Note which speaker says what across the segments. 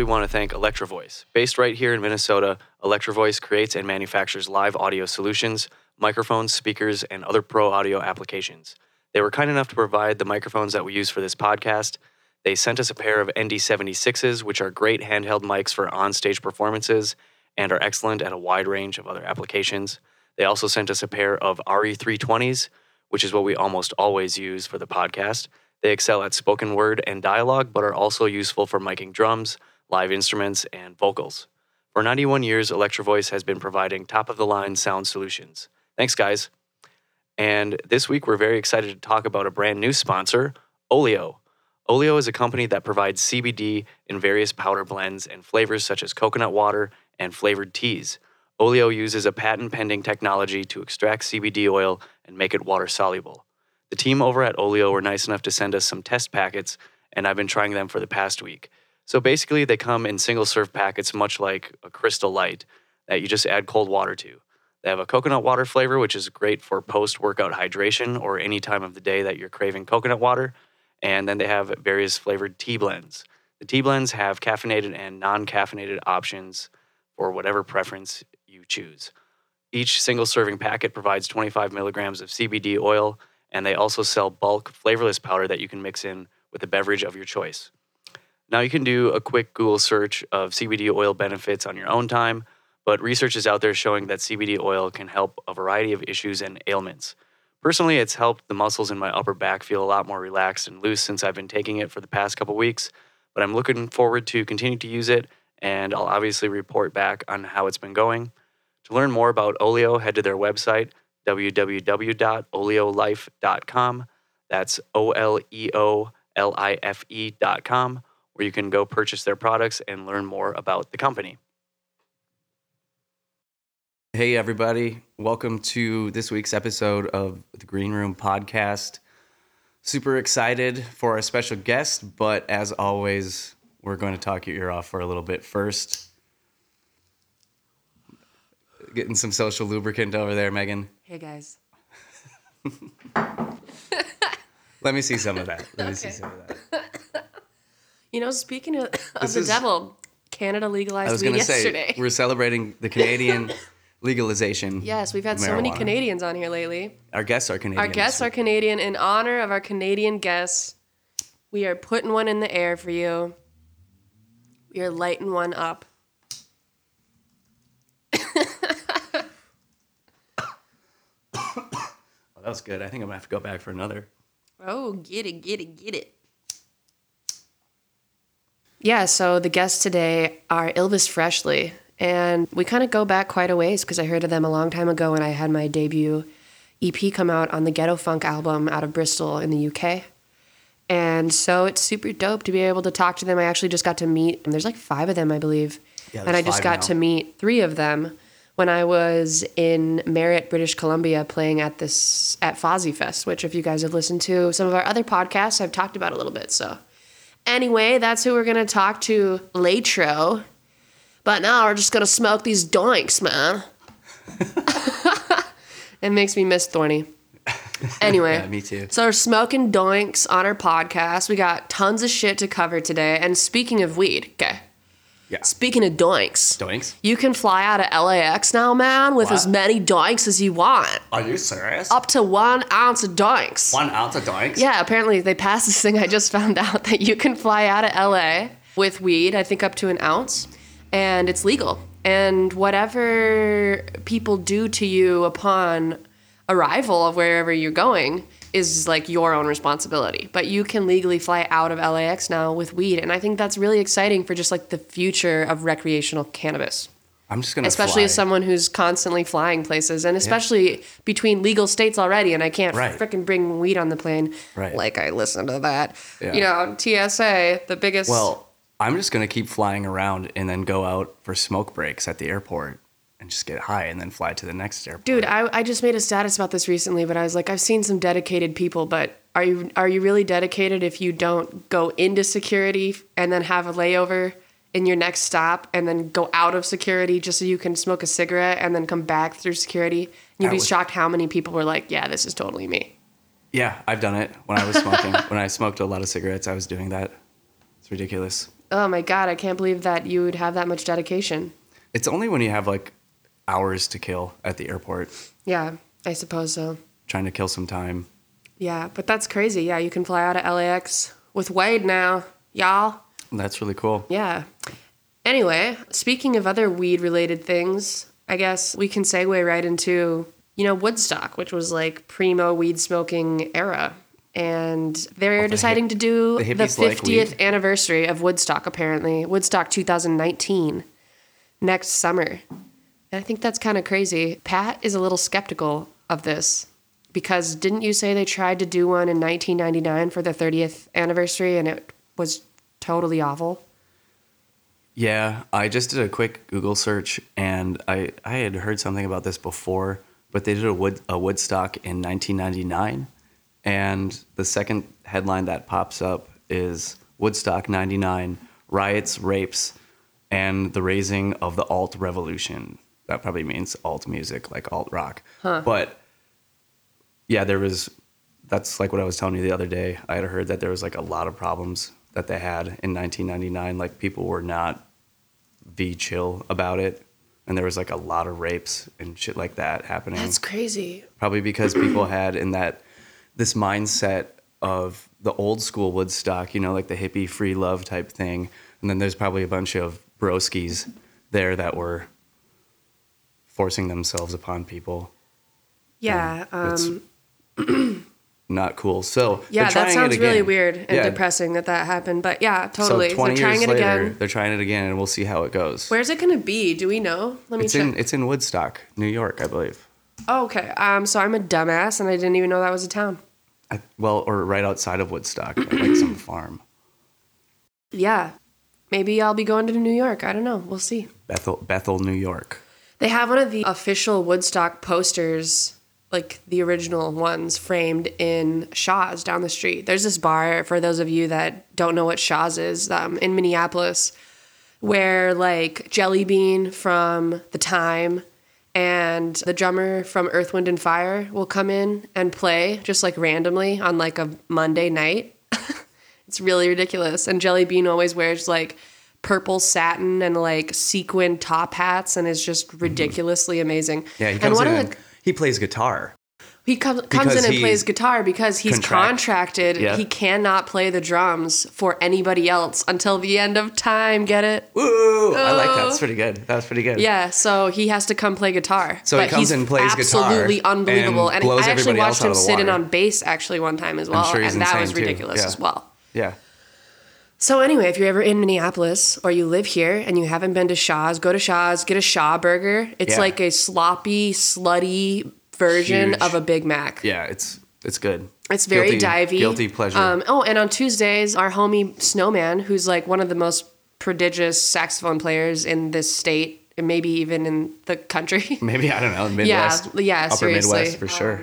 Speaker 1: we want to thank Electrovoice. Based right here in Minnesota, Electrovoice creates and manufactures live audio solutions, microphones, speakers, and other pro audio applications. They were kind enough to provide the microphones that we use for this podcast. They sent us a pair of ND76s, which are great handheld mics for on-stage performances and are excellent at a wide range of other applications. They also sent us a pair of RE320s, which is what we almost always use for the podcast. They excel at spoken word and dialogue, but are also useful for miking drums, live instruments, and vocals. For 91 years, Electrovoice has been providing top of the line sound solutions. Thanks, guys. And this week, we're very excited to talk about a brand new sponsor, Oleo. Oleo is a company that provides CBD in various powder blends and flavors such as coconut water and flavored teas. Oleo uses a patent pending technology to extract CBD oil and make it water soluble. The team over at Oleo were nice enough to send us some test packets, and I've been trying them for the past week. So basically, they come in single serve packets, much like a crystal light that you just add cold water to. They have a coconut water flavor, which is great for post workout hydration or any time of the day that you're craving coconut water. And then they have various flavored tea blends. The tea blends have caffeinated and non caffeinated options for whatever preference you choose. Each single serving packet provides 25 milligrams of CBD oil, and they also sell bulk flavorless powder that you can mix in with a beverage of your choice. Now, you can do a quick Google search of CBD oil benefits on your own time, but research is out there showing that CBD oil can help a variety of issues and ailments. Personally, it's helped the muscles in my upper back feel a lot more relaxed and loose since I've been taking it for the past couple weeks, but I'm looking forward to continue to use it, and I'll obviously report back on how it's been going. To learn more about Oleo, head to their website, www.oleolife.com. That's O L E O L I F E.com, where you can go purchase their products and learn more about the company. Hey, everybody. Welcome to this week's episode of the Green Room Podcast. Super excited for our special guest, but as always, we're going to talk your ear off for a little bit first. Getting some social lubricant over there, Megan.
Speaker 2: Hey guys.
Speaker 1: Let me see some of that. Let me see some of that.
Speaker 2: You know, speaking of, of the
Speaker 1: is-
Speaker 2: devil, Canada
Speaker 1: I
Speaker 2: legalized
Speaker 1: was
Speaker 2: weed
Speaker 1: going to say,
Speaker 2: yesterday.
Speaker 1: we're celebrating the Canadian legalization.
Speaker 2: yes, we've had so many. Canadians on here lately.
Speaker 1: Our guests are Canadian.
Speaker 2: Our guests are Canadian. In honor of our Canadian guests, we are putting one in the air for you. We are lighting one up.
Speaker 1: Oh, that was good. I think I'm going to have to go back for another.
Speaker 2: Oh, get it, get it, get it. Yeah, so the guests today are Illvis Freshly. And we kind of go back quite a ways because I heard of them a long time ago when I had my debut EP come out on the Ghetto Funk album out of Bristol in the UK. And so it's super dope to be able to talk to them. I actually just got to meet, and there's like five of them, I believe.
Speaker 1: Yeah,
Speaker 2: and I just got
Speaker 1: now.
Speaker 2: to meet three of them when I was in Merritt, British Columbia, playing at this at Fozzy Fest, which if you guys have listened to some of our other podcasts, I've talked about a little bit. So anyway, that's who we're gonna talk to latro. But now we're just gonna smoke these doinks, man. it makes me miss Thorny. Anyway.
Speaker 1: Yeah, me too.
Speaker 2: So we're smoking doinks on our podcast. We got tons of shit to cover today. And speaking of weed, okay.
Speaker 1: Yeah.
Speaker 2: Speaking of doinks,
Speaker 1: Doinks?
Speaker 2: you can fly out of LAX now, man, with
Speaker 1: What?
Speaker 2: as many doinks as you want.
Speaker 1: Are you serious?
Speaker 2: Up to one ounce of doinks.
Speaker 1: One ounce of doinks?
Speaker 2: Yeah, apparently they passed this thing. I just found out that you can fly out of LA with weed, I think up to an ounce, and it's legal. And whatever people do to you upon arrival of wherever you're going is like your own responsibility. But you can legally fly out of LAX now with weed. And I think that's really exciting for just like the future of recreational cannabis
Speaker 1: I'm just going to
Speaker 2: especially as someone who's constantly flying places and especially between legal states already and i can't
Speaker 1: Right.
Speaker 2: frickin' bring weed on the plane
Speaker 1: Right.
Speaker 2: like i listen to that
Speaker 1: Yeah.
Speaker 2: you know tsa the biggest
Speaker 1: Well, I'm just going to keep flying around and then go out for smoke breaks at the airport and just get high and then fly to the next airport.
Speaker 2: dude I, I just made a status about this recently but i was like i've seen some dedicated people but are you are you really dedicated if you don't go into security and then have a layover in your next stop and then go out of security just so you can smoke a cigarette and then come back through security you'd be
Speaker 1: was-
Speaker 2: shocked how many people were like yeah this is totally me
Speaker 1: Yeah, I've done it when I was smoking. when I smoked a lot of cigarettes, I was doing that. It's ridiculous.
Speaker 2: Oh my god, I can't believe that you would have that much dedication.
Speaker 1: It's only when you have like hours to kill at the airport,
Speaker 2: Yeah, I suppose so.
Speaker 1: trying to kill some time.
Speaker 2: Yeah, but that's crazy. Yeah, you can fly out of LAX with Wade now, y'all.
Speaker 1: That's really cool.
Speaker 2: Yeah. Anyway, speaking of other weed related things, I guess we can segue right into, you know, Woodstock, which was like primo weed smoking era. And they're oh,
Speaker 1: the
Speaker 2: deciding
Speaker 1: hip-
Speaker 2: to do
Speaker 1: the
Speaker 2: the,
Speaker 1: hippies like
Speaker 2: 50th anniversary of Woodstock, apparently. Woodstock 2019, next summer. And I think that's kind of crazy. Pat is a little skeptical of this because didn't you say they tried to do one in 1999 for the 30th anniversary and it was totally awful?
Speaker 1: Yeah, I just did a quick Google search and I, I had heard something about this before, but they did a, wood, a Woodstock in 1999. And the second headline that pops up is Woodstock 99 Riots, Rapes, and the Raising of the Alt Revolution. That probably means alt music, like alt rock. But yeah, there was, that's like what I was telling you the other day. I had heard that there was like a lot of problems that they had in 1999. Like people were not be chill about it. And there was like a lot of rapes and shit like that happening.
Speaker 2: That's crazy.
Speaker 1: Probably because people had in that this mindset of the old school Woodstock, you know, like the hippie free love type thing. And then there's probably a bunch of broskies there that were forcing themselves upon people.
Speaker 2: Yeah.
Speaker 1: it's
Speaker 2: Um,
Speaker 1: Not cool. So
Speaker 2: yeah,
Speaker 1: trying
Speaker 2: that sounds really weird and
Speaker 1: Yeah.
Speaker 2: depressing that that happened. But yeah, totally.
Speaker 1: So 20
Speaker 2: They're trying
Speaker 1: years
Speaker 2: it
Speaker 1: later,
Speaker 2: again.
Speaker 1: they're trying it again, and we'll see how it goes.
Speaker 2: Where's it going to be? Do we know? Let me
Speaker 1: it's
Speaker 2: check.
Speaker 1: in it's in Woodstock, New York, I believe.
Speaker 2: oh, okay. Um, so I'm a dumbass and I didn't even know that was a town.
Speaker 1: I, well, or right outside of Woodstock, like some farm.
Speaker 2: Yeah. Maybe I'll be going to New York. I don't know. We'll see.
Speaker 1: Bethel, Bethel, New York.
Speaker 2: They have one of the official Woodstock posters, like the original ones, framed in Shaw's down the street. There's this bar, for those of you that don't know what Shaw's is, um, in Minneapolis, where like Jelly Bean from The Time and the drummer from Earth, Wind, and Fire will come in and play just like randomly on like a Monday night. It's really ridiculous. And Jelly Bean always wears like purple satin and like sequin top hats and is just ridiculously amazing.
Speaker 1: Mm-hmm. Yeah, he
Speaker 2: and
Speaker 1: comes
Speaker 2: one
Speaker 1: in
Speaker 2: of
Speaker 1: and
Speaker 2: the,
Speaker 1: he plays guitar.
Speaker 2: he comes comes in and plays guitar because he's
Speaker 1: contract-
Speaker 2: contracted.
Speaker 1: Yeah.
Speaker 2: He cannot play the drums for anybody else until the end of time. Get it?
Speaker 1: Woo! I like that. That's pretty good. That was pretty good.
Speaker 2: Yeah, so he has to come play guitar.
Speaker 1: So he comes
Speaker 2: he's
Speaker 1: and plays guitar
Speaker 2: absolutely unbelievable.
Speaker 1: and
Speaker 2: And, I actually watched him sit in on bass actually one time as well,
Speaker 1: sure
Speaker 2: and that was ridiculous
Speaker 1: Yeah.
Speaker 2: as well.
Speaker 1: Yeah.
Speaker 2: So anyway, if you're ever in Minneapolis or you live here and you haven't been to Shaw's, go to Shaw's, get a Shaw burger. It's
Speaker 1: Yeah.
Speaker 2: like a sloppy, slutty version
Speaker 1: Huge.
Speaker 2: of a Big Mac.
Speaker 1: Yeah, it's it's good.
Speaker 2: It's very
Speaker 1: Guilty-
Speaker 2: divey.
Speaker 1: Guilty pleasure.
Speaker 2: Um, oh, and on Tuesdays, our homie Snowman, who's like one of the most prodigious saxophone players in this state, and maybe even in the country.
Speaker 1: Maybe I don't know. Midwest.
Speaker 2: yeah,
Speaker 1: Upper
Speaker 2: seriously.
Speaker 1: Midwest for sure.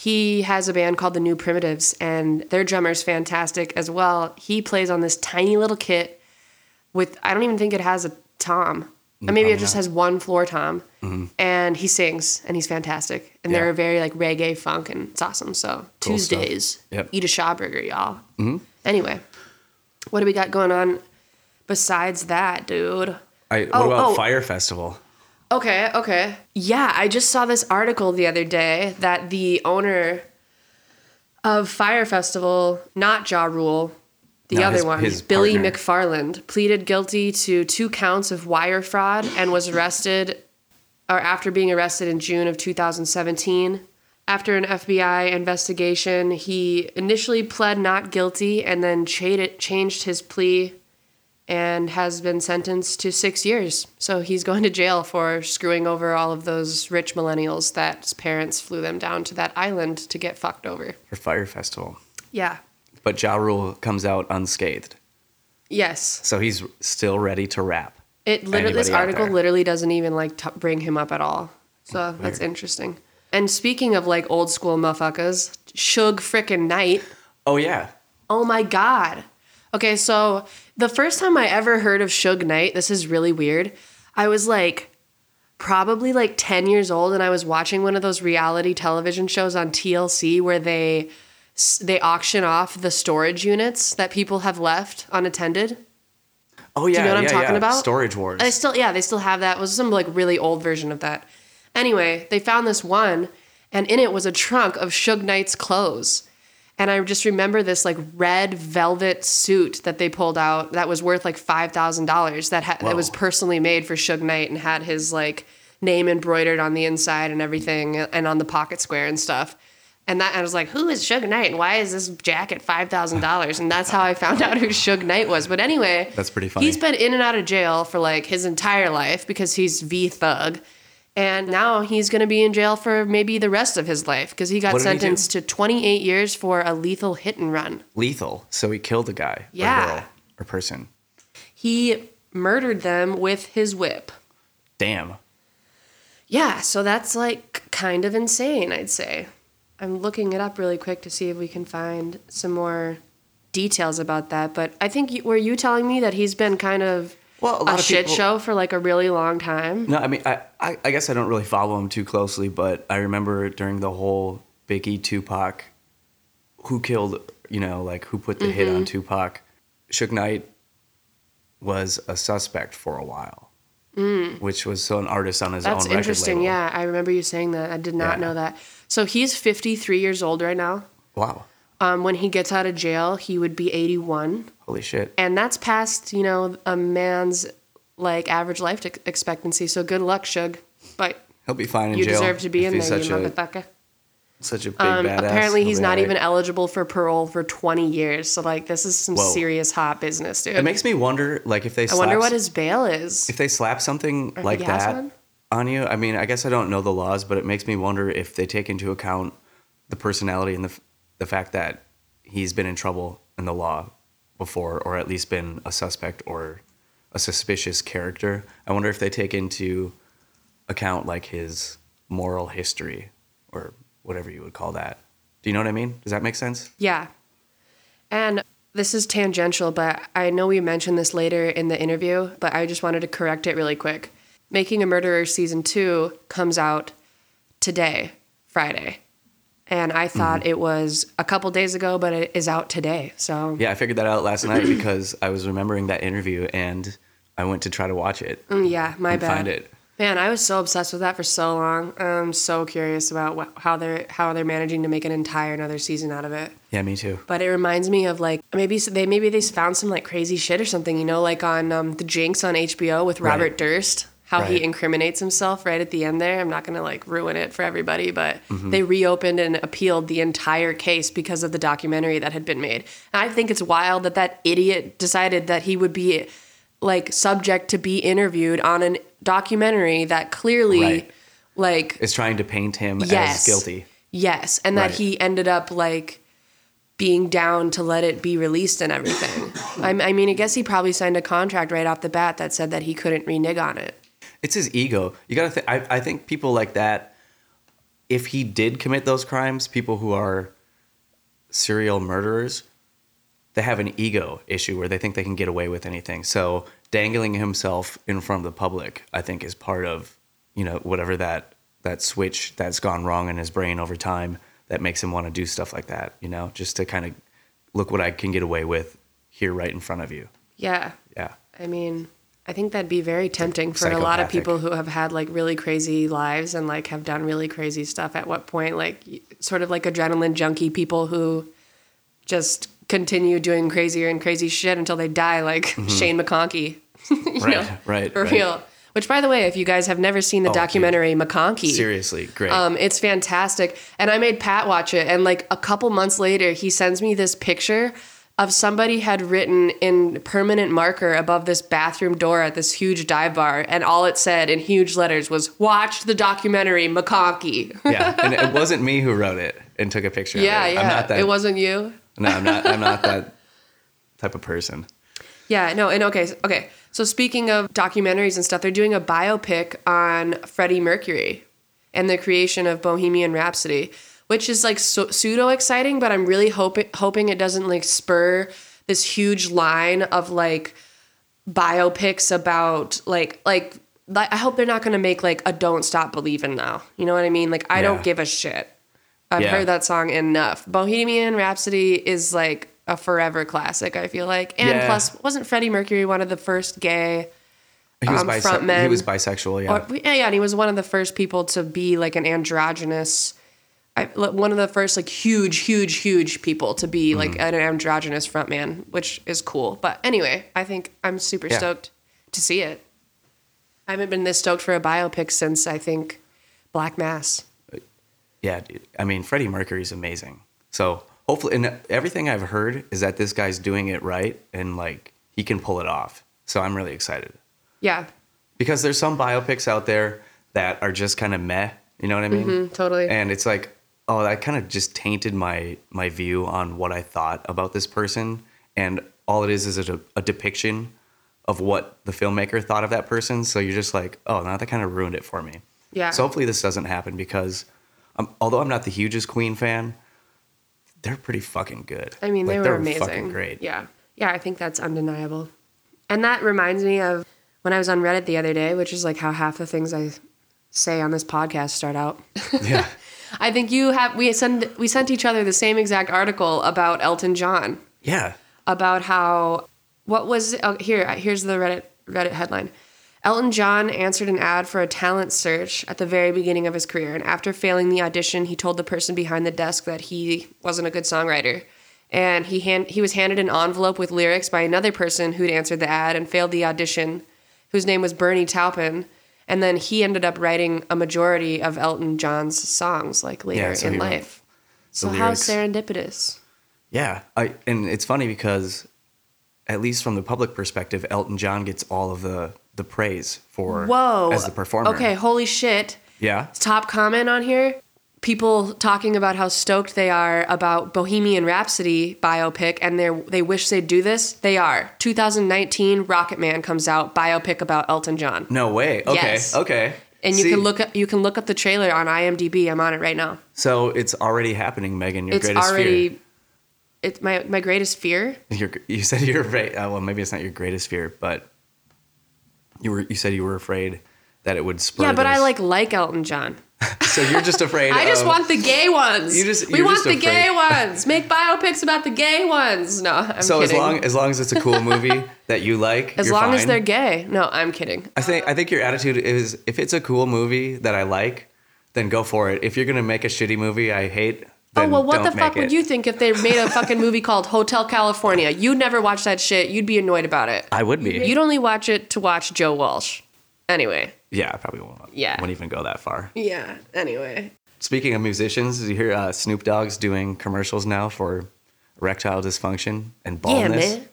Speaker 2: He has a band called the New Primitives, and their drummer's fantastic as well. He plays on this tiny little kit with, I don't even think it has a tom. Or maybe it just has one floor tom. And he sings, and he's fantastic. And
Speaker 1: Mm-hmm. Yeah.
Speaker 2: they're very like reggae funk, and it's awesome. So
Speaker 1: Cool stuff.
Speaker 2: Tuesdays,
Speaker 1: Yep.
Speaker 2: eat a Shaw burger, y'all. Anyway, what do we got going on besides that, dude?
Speaker 1: I, what
Speaker 2: Oh,
Speaker 1: about
Speaker 2: oh.
Speaker 1: Fyre Festival?
Speaker 2: Okay, okay. Yeah, I just saw this article the other day that the owner of Fyre Festival, not Ja Rule, the
Speaker 1: No,
Speaker 2: other
Speaker 1: his-
Speaker 2: one,
Speaker 1: his
Speaker 2: Billy
Speaker 1: partner.
Speaker 2: McFarland, pleaded guilty to two counts of wire fraud and was arrested, or after being arrested in June of 2017. After an FBI investigation, he initially pled not guilty and then cha- changed his plea and has been sentenced to six years. So he's going to jail for screwing over all of those rich millennials that parents flew them down to that island to get fucked over.
Speaker 1: For Fyre Festival.
Speaker 2: Yeah.
Speaker 1: But Ja Rule comes out unscathed.
Speaker 2: Yes.
Speaker 1: So he's still ready to rap.
Speaker 2: It literally this article literally doesn't even like t- bring him up at all. So that's interesting. And speaking of like old school motherfuckers, Suge frickin' Knight.
Speaker 1: Oh yeah.
Speaker 2: Oh my god. Okay, so the first time I ever heard of Suge Knight, this is really weird. I was like probably like 10 years old and I was watching one of those reality television shows on TLC where they they auction off the storage units that people have left unattended.
Speaker 1: Oh yeah,
Speaker 2: Do you know what
Speaker 1: yeah,
Speaker 2: I'm talking
Speaker 1: yeah.
Speaker 2: about?
Speaker 1: Storage Wars.
Speaker 2: I still, yeah, they still have that. It was some like really old version of that. Anyway, they found this one, and in it was a trunk of Suge Knight's clothes. And I just remember this like red velvet suit that they pulled out that was worth like five thousand dollars. That ha- that was personally made for Suge Knight and had his like name embroidered on the inside and everything, and on the pocket square and stuff. And that I was like, who is Suge Knight? And why is this jacket five thousand dollars? And that's how I found out who Suge Knight was. But anyway,
Speaker 1: That's pretty funny.
Speaker 2: He's been in and out of jail for like his entire life because he's V Thug. And now he's going to be in jail for maybe the rest of his life because he got
Speaker 1: What did he
Speaker 2: sentenced to 28 years for a lethal hit and run.
Speaker 1: Lethal. So he killed a guy.
Speaker 2: Yeah.
Speaker 1: Or girl. Or person.
Speaker 2: He murdered them with his whip.
Speaker 1: Damn.
Speaker 2: Yeah, so that's like kind of insane, I'd say. I'm looking it up really quick to see if we can find some more details about that. But I think you, were you telling me that he's been kind of
Speaker 1: Well, a
Speaker 2: a, shit
Speaker 1: people-
Speaker 2: show for like a really long time?
Speaker 1: No, I mean, I, I, I guess I don't really follow him too closely, but I remember during the whole Biggie Tupac, who killed, you know, like who put the hit
Speaker 2: Mm-hmm.
Speaker 1: on Tupac, Suge Knight was a suspect for a while, mm. which was so an artist on his
Speaker 2: That's
Speaker 1: own record
Speaker 2: interesting.
Speaker 1: label.
Speaker 2: Yeah, I remember you saying that. I did not
Speaker 1: Yeah.
Speaker 2: know that. So he's 53 years old right now.
Speaker 1: Wow.
Speaker 2: Um, when he gets out of jail, he would be 81,
Speaker 1: Holy shit.
Speaker 2: and that's past you know a man's like average life expectancy. So good luck, Suge. But
Speaker 1: He'll be fine in
Speaker 2: you
Speaker 1: jail.
Speaker 2: deserve to be in there, you motherfucker.
Speaker 1: such a big
Speaker 2: Um,
Speaker 1: badass.
Speaker 2: apparently, he's not
Speaker 1: alright.
Speaker 2: even eligible for parole for 20 years. So like, this is some
Speaker 1: Whoa.
Speaker 2: serious hot business, dude.
Speaker 1: It makes me wonder, like, if they
Speaker 2: I
Speaker 1: slap
Speaker 2: wonder what his bail is.
Speaker 1: if they slap something like that
Speaker 2: one?
Speaker 1: on you, I mean, I guess I don't know the laws, but it makes me wonder if they take into account the personality and the the fact that he's been in trouble in the law before, or at least been a suspect or a suspicious character. I wonder if they take into account like his moral history or whatever you would call that. Do you know what I mean? Does that make sense?
Speaker 2: Yeah. And this is tangential, but I know we mentioned this later in the interview, but I just wanted to correct it really quick. Making a Murderer season two comes out today, Friday. And I thought
Speaker 1: Mm-hmm.
Speaker 2: it was a couple days ago, but it is out today. So
Speaker 1: Yeah, I figured that out last night because I was remembering that interview and I went to try to watch it
Speaker 2: mm, yeah, my bad.
Speaker 1: find it.
Speaker 2: Man, I was so obsessed with that for so long. I'm so curious about wh- how they're how they're managing to make an entire another season out of it.
Speaker 1: Yeah, me too.
Speaker 2: But it reminds me of like maybe they maybe they found some like crazy shit or something, you know, like on um, the Jinx on HBO with Robert
Speaker 1: Right.
Speaker 2: Durst, how he incriminates himself right at the end there. I'm not gonna like ruin it for everybody, but
Speaker 1: Mm-hmm.
Speaker 2: they reopened and appealed the entire case because of the documentary that had been made. And I think it's wild that that idiot decided that he would be like subject to be interviewed on a documentary that clearly
Speaker 1: Right.
Speaker 2: like
Speaker 1: Is trying to paint him
Speaker 2: Yes.
Speaker 1: as guilty.
Speaker 2: Yes, and that
Speaker 1: Right.
Speaker 2: he ended up like being down to let it be released and everything. I, I mean, I guess he probably signed a contract right off the bat that said that he couldn't renege on it.
Speaker 1: It's his ego. You gotta think. I, I think people like that, if he did commit those crimes, people who are serial murderers, they have an ego issue where they think they can get away with anything. So dangling himself in front of the public, I think, is part of you know whatever that that switch that's gone wrong in his brain over time that makes him want to do stuff like that. You know, just to kind of look what I can get away with here right in front of you.
Speaker 2: Yeah,
Speaker 1: Yeah.
Speaker 2: I mean, I think that'd be very tempting for a lot of people who have had like really crazy lives and like have done really crazy stuff. At what point, like, sort of like adrenaline junkie people who just continue doing crazier and crazy shit until they die, like Shane McConkey. you
Speaker 1: Mm-hmm. Right,
Speaker 2: know,
Speaker 1: right,
Speaker 2: For
Speaker 1: right.
Speaker 2: real. Which, by the way, if you guys have never seen the
Speaker 1: Oh, dude.
Speaker 2: documentary McConkey,
Speaker 1: Seriously, great.
Speaker 2: um, it's fantastic. And I made Pat watch it. And like a couple months later, he sends me this picture of somebody had written in permanent marker above this bathroom door at this huge dive bar. And all it said in huge letters was, Watch the documentary McConkey.
Speaker 1: yeah, and it wasn't me who wrote it and took a picture.
Speaker 2: yeah,
Speaker 1: of it.
Speaker 2: yeah.
Speaker 1: I'm not that.
Speaker 2: It wasn't you.
Speaker 1: No, I'm not. I'm not that type of person.
Speaker 2: Yeah, no, and okay, okay. So speaking of documentaries and stuff, they're doing a biopic on Freddie Mercury and the creation of Bohemian Rhapsody, which is like so, pseudo exciting, but I'm really hoping hoping it doesn't like spur this huge line of like biopics about like like I hope they're not going to make like a Don't Stop Believing now. You know what I mean? Like I
Speaker 1: Yeah.
Speaker 2: don't give a shit. I've
Speaker 1: Yeah.
Speaker 2: heard that song enough. Bohemian Rhapsody is like a forever classic. I feel like, and
Speaker 1: Yeah.
Speaker 2: plus, wasn't Freddie Mercury one of the first gay?
Speaker 1: He was,
Speaker 2: um,
Speaker 1: bise-
Speaker 2: frontmen.
Speaker 1: he was bisexual, yeah.
Speaker 2: Or, yeah, yeah, and he was one of the first people to be like an androgynous. I, one of the first like huge, huge, huge people to be like
Speaker 1: Mm-hmm.
Speaker 2: an androgynous frontman, which is cool. But anyway, I think I'm super
Speaker 1: Yeah.
Speaker 2: stoked to see it. I haven't been this stoked for a biopic since I think Black Mass.
Speaker 1: Yeah, dude. I mean, Freddie Mercury's amazing. So hopefully, and everything I've heard is that this guy's doing it right and like he can pull it off. So I'm really excited
Speaker 2: Yeah,
Speaker 1: because there's some biopics out there that are just kind of meh. You know what I mean?
Speaker 2: Mm, totally.
Speaker 1: And it's like, oh, that kind of just tainted my my view on what I thought about this person. And all it is is a, a depiction of what the filmmaker thought of that person. So you're just like, oh, now that kind of ruined it for me.
Speaker 2: Yeah.
Speaker 1: So hopefully this doesn't happen because, um, although I'm not the hugest Queen fan, they're pretty fucking good.
Speaker 2: I mean,
Speaker 1: Like,
Speaker 2: they were
Speaker 1: they're
Speaker 2: amazing.
Speaker 1: Fucking great.
Speaker 2: Yeah. Yeah, I think that's undeniable. And that reminds me of when I was on Reddit the other day, which is like how half the things I say on this podcast start out.
Speaker 1: Yeah.
Speaker 2: I think you have we send we sent each other the same exact article about Elton John
Speaker 1: Yeah.
Speaker 2: about how what was oh, here here's the Reddit Reddit headline. Elton John answered an ad for a talent search at the very beginning of his career, and after failing the audition, he told the person behind the desk that he wasn't a good songwriter. And he hand, he was handed an envelope with lyrics by another person who'd answered the ad and failed the audition, whose name was Bernie Taupin. And then he ended up writing a majority of Elton John's songs, like later
Speaker 1: Yeah, so
Speaker 2: in life. So how serendipitous.
Speaker 1: Yeah. I and it's funny because, at least from the public perspective, Elton John gets all of the the praise for
Speaker 2: Whoa.
Speaker 1: as the performer.
Speaker 2: Okay, holy shit.
Speaker 1: Yeah.
Speaker 2: top comment on here people talking about how stoked they are about bohemian rhapsody biopic and they they wish they'd do this they are 2019 rocket man comes out biopic about elton john
Speaker 1: No way. Okay.
Speaker 2: Yes.
Speaker 1: Okay.
Speaker 2: and you
Speaker 1: See,
Speaker 2: can look up you can look up the trailer on imdb i'm on it right now
Speaker 1: So it's already happening, Megan. Your
Speaker 2: it's
Speaker 1: greatest
Speaker 2: already
Speaker 1: fear.
Speaker 2: it's my my greatest fear
Speaker 1: Your, you said you're afraid. Uh, well, maybe it's not your greatest fear, but you were. You said you were afraid that it would spur.
Speaker 2: yeah but i like like elton john
Speaker 1: So you're just afraid.
Speaker 2: I just
Speaker 1: of-
Speaker 2: want the gay ones.
Speaker 1: You just-
Speaker 2: we want
Speaker 1: just
Speaker 2: the gay ones. Make biopics about the gay ones. No, I'm
Speaker 1: So
Speaker 2: kidding.
Speaker 1: as long as long as it's a cool movie that you like,
Speaker 2: as long as they're gay. No, I'm kidding.
Speaker 1: I think I think your attitude is if it's a cool movie that I like, then go for it. If you're gonna make a shitty movie I hate,
Speaker 2: Oh well, what the fuck
Speaker 1: make
Speaker 2: would you think if they made a fucking movie called Hotel California? You'd never watch that shit. You'd be annoyed about it.
Speaker 1: I would be.
Speaker 2: You'd only watch it to watch Joe Walsh. Anyway.
Speaker 1: Yeah, I probably won't.
Speaker 2: Yeah.
Speaker 1: won't even go that far.
Speaker 2: Yeah. Anyway.
Speaker 1: Speaking of musicians, did you hear uh, Snoop Dogg's doing commercials now for erectile dysfunction and baldness.
Speaker 2: Yeah,
Speaker 1: baldness?
Speaker 2: man.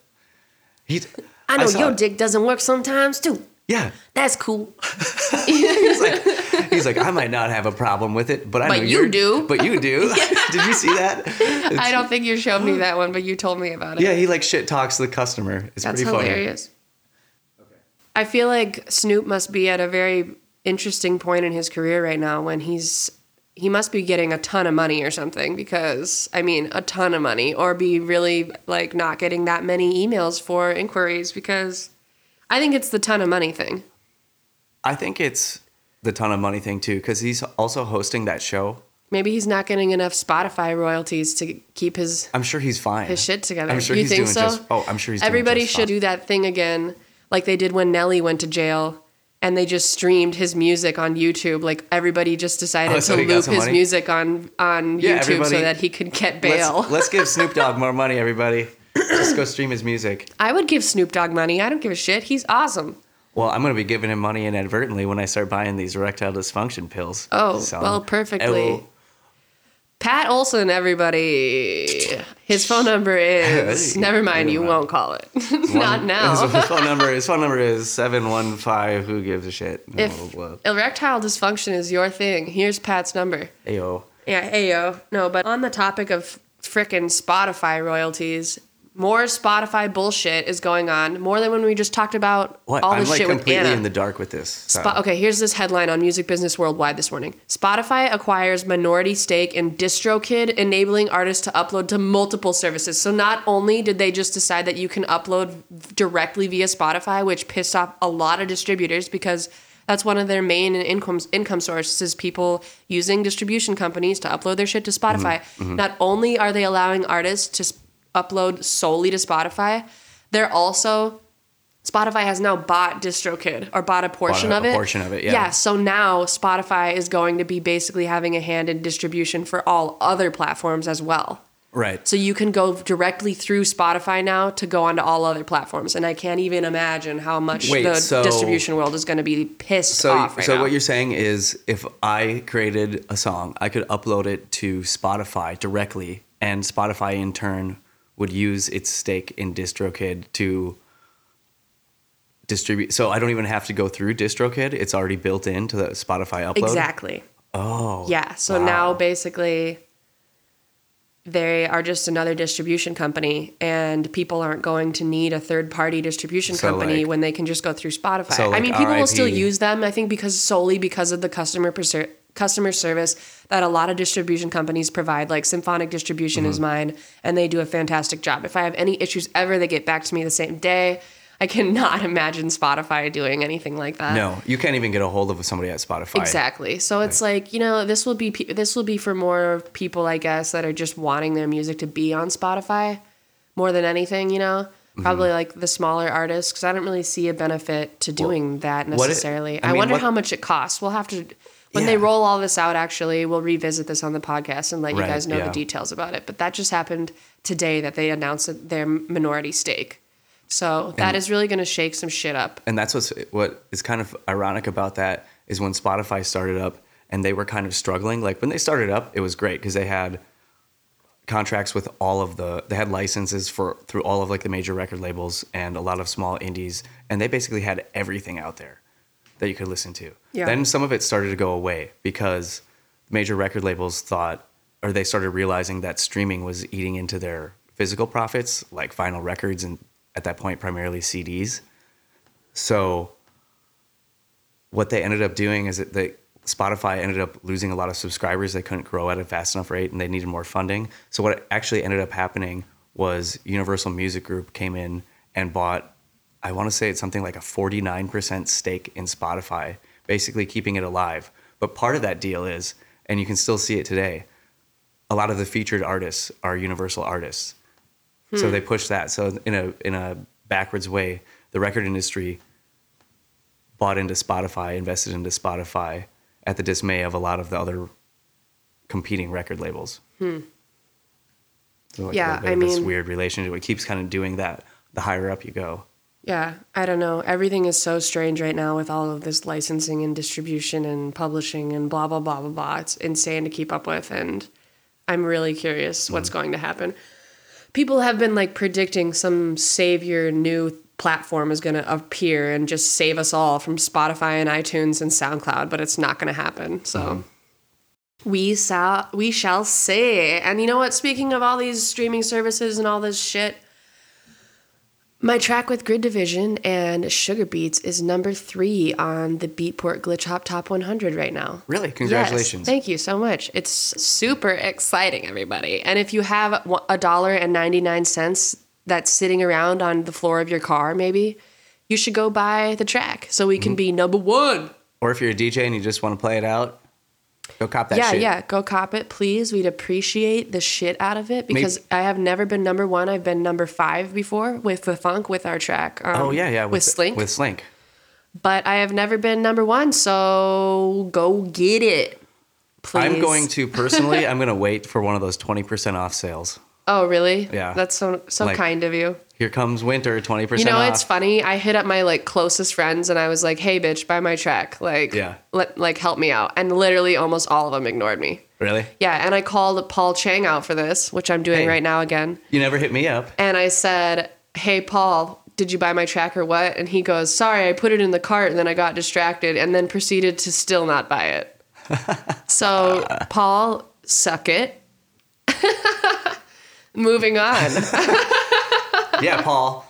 Speaker 1: He's,
Speaker 2: I know
Speaker 1: saw
Speaker 2: your
Speaker 1: it.
Speaker 2: dick doesn't work sometimes too.
Speaker 1: Yeah,
Speaker 2: That's cool.
Speaker 1: he's like, he's like, I might not have a problem with it, but I
Speaker 2: But
Speaker 1: know
Speaker 2: you do."
Speaker 1: But you do. did you see that?
Speaker 2: I don't think you showed me that one, but you told me about it.
Speaker 1: Yeah, he like shit talks to the customer. It's
Speaker 2: That's
Speaker 1: pretty funny.
Speaker 2: I feel like Snoop must be at a very interesting point in his career right now when he's he must be getting a ton of money or something because I mean a ton of money or be really like not getting that many emails for inquiries because I think it's the ton of money thing.
Speaker 1: I think it's the ton of money thing too, because he's also hosting that show.
Speaker 2: Maybe he's not getting enough Spotify royalties to keep his
Speaker 1: I'm sure he's fine.
Speaker 2: his shit together.
Speaker 1: I'm sure
Speaker 2: you
Speaker 1: he's
Speaker 2: think
Speaker 1: doing
Speaker 2: so?
Speaker 1: just. Oh, I'm sure he's. doing
Speaker 2: Everybody should
Speaker 1: fine.
Speaker 2: do that thing again, like they did when Nelly went to jail, and they just streamed his music on YouTube. Like everybody just decided
Speaker 1: Oh, so
Speaker 2: to loop his
Speaker 1: money?
Speaker 2: music on on
Speaker 1: Yeah,
Speaker 2: YouTube so that he could get bail.
Speaker 1: Let's, let's give Snoop Dogg more money, everybody. Just go stream his music.
Speaker 2: I would give Snoop Dogg money. I don't give a shit. He's awesome.
Speaker 1: Well, I'm going to be giving him money inadvertently when I start buying these erectile dysfunction pills.
Speaker 2: Oh,
Speaker 1: So,
Speaker 2: well, perfectly. Pat Olson, everybody. His phone number is. Never mind, you won't call it. Not now.
Speaker 1: his phone number. His phone number is seven one five. Who gives a shit?
Speaker 2: If
Speaker 1: Blah, blah.
Speaker 2: erectile dysfunction is your thing, here's Pat's number.
Speaker 1: Ayo.
Speaker 2: Yeah, hey yo. No, but on the topic of frickin' Spotify royalties, more Spotify bullshit is going on. More than when we just talked about
Speaker 1: What?
Speaker 2: all
Speaker 1: I'm
Speaker 2: this
Speaker 1: like
Speaker 2: shit with
Speaker 1: completely
Speaker 2: Anna.
Speaker 1: in the dark with this. So.
Speaker 2: Spo- okay, here's this headline on Music Business Worldwide this morning. Spotify acquires minority stake in DistroKid, enabling artists to upload to multiple services. So not only did they just decide that you can upload directly via Spotify, which pissed off a lot of distributors because that's one of their main income income sources is people using distribution companies to upload their shit to Spotify. Mm-hmm. Mm-hmm. Not only are they allowing artists to s- upload solely to Spotify. They're also Spotify has now bought DistroKid or bought a portion
Speaker 1: a-
Speaker 2: of
Speaker 1: a
Speaker 2: it.
Speaker 1: portion of it, yeah.
Speaker 2: Yeah. So now Spotify is going to be basically having a hand in distribution for all other platforms as well.
Speaker 1: Right.
Speaker 2: So you can go directly through Spotify now to go onto all other platforms, and I can't even imagine how much
Speaker 1: Wait,
Speaker 2: the
Speaker 1: so-
Speaker 2: distribution world is going to be pissed
Speaker 1: So,
Speaker 2: off right
Speaker 1: so
Speaker 2: now.
Speaker 1: what you're saying is, if I created a song, I could upload it to Spotify directly, and Spotify in turn would use its stake in DistroKid to distribute. So I don't even have to go through DistroKid; it's already built into the Spotify upload.
Speaker 2: exactly.
Speaker 1: Oh,
Speaker 2: Yeah. So
Speaker 1: wow.
Speaker 2: now basically they are just another distribution company and people aren't going to need a third party distribution
Speaker 1: So,
Speaker 2: company
Speaker 1: like-
Speaker 2: when they can just go through Spotify.
Speaker 1: So,
Speaker 2: I mean people will still use them I think because solely because of the customer customer service that a lot of distribution companies provide like Symphonic Distribution
Speaker 1: Mm-hmm.
Speaker 2: is mine and they do a fantastic job. If I have any issues ever they get back to me the same day. I cannot imagine Spotify doing anything like that.
Speaker 1: No, you can't even get a hold of somebody at Spotify.
Speaker 2: Exactly. So it's like you know this will be pe- this will be for more people I guess that are just wanting their music to be on Spotify more than anything. You know,
Speaker 1: Mm-hmm.
Speaker 2: probably like the smaller artists because I don't really see a benefit to doing that
Speaker 1: what it-
Speaker 2: necessarily.
Speaker 1: I
Speaker 2: I,
Speaker 1: mean,
Speaker 2: wonder
Speaker 1: what-
Speaker 2: how much it costs. We'll have to. When they roll all this out, actually, we'll revisit this on the podcast and let you guys know
Speaker 1: yeah.
Speaker 2: the details about it. But that just happened today that they announced their minority stake. So that is really going to shake some shit up.
Speaker 1: and that's what's what is kind of ironic about that is when Spotify started up and they were kind of struggling. Like when they started up, it was great because they had contracts with all of the they had licenses for through all of like the major record labels and a lot of small indies and they basically had everything out there that you could listen to.
Speaker 2: Yeah.
Speaker 1: Then some of it started to go away because major record labels thought or they started realizing that streaming was eating into their physical profits like vinyl records and at that point primarily CDs. So what they ended up doing is that they, Spotify ended up losing a lot of subscribers. They couldn't grow at a fast enough rate and they needed more funding. So what actually ended up happening was Universal Music Group came in and bought I want to say it's something like a 49% stake in Spotify, basically keeping it alive. But part of that deal is, and you can still see it today, a lot of the featured artists are Universal artists. So hmm. they push that. So in a in a backwards way, the record industry bought into Spotify, invested into Spotify at the dismay of a lot of the other competing record labels. Hmm. So like
Speaker 2: Yeah, I
Speaker 1: of this
Speaker 2: mean-
Speaker 1: weird relationship. It keeps kind of doing that. The higher up you go.
Speaker 2: Yeah, I don't know. Everything is so strange right now with all of this licensing and distribution and publishing and blah blah blah blah blah. It's insane to keep up with and I'm really curious mm-hmm. what's going to happen. People have been like predicting some savior new platform is going to appear and just save us all from Spotify and iTunes and SoundCloud, but it's not going to happen. So mm-hmm. we shall we shall see. And you know what? Speaking of all these streaming services and all this shit, my track with Grid Division and Sugar Beats is number three on the Beatport Glitch Hop Top 100 right now.
Speaker 1: Really?
Speaker 2: Yes,
Speaker 1: Congratulations.
Speaker 2: thank you so much. It's super exciting, everybody. And if you have a dollar and 99 cents that's sitting around on the floor of your car, maybe, you should go buy the track so we can
Speaker 1: Mm-hmm.
Speaker 2: be number one.
Speaker 1: Or if you're a DJ and you just want to play it out, go cop that
Speaker 2: yeah,
Speaker 1: shit.
Speaker 2: yeah. Go cop it, please. We'd appreciate the shit out of it because I have never been number one. I've been number five before with the funk with our track. Um,
Speaker 1: Oh yeah, yeah.
Speaker 2: With, Slink.
Speaker 1: With Slink.
Speaker 2: but I have never been number one, so go get it. Please.
Speaker 1: I'm going to personally. I'm going to wait for one of those 20% off sales.
Speaker 2: Oh, really?
Speaker 1: Yeah.
Speaker 2: That's so so
Speaker 1: Like-
Speaker 2: kind of you.
Speaker 1: Here comes winter, 20%
Speaker 2: You know,
Speaker 1: off.
Speaker 2: it's funny. I hit up my like closest friends and I was like, "Hey, bitch, buy my track. Like,
Speaker 1: Yeah.
Speaker 2: let like help me out." And literally, almost all of them ignored me.
Speaker 1: Really?
Speaker 2: Yeah, and I called Paul Chang out for this, which I'm doing
Speaker 1: Hey.
Speaker 2: right now again.
Speaker 1: You never hit me up.
Speaker 2: And I said, "Hey, Paul, did you buy my track or what?" And he goes, "Sorry, I put it in the cart and then I got distracted and then proceeded to still not buy it." so, Paul, suck it. Moving on.
Speaker 1: yeah, Paul.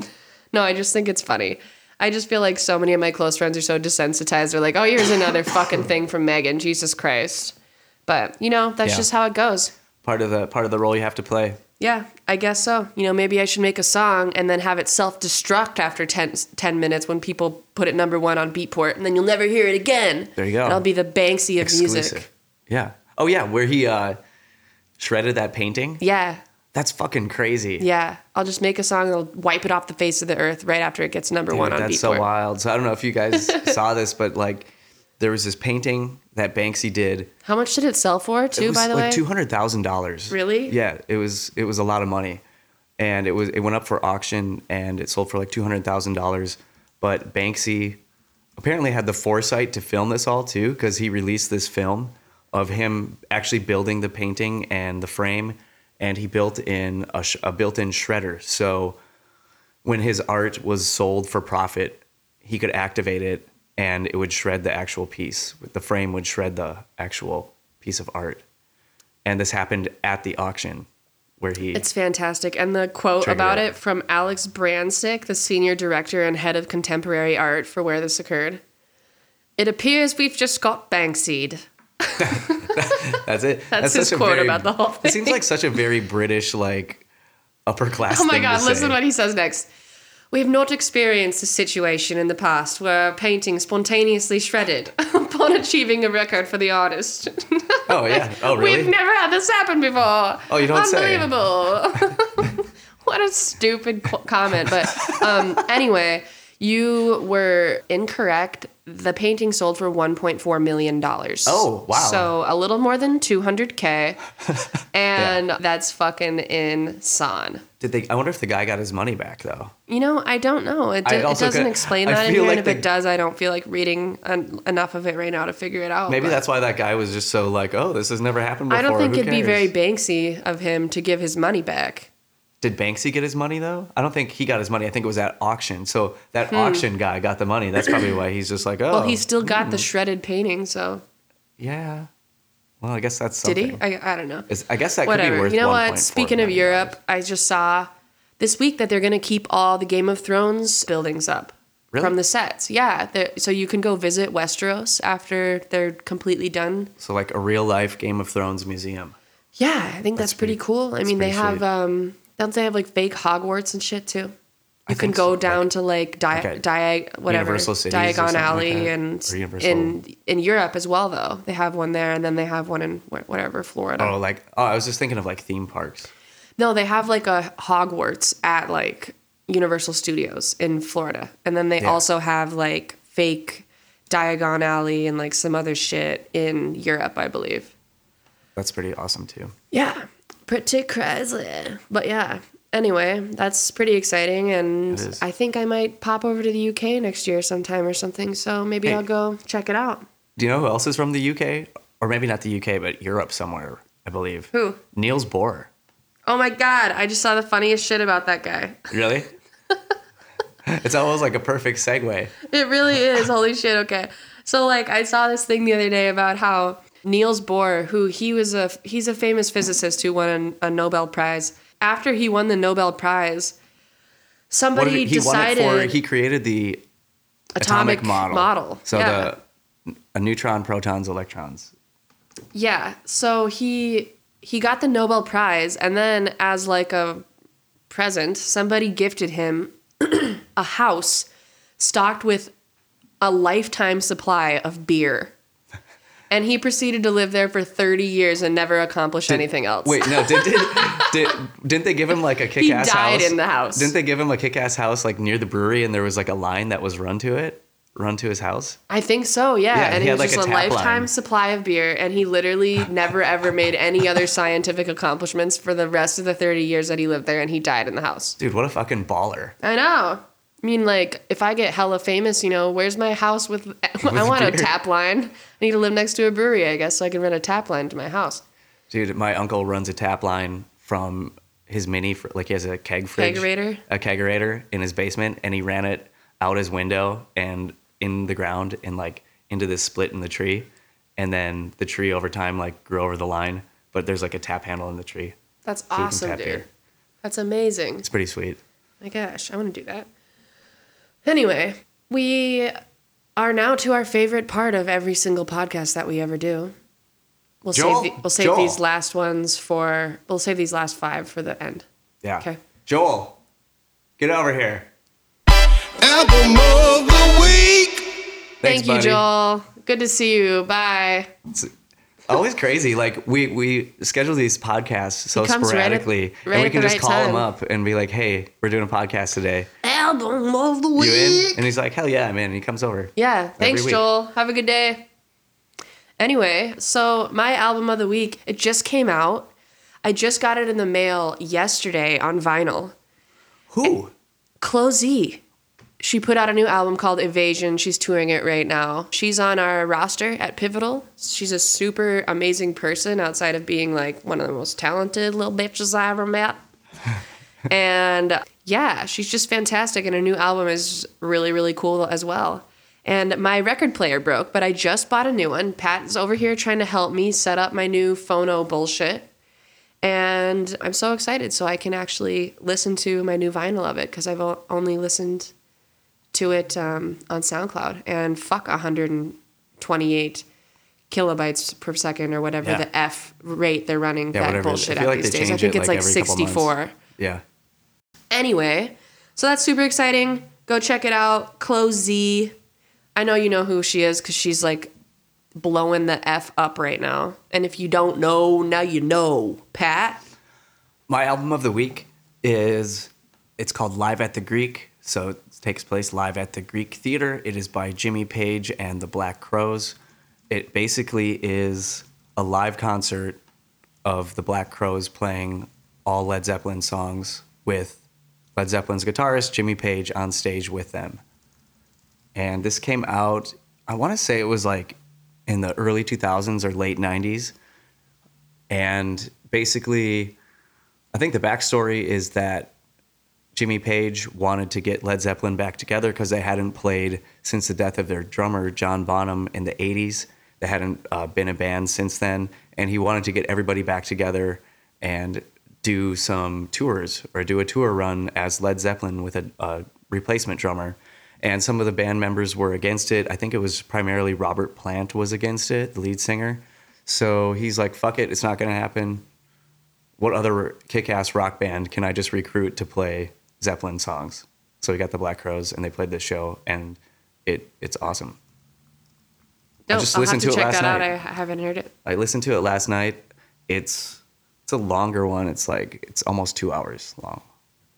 Speaker 2: No, I just think it's funny. I just feel like so many of my close friends are so desensitized. They're like, "Oh, here's another fucking thing from Megan. Jesus Christ." But you know, that's
Speaker 1: Yeah.
Speaker 2: just how it goes.
Speaker 1: Part of the part of the role you have to play.
Speaker 2: Yeah, I guess so. You know, maybe I should make a song and then have it self destruct after 10, 10 minutes when people put it number one on Beatport, and then you'll never hear it again.
Speaker 1: There you go.
Speaker 2: And I'll be the Banksy of
Speaker 1: Exclusive.
Speaker 2: music.
Speaker 1: Yeah. Oh yeah, where he uh, shredded that painting.
Speaker 2: Yeah.
Speaker 1: That's fucking crazy.
Speaker 2: Yeah, I'll just make a song I'll wipe it off the face of the earth right after it gets number
Speaker 1: Dude,
Speaker 2: one on
Speaker 1: that's
Speaker 2: Beatport.
Speaker 1: so wild. So I don't know if you guys saw this, but like there was this painting that Banksy did.
Speaker 2: How much did it sell for, too? by the way?
Speaker 1: like
Speaker 2: way,
Speaker 1: two hundred thousand dollars.
Speaker 2: Really?
Speaker 1: Yeah, it was it was a lot of money, and it was it went up for auction and it sold for like two hundred thousand dollars. But Banksy apparently had the foresight to film this all too, because he released this film of him actually building the painting and the frame, and he built in a, sh- a built-in shredder. So when his art was sold for profit, he could activate it and it would shred the actual piece. The frame would shred the actual piece of art. And this happened at the auction where he
Speaker 2: It's fantastic. And the quote
Speaker 1: Check it
Speaker 2: about it, from Alex Branczik, the senior director and head of contemporary art for where this occurred. It appears we've just got Banksy'd.
Speaker 1: that's it.
Speaker 2: That's his quote about the whole thing.
Speaker 1: It seems like such a very British like upper class
Speaker 2: Oh my god,
Speaker 1: to
Speaker 2: listen
Speaker 1: say.
Speaker 2: what he says next. We have not experienced a situation in the past where a painting spontaneously shredded upon achieving a record for the artist.
Speaker 1: Oh yeah. Oh really?
Speaker 2: We've never had this happen before.
Speaker 1: Oh, you don't say.
Speaker 2: Unbelievable. what a stupid comment. But um, anyway, you were incorrect. The painting sold for $1.4 million.
Speaker 1: Oh, wow.
Speaker 2: So a little more than 200K. And that's fucking insane.
Speaker 1: Did they I wonder if the guy got his money back though.
Speaker 2: You know, I don't know. It, do- it doesn't
Speaker 1: could-
Speaker 2: explain
Speaker 1: I
Speaker 2: that in here.
Speaker 1: like
Speaker 2: and if
Speaker 1: the-
Speaker 2: it does, I don't feel like reading en- enough of it right now to figure it out.
Speaker 1: Maybe
Speaker 2: but-
Speaker 1: that's why that guy was just so like, oh, this has never happened before.
Speaker 2: I don't think
Speaker 1: Who
Speaker 2: it'd be very Banksy of him to give his money back.
Speaker 1: Did Banksy get his money though? I don't think he got his money. I think it was at auction. So that auction guy got the money. That's probably why he's just like, oh.
Speaker 2: Hmm. Well, he still got the shredded painting, so
Speaker 1: yeah. Well, I guess that's
Speaker 2: did he? I, I don't know.
Speaker 1: Is- I guess that could
Speaker 2: Whatever.
Speaker 1: be worth.
Speaker 2: You know what? Speaking of Europe, I just saw this week that they're going to keep all the Game of Thrones buildings up
Speaker 1: Really?
Speaker 2: from the sets. Yeah, so you can go visit Westeros after they're completely done.
Speaker 1: So like a real life Game of Thrones museum.
Speaker 2: Yeah, I think that's, pretty,
Speaker 1: pretty-
Speaker 2: cool. I mean, they have um, don't they have like fake Hogwarts and shit too?
Speaker 1: I
Speaker 2: You can go
Speaker 1: so,
Speaker 2: down
Speaker 1: like-
Speaker 2: to like Di-
Speaker 1: at
Speaker 2: Diag whatever
Speaker 1: Universal Cities or
Speaker 2: Diagon
Speaker 1: something like
Speaker 2: Alley and in in Europe as well though. They have one there and then they have one in whatever Florida.
Speaker 1: Oh, like oh, I was just thinking of like theme parks.
Speaker 2: No, they have like a Hogwarts at like Universal Studios in Florida. And then they
Speaker 1: Yeah.
Speaker 2: also have like fake Diagon Alley and like some other shit in Europe, I believe.
Speaker 1: That's pretty awesome too.
Speaker 2: Yeah, pretty crazy. But yeah, anyway, that's pretty exciting. And I think I might pop over to the UK next year sometime or something. So maybe
Speaker 1: Hey.
Speaker 2: I'll go check it out.
Speaker 1: Do you know who else is from the UK? Or maybe not the UK, but Europe somewhere, I believe.
Speaker 2: Who?
Speaker 1: Niels Bohr.
Speaker 2: Oh my God, I just saw the funniest shit about that guy.
Speaker 1: Really? it's almost like a perfect segue.
Speaker 2: It really is. Holy shit. Okay. So like I saw this thing the other day about how Niels Bohr, who he was a he's a famous physicist who won a, a Nobel Prize. After he won the Nobel Prize, somebody
Speaker 1: did he
Speaker 2: decided
Speaker 1: for? He created the
Speaker 2: atomic,
Speaker 1: atomic, model.
Speaker 2: model.
Speaker 1: So
Speaker 2: yeah.
Speaker 1: the a neutron, protons, electrons.
Speaker 2: Yeah. So he he got the Nobel Prize and then as like a present, somebody gifted him a house stocked with a lifetime supply of beer. And he proceeded to live there for 30 years and never accomplish anything else.
Speaker 1: Wait, no, did, did, did didn't they give him like a
Speaker 2: he
Speaker 1: kick-ass
Speaker 2: died
Speaker 1: house?
Speaker 2: in the house.
Speaker 1: Didn't they give him a kick-ass house like near the brewery, and there was like a line that was run to it, run to his house?
Speaker 2: I think so, yeah.
Speaker 1: Yeah,
Speaker 2: and
Speaker 1: he
Speaker 2: it
Speaker 1: had,
Speaker 2: was
Speaker 1: like,
Speaker 2: just
Speaker 1: a
Speaker 2: a, lifetime
Speaker 1: line.
Speaker 2: supply of beer, and he literally never ever made any other scientific accomplishments for the rest of the 30 years that he lived there, and he died in the house.
Speaker 1: Dude, what a fucking baller!
Speaker 2: I know. I mean, like, if I get hella famous, you know, where's my house with? I want a tap line. I need to live next to a brewery, I guess, so I can rent a tap line to my house.
Speaker 1: Dude, my uncle runs a tap line from his mini, fr- like he has a keg fridge,
Speaker 2: Kegerator?
Speaker 1: a kegerator in his basement, and he ran it out his window and in the ground and like into this split in the tree, and then the tree over time like grew over the line, but there's like a tap handle in the tree.
Speaker 2: That's
Speaker 1: can
Speaker 2: awesome, dude.
Speaker 1: beer.
Speaker 2: That's amazing.
Speaker 1: It's pretty sweet.
Speaker 2: My gosh, I want to do that. Anyway, we are now to our favorite part of every single podcast that we ever do. We'll
Speaker 1: Joel?
Speaker 2: save the, we'll save
Speaker 1: Joel.
Speaker 2: these last ones for we'll save these last five for the end.
Speaker 1: Yeah.
Speaker 2: Okay.
Speaker 1: Joel, get over here.
Speaker 3: Album of the week.
Speaker 1: Thanks,
Speaker 2: Thank you,
Speaker 1: buddy.
Speaker 2: Joel. Good to see you. Bye.
Speaker 1: Always crazy. Like we we schedule these podcasts so
Speaker 2: comes right at-
Speaker 1: sporadically,
Speaker 2: right
Speaker 1: and we can just
Speaker 2: right
Speaker 1: call him up and be like, "Hey, we're doing a podcast today.
Speaker 2: Album of the week."
Speaker 1: You in?" And he's like, "Hell yeah, I'm. And he comes over.
Speaker 2: Yeah. Thanks,
Speaker 1: week.
Speaker 2: Joel. Have a good day. Anyway, so my album of the week, it just came out. I just got it in the mail yesterday on vinyl.
Speaker 1: Who?
Speaker 2: Chloe. She put out a new album called Evasion. She's touring it right now. She's on our roster at Pivotal. She's a super amazing person outside of being like one of the most talented little bitches I ever met. and yeah, she's just fantastic. And her new album is really, really cool as well. And my record player broke, but I just bought a new one. Pat's over here trying to help me set up my new phono bullshit. And I'm so excited so I can actually listen to my new vinyl of it because I've only listened to it um, on SoundCloud. And fuck 128 kilobytes per second or whatever
Speaker 1: Yeah.
Speaker 2: the F rate they're running
Speaker 1: Yeah,
Speaker 2: that bullshit at
Speaker 1: like
Speaker 2: these days. I think
Speaker 1: it,
Speaker 2: it's
Speaker 1: like,
Speaker 2: like,
Speaker 1: every couple months.
Speaker 2: 64.
Speaker 1: Yeah.
Speaker 2: Anyway, so that's super exciting. Go check it out. Chloe Z. I know you know who she is because she's like blowing the F up right now. And if you don't know, now you know. Pat?
Speaker 1: My album of the week is it's called Live at the Greek. So takes place live at the Greek Theater. It is by Jimmy Page and the Black Crowes. It basically is a live concert of the Black Crowes playing all Led Zeppelin songs with Led Zeppelin's guitarist Jimmy Page on stage with them. And this came out, I want to say it was like in the early 2000s or late 90s. And basically, I think the backstory is that Jimmy Page wanted to get Led Zeppelin back together because they hadn't played since the death of their drummer, John Bonham, in the 80s. They hadn't uh, been a band since then. And he wanted to get everybody back together and do some tours or do a tour run as Led Zeppelin with a, a replacement drummer. And some of the band members were against it. I think it was primarily Robert Plant was against it, the lead singer. So he's like, fuck it, it's not going to happen what other kick-ass rock band can I just recruit to play Zeppelin songs? So we got the Black Crowes, and they played this show, and it it's awesome.
Speaker 2: Dope.
Speaker 1: just
Speaker 2: I'll
Speaker 1: listened
Speaker 2: have to,
Speaker 1: to it
Speaker 2: check
Speaker 1: last
Speaker 2: that out.
Speaker 1: night.
Speaker 2: I haven't heard it.
Speaker 1: I listened to it last night. It's it's a longer one. It's like it's almost two hours long,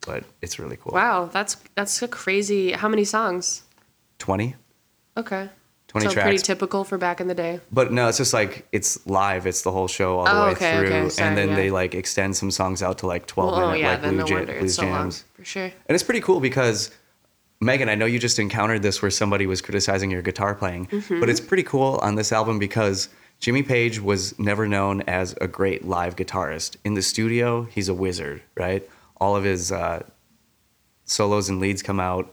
Speaker 1: but it's really cool.
Speaker 2: Wow, that's that's a crazy. How many songs?
Speaker 1: 20?
Speaker 2: Okay.
Speaker 1: 20
Speaker 2: so pretty typical for back in the day.
Speaker 1: But no, it's just like it's live. It's the whole show all the
Speaker 2: Oh,
Speaker 1: way
Speaker 2: okay,
Speaker 1: through,
Speaker 2: okay, sorry,
Speaker 1: and then
Speaker 2: yeah.
Speaker 1: they like extend some songs out to like 12
Speaker 2: Well, oh
Speaker 1: minute
Speaker 2: yeah,
Speaker 1: like
Speaker 2: then
Speaker 1: blue
Speaker 2: no
Speaker 1: ja-
Speaker 2: wonder
Speaker 1: blues
Speaker 2: it's so long for sure.
Speaker 1: And it's pretty cool because Megan, I know you just encountered this where somebody was criticizing your guitar playing,
Speaker 2: Mm-hmm.
Speaker 1: but it's pretty cool on this album because Jimmy Page was never known as a great live guitarist. In the studio, he's a wizard, right? All of his uh, solos and leads come out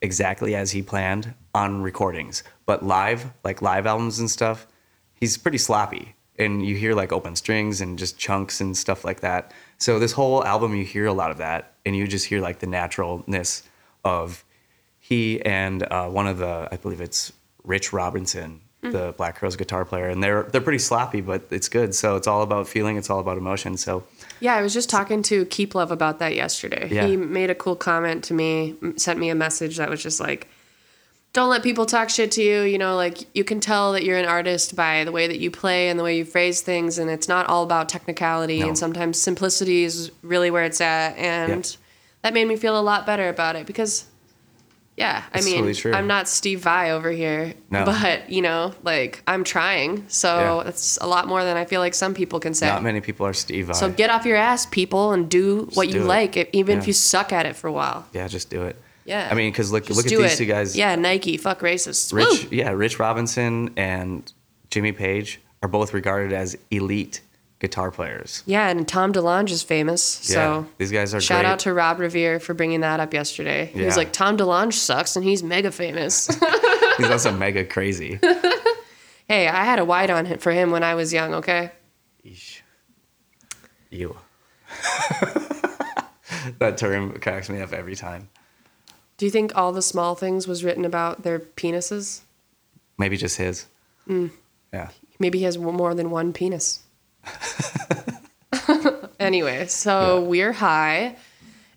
Speaker 1: exactly as he planned on recordings. But live, like live albums and stuff, he's pretty sloppy. And you hear like open strings and just chunks and stuff like that. So this whole album, you hear a lot of that, and you just hear like the naturalness of he and uh, one of the, I believe it's Rich Robinson, the Black Crowes guitar player, and they're they're pretty sloppy, but it's good. So it's all about feeling, it's all about emotion. So
Speaker 2: Yeah, I was just talking to Keep Love about that yesterday.
Speaker 1: Yeah.
Speaker 2: He made a cool comment to me, sent me a message that was just like, don't let people talk shit to you. You know, like you can tell that you're an artist by the way that you play and the way you phrase things, and it's not all about technicality.
Speaker 1: No.
Speaker 2: And sometimes simplicity is really where it's at. And
Speaker 1: Yeah.
Speaker 2: that made me feel a lot better about it because, yeah, I mean,
Speaker 1: totally.
Speaker 2: I'm not Steve Vai over here,
Speaker 1: No.
Speaker 2: but you know, like I'm trying. So
Speaker 1: Yeah.
Speaker 2: that's a lot more than I feel like some people can say.
Speaker 1: not many people are Steve Vai.
Speaker 2: So get off your ass, people, and do what you
Speaker 1: it.
Speaker 2: like, even if you suck at it for a while.
Speaker 1: yeah, just do it.
Speaker 2: Yeah.
Speaker 1: I mean, because look
Speaker 2: Just
Speaker 1: look at these
Speaker 2: it.
Speaker 1: two guys.
Speaker 2: Yeah, Nike, fuck racists.
Speaker 1: Rich,
Speaker 2: Woo!
Speaker 1: yeah, Rich Robinson and Jimmy Page are both regarded as elite guitar players.
Speaker 2: Yeah, and Tom DeLonge is famous. So
Speaker 1: yeah, these guys are
Speaker 2: shout
Speaker 1: great.
Speaker 2: out to Rob Revere for bringing that up yesterday. He was like, Tom DeLonge sucks, and he's mega famous.
Speaker 1: He's also mega crazy.
Speaker 2: hey, I had a wide on him for him when I was young. Okay.
Speaker 1: Eesh. You. that term cracks me up every time.
Speaker 2: Do you think all the small things was written about their penises?
Speaker 1: Maybe just his.
Speaker 2: Mm.
Speaker 1: Yeah.
Speaker 2: Maybe he has more than one penis. anyway, so
Speaker 1: Yeah.
Speaker 2: we're high,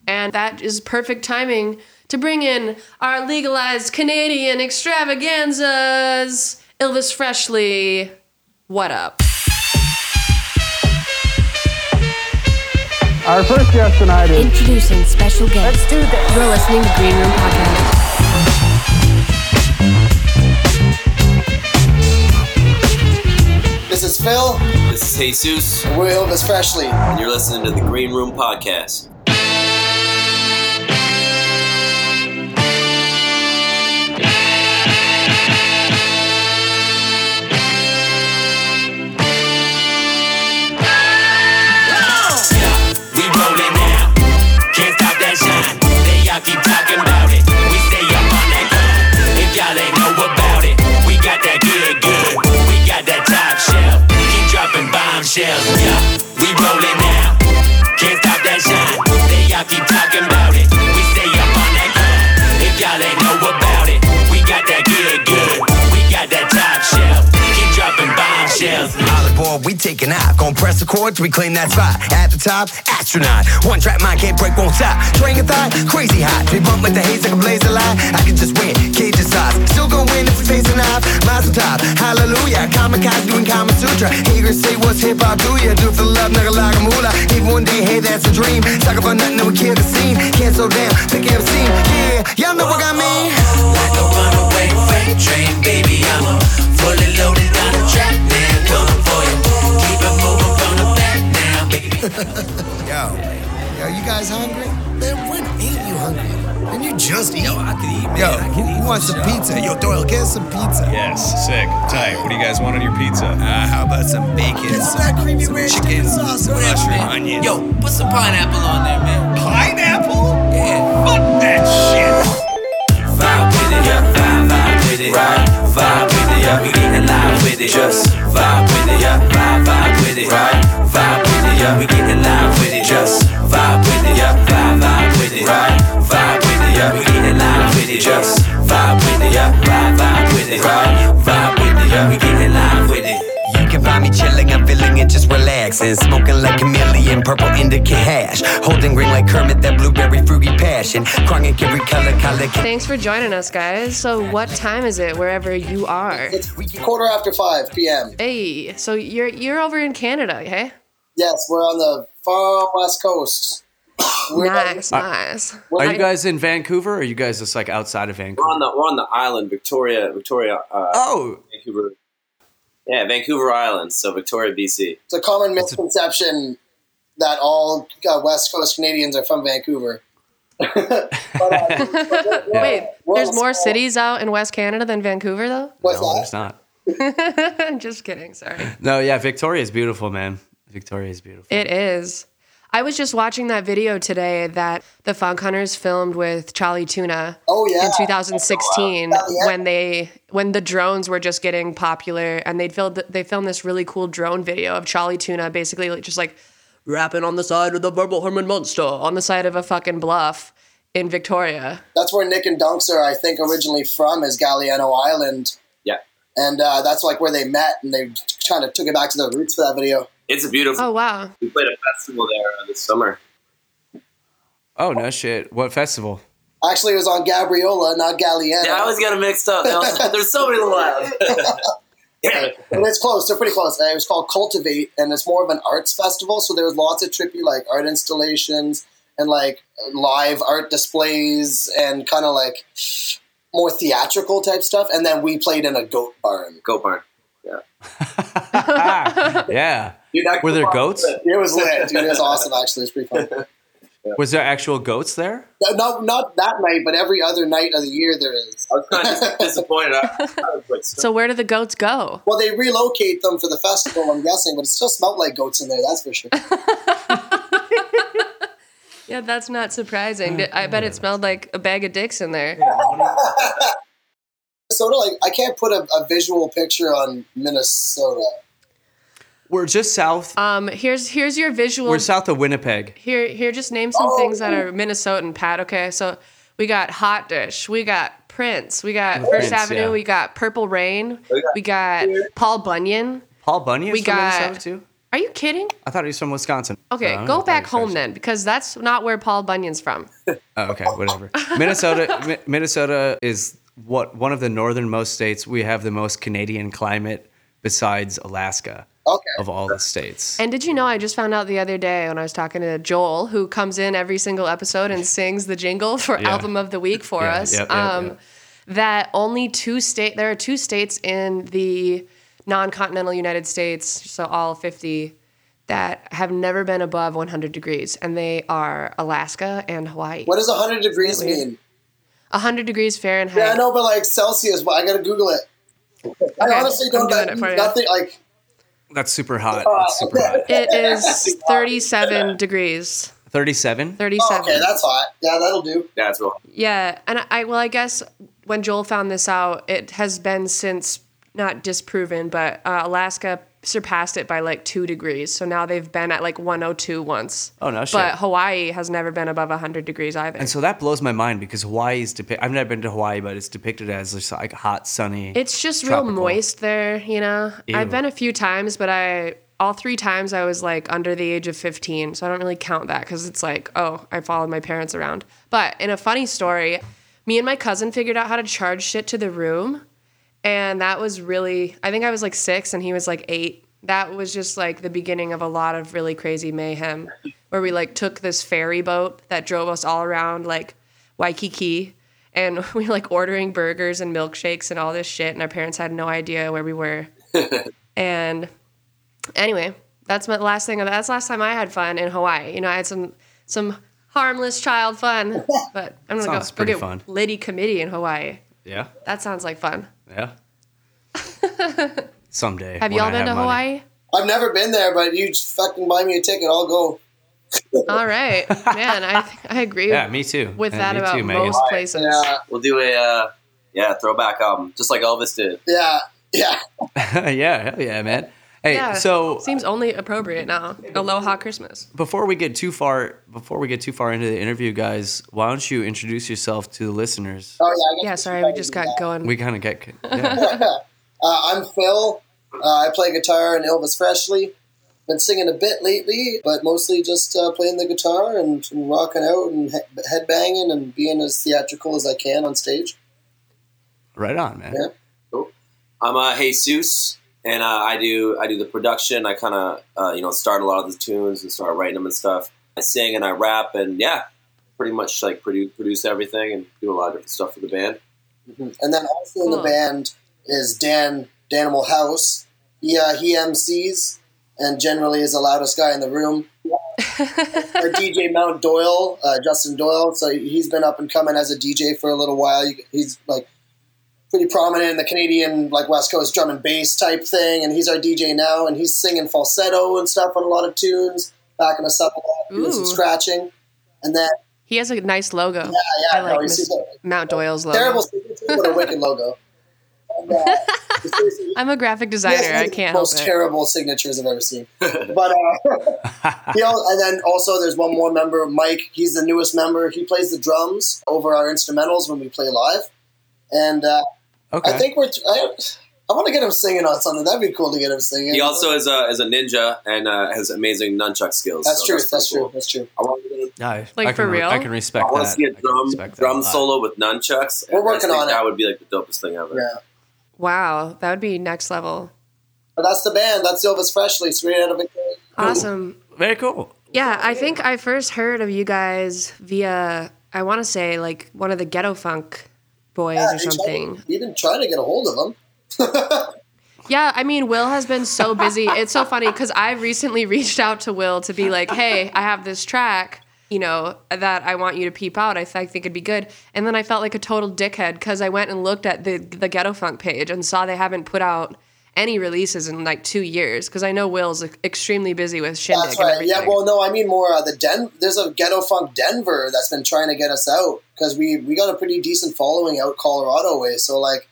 Speaker 2: and that is perfect timing to bring in our legalized Canadian extravaganzas. Illvis Freshly, what up?
Speaker 4: Our first guest tonight is
Speaker 5: Introducing special guest. Let's do this. You're listening to Green Room Podcast.
Speaker 6: This is Phil.
Speaker 7: This is Jesus,
Speaker 6: We're Illvis Freshly.
Speaker 7: and you're listening to the Green Room Podcast.
Speaker 8: We rollin' now. Can't stop that shine. They y'all keep talking it. We stay up on that grind. If y'all ain't know about it, we got that good, good. We got that top shelf. Keep dropping bombshells. Yeah, we rollin' now. Dropping bombshells.
Speaker 9: All we taking off. Gonna press the chords, reclaim that spot. At the top, astronaut. One track mind can't break, won't stop. Train of thought, crazy hot. We bump like the haze like a blaze of light. I can just win, cage of sauce. Still gonna win if we facing off. Mazel top, hallelujah. Kamikaze doing Kama Sutra. Haters say what's hip hop do ya? Do it for love, nigga like a moolah. Even one day, hey, that's a dream. Talk about nothing, then we kill the scene. Can't slow down, pick up scene. Yeah, y'all know what I mean.
Speaker 8: Like a runaway freight train, baby. I'm a fully loaded
Speaker 9: Yo, yo, you guys hungry? Man, when ain't you hungry? And you just eat. Yo, I could eat. Yo, who, who wants some pizza? Yo, Doyle, get us some pizza.
Speaker 10: Yes, sick, tight. What do you guys want on your pizza?
Speaker 9: Uh, how about some bacon? Get some that creamy ranch chicken sauce, whatever,
Speaker 10: mushroom,
Speaker 9: man.
Speaker 10: onion.
Speaker 8: Yo, put some pineapple on there, man.
Speaker 10: pineapple?
Speaker 8: Just.
Speaker 9: Smoking like chameleon, purple indica hash. Holding green like Kermit, that blueberry fruity passion. Crying every color, color.
Speaker 2: Thanks for joining us, guys. So, what time is it wherever you are?
Speaker 6: It's quarter after 5 p.m.
Speaker 2: Hey, so you're you're over in Canada, hey?
Speaker 6: Yes, we're on the far west coast. We're
Speaker 2: Nice, nice.
Speaker 1: Are
Speaker 2: I-
Speaker 1: you guys in Vancouver or are you guys just like outside of
Speaker 7: We're
Speaker 1: Vancouver?
Speaker 7: on the we're on the island, Victoria, Victoria, uh,
Speaker 1: Oh,
Speaker 7: Vancouver. Yeah, Vancouver Island, so Victoria, BC.
Speaker 6: It's a common misconception that all uh, West Coast Canadians are from Vancouver. But, uh,
Speaker 2: Wait,
Speaker 6: we're
Speaker 2: there's more
Speaker 6: small-
Speaker 2: cities out in West Canada than Vancouver, though?
Speaker 6: What's
Speaker 1: no,
Speaker 6: that?
Speaker 1: there's not.
Speaker 2: I'm just kidding. Sorry.
Speaker 1: No, yeah, Victoria is beautiful, man. Victoria is beautiful.
Speaker 2: It is. I was just watching that video today that the Funk Hunters filmed with Charlie Tuna
Speaker 6: Oh, yeah.
Speaker 2: in 2016
Speaker 6: Oh, yeah.
Speaker 2: when they when the drones were just getting popular and they filmed they filmed this really cool drone video of Chali 2na basically like, just like rapping on the side of the Verbal Herman Monster on the side of a fucking bluff in Victoria.
Speaker 6: That's where Nick and Dunks are, I think, originally from, is Galiano Island.
Speaker 7: Yeah,
Speaker 6: And uh, that's like where they met, and they kind of took it back to their roots for that video.
Speaker 7: It's a beautiful.
Speaker 2: Oh wow.
Speaker 7: We played a festival there uh, this summer.
Speaker 1: Oh no shit! What festival?
Speaker 6: Actually, it was on Gabriola, not Galiano.
Speaker 7: Yeah, I always get them mixed up. There's so many little islands. yeah.
Speaker 6: But it's close. They're pretty close. Uh, It was called Cultivate, and it's more of an arts festival. So there was lots of trippy like art installations and like live art displays and kind of like more theatrical type stuff. And then we played in a goat barn.
Speaker 7: Goat barn.
Speaker 1: Yeah. yeah.
Speaker 6: Dude, that
Speaker 1: Were there goats?
Speaker 6: was lit. It was lit. Dude, it was awesome. Actually, it's pretty fun.
Speaker 1: Was there actual goats there?
Speaker 6: No, Not not that night, but every other night of the year there is.
Speaker 7: I was kind of disappointed. I, I was like,
Speaker 2: So where do the goats go?
Speaker 6: Well, they relocate them for the festival, I'm guessing, but it still smelled like goats in there. That's for sure.
Speaker 2: Yeah, that's not surprising. I bet it smelled like a bag of dicks in there.
Speaker 6: Sort of like I can't put a, a visual picture on Minnesota.
Speaker 1: We're just south.
Speaker 2: Um, here's here's your visual.
Speaker 1: We're south of Winnipeg.
Speaker 2: Here, here, just name some
Speaker 6: Oh.
Speaker 2: things that are Minnesotan, Pat. Okay, so we got Hot Dish, we got Prince, we got First
Speaker 1: Prince,
Speaker 2: Avenue,
Speaker 1: yeah.
Speaker 2: we got Purple Rain,
Speaker 7: We got
Speaker 2: we got Paul Bunyan.
Speaker 1: Paul Bunyan
Speaker 2: We
Speaker 1: from
Speaker 2: got-
Speaker 1: Minnesota too.
Speaker 2: Are you kidding?
Speaker 1: I thought he was from Wisconsin.
Speaker 2: Okay,
Speaker 1: No,
Speaker 2: go
Speaker 1: thought
Speaker 2: back
Speaker 1: he was from-
Speaker 2: home then, because that's not where Paul Bunyan's from.
Speaker 1: Oh, okay, whatever. Minnesota, Mi- Minnesota is what one of the northernmost states. We have the most Canadian climate besides Alaska.
Speaker 6: Okay.
Speaker 1: of all the states.
Speaker 2: And did you know I just found out the other day when I was talking to Joel, who comes in every single episode and sings the jingle for
Speaker 1: Yeah.
Speaker 2: album of the week for
Speaker 1: Yeah,
Speaker 2: us?
Speaker 1: yep, yep,
Speaker 2: um,
Speaker 1: yep.
Speaker 2: That only two state there are two states in the non-continental United States, so all 50 that have never been above 100 degrees, and they are Alaska and Hawaii.
Speaker 6: What does 100 degrees
Speaker 2: Isn't that weird?
Speaker 6: mean?
Speaker 2: 100 degrees Fahrenheit.
Speaker 6: Yeah, I know, but like Celsius, but I gotta Google it. I
Speaker 2: Okay,
Speaker 6: honestly
Speaker 2: I'm
Speaker 6: don't
Speaker 2: doing
Speaker 6: that
Speaker 2: it
Speaker 6: nothing like
Speaker 1: That's super hot.
Speaker 6: Uh,
Speaker 1: That's super hot.
Speaker 2: It is 37 degrees.
Speaker 1: 37?
Speaker 2: 37.
Speaker 6: okay, that's hot. Yeah, that'll do.
Speaker 7: Yeah, that's real.
Speaker 2: Yeah, and I well, I guess when Joel found this out, it has been since not disproven, but uh, Alaska surpassed it by like two degrees. So now they've been at like 102 once.
Speaker 1: Oh, no shit.
Speaker 2: But Hawaii has never been above 100 degrees either.
Speaker 1: And so that blows my mind because Hawaii's depicted. I've never been to Hawaii, but it's depicted as just like hot, sunny.
Speaker 2: It's just
Speaker 1: tropical.
Speaker 2: real moist there, you know.
Speaker 1: Ew.
Speaker 2: I've been a few times, but I all three times I was like under the age of 15, so I don't really count that cuz it's like, oh, I followed my parents around. But in a funny story, me and my cousin figured out how to charge shit to the room, and that was really I think I was like 6 and he was like 8. That was just like the beginning of a lot of really crazy mayhem where we like took this ferry boat that drove us all around like Waikiki and we were like ordering burgers and milkshakes and all this shit and our parents had no idea where we were. And anyway that's my last thing that's the last time i had fun in hawaii. You know i had some some harmless child fun but i'm gonna go, go
Speaker 1: pretty
Speaker 2: get
Speaker 1: fun.
Speaker 2: liddy committee in hawaii.
Speaker 1: Yeah,
Speaker 2: that sounds like fun
Speaker 1: yeah. Someday.
Speaker 2: have y'all
Speaker 1: I
Speaker 2: been to
Speaker 1: have money.
Speaker 2: hawaii
Speaker 6: I've never been there, but you just fucking buy me a ticket, I'll go.
Speaker 2: all right man i think i agree
Speaker 1: Yeah, me too.
Speaker 2: with
Speaker 1: Yeah,
Speaker 2: that about
Speaker 1: too, Megan.
Speaker 2: most places
Speaker 6: Yeah,
Speaker 7: We'll do a uh, yeah throwback album, just like Elvis did.
Speaker 6: yeah, yeah.
Speaker 1: yeah, hell yeah, man. Hey,
Speaker 2: yeah
Speaker 1: so
Speaker 2: seems only appropriate now aloha christmas
Speaker 1: before we get too far, before we get too far into the interview, guys, why don't you introduce yourself to the listeners?
Speaker 6: Oh yeah.
Speaker 2: Yeah sorry we just got
Speaker 6: that.
Speaker 2: going
Speaker 1: We kind of get yeah.
Speaker 6: Uh, I'm Phil. Uh, I play guitar in Illvis Freshly. Been singing a bit lately, but mostly just uh, playing the guitar and, and rocking out and he- headbanging and being as theatrical as I can on stage.
Speaker 1: right on, man.
Speaker 6: Yeah.
Speaker 7: I'm uh, Jesus, and uh, I do I do the production. I kind of uh, you know start a lot of the tunes and start writing them and stuff. I sing and I rap, and yeah, pretty much like produce produce everything and do a lot of different stuff for the band.
Speaker 6: And then also in the band is Dan Danimal House. He, uh, he MCs and generally is the loudest guy in the room. Our DJ Mount Doyle, uh, Justin Doyle. So he's been up and coming as a DJ for a little while. He's like pretty prominent in the Canadian like West Coast drum and bass type thing, and he's our DJ now, and he's singing falsetto and stuff on a lot of tunes, backing us up a lot, doing some scratching, and then
Speaker 2: he has a nice logo
Speaker 6: yeah, yeah,
Speaker 2: i like
Speaker 6: no,
Speaker 2: Mr.
Speaker 6: super-
Speaker 2: mount doyle's logo
Speaker 6: terrible, but a wicked logo. And, uh,
Speaker 2: i'm a graphic designer i can't help
Speaker 6: most terrible signatures I've ever seen. But uh, he al- and then also there's one more member, Mike. He's the newest member. He plays the drums over our instrumentals when we play live, and uh,
Speaker 1: Okay.
Speaker 6: I think we're. I, I want to get him singing on something. That'd be cool to get him singing.
Speaker 7: He also is a is a ninja and uh, has amazing nunchuck skills.
Speaker 6: That's
Speaker 7: so
Speaker 6: true.
Speaker 7: pretty
Speaker 6: That's
Speaker 7: cool.
Speaker 6: true. That's true.
Speaker 7: I want to, get
Speaker 1: Yeah, I-
Speaker 2: Like,
Speaker 1: I
Speaker 2: for
Speaker 1: can,
Speaker 2: real?
Speaker 1: I can respect.
Speaker 7: I
Speaker 1: respect
Speaker 7: want to see a
Speaker 1: I can
Speaker 7: drum
Speaker 1: respect that a
Speaker 7: drum solo with nunchucks.
Speaker 6: We're working
Speaker 7: think
Speaker 6: on it.
Speaker 7: That would be like the dopest thing ever.
Speaker 6: Yeah.
Speaker 2: Wow, that would be next level.
Speaker 6: But that's the band. That's Illvis Freshly, straight out of Victoria.
Speaker 2: Awesome.
Speaker 1: Very cool.
Speaker 2: Yeah, I think I first heard of you guys via I want to say like one of the Ghetto Funk boys
Speaker 6: Yeah,
Speaker 2: or something.
Speaker 6: We've been trying to get a hold of them.
Speaker 2: Yeah, I mean Will has been so busy. It's so funny cuz I recently reached out to Will to be like, "Hey, I have this track, you know, that I want you to peep out. I th- I think it'd be good." And then I felt like a total dickhead cuz I went and looked at the the Ghetto Funk page and saw they haven't put out any releases in like 2 years cuz I know Will's extremely busy with Shindig
Speaker 6: That's
Speaker 2: and
Speaker 6: right. Yeah. Well, no, I mean more uh, the Den. There's a Ghetto Funk Denver that's been trying to get us out because we we got a pretty decent following out Colorado way. So like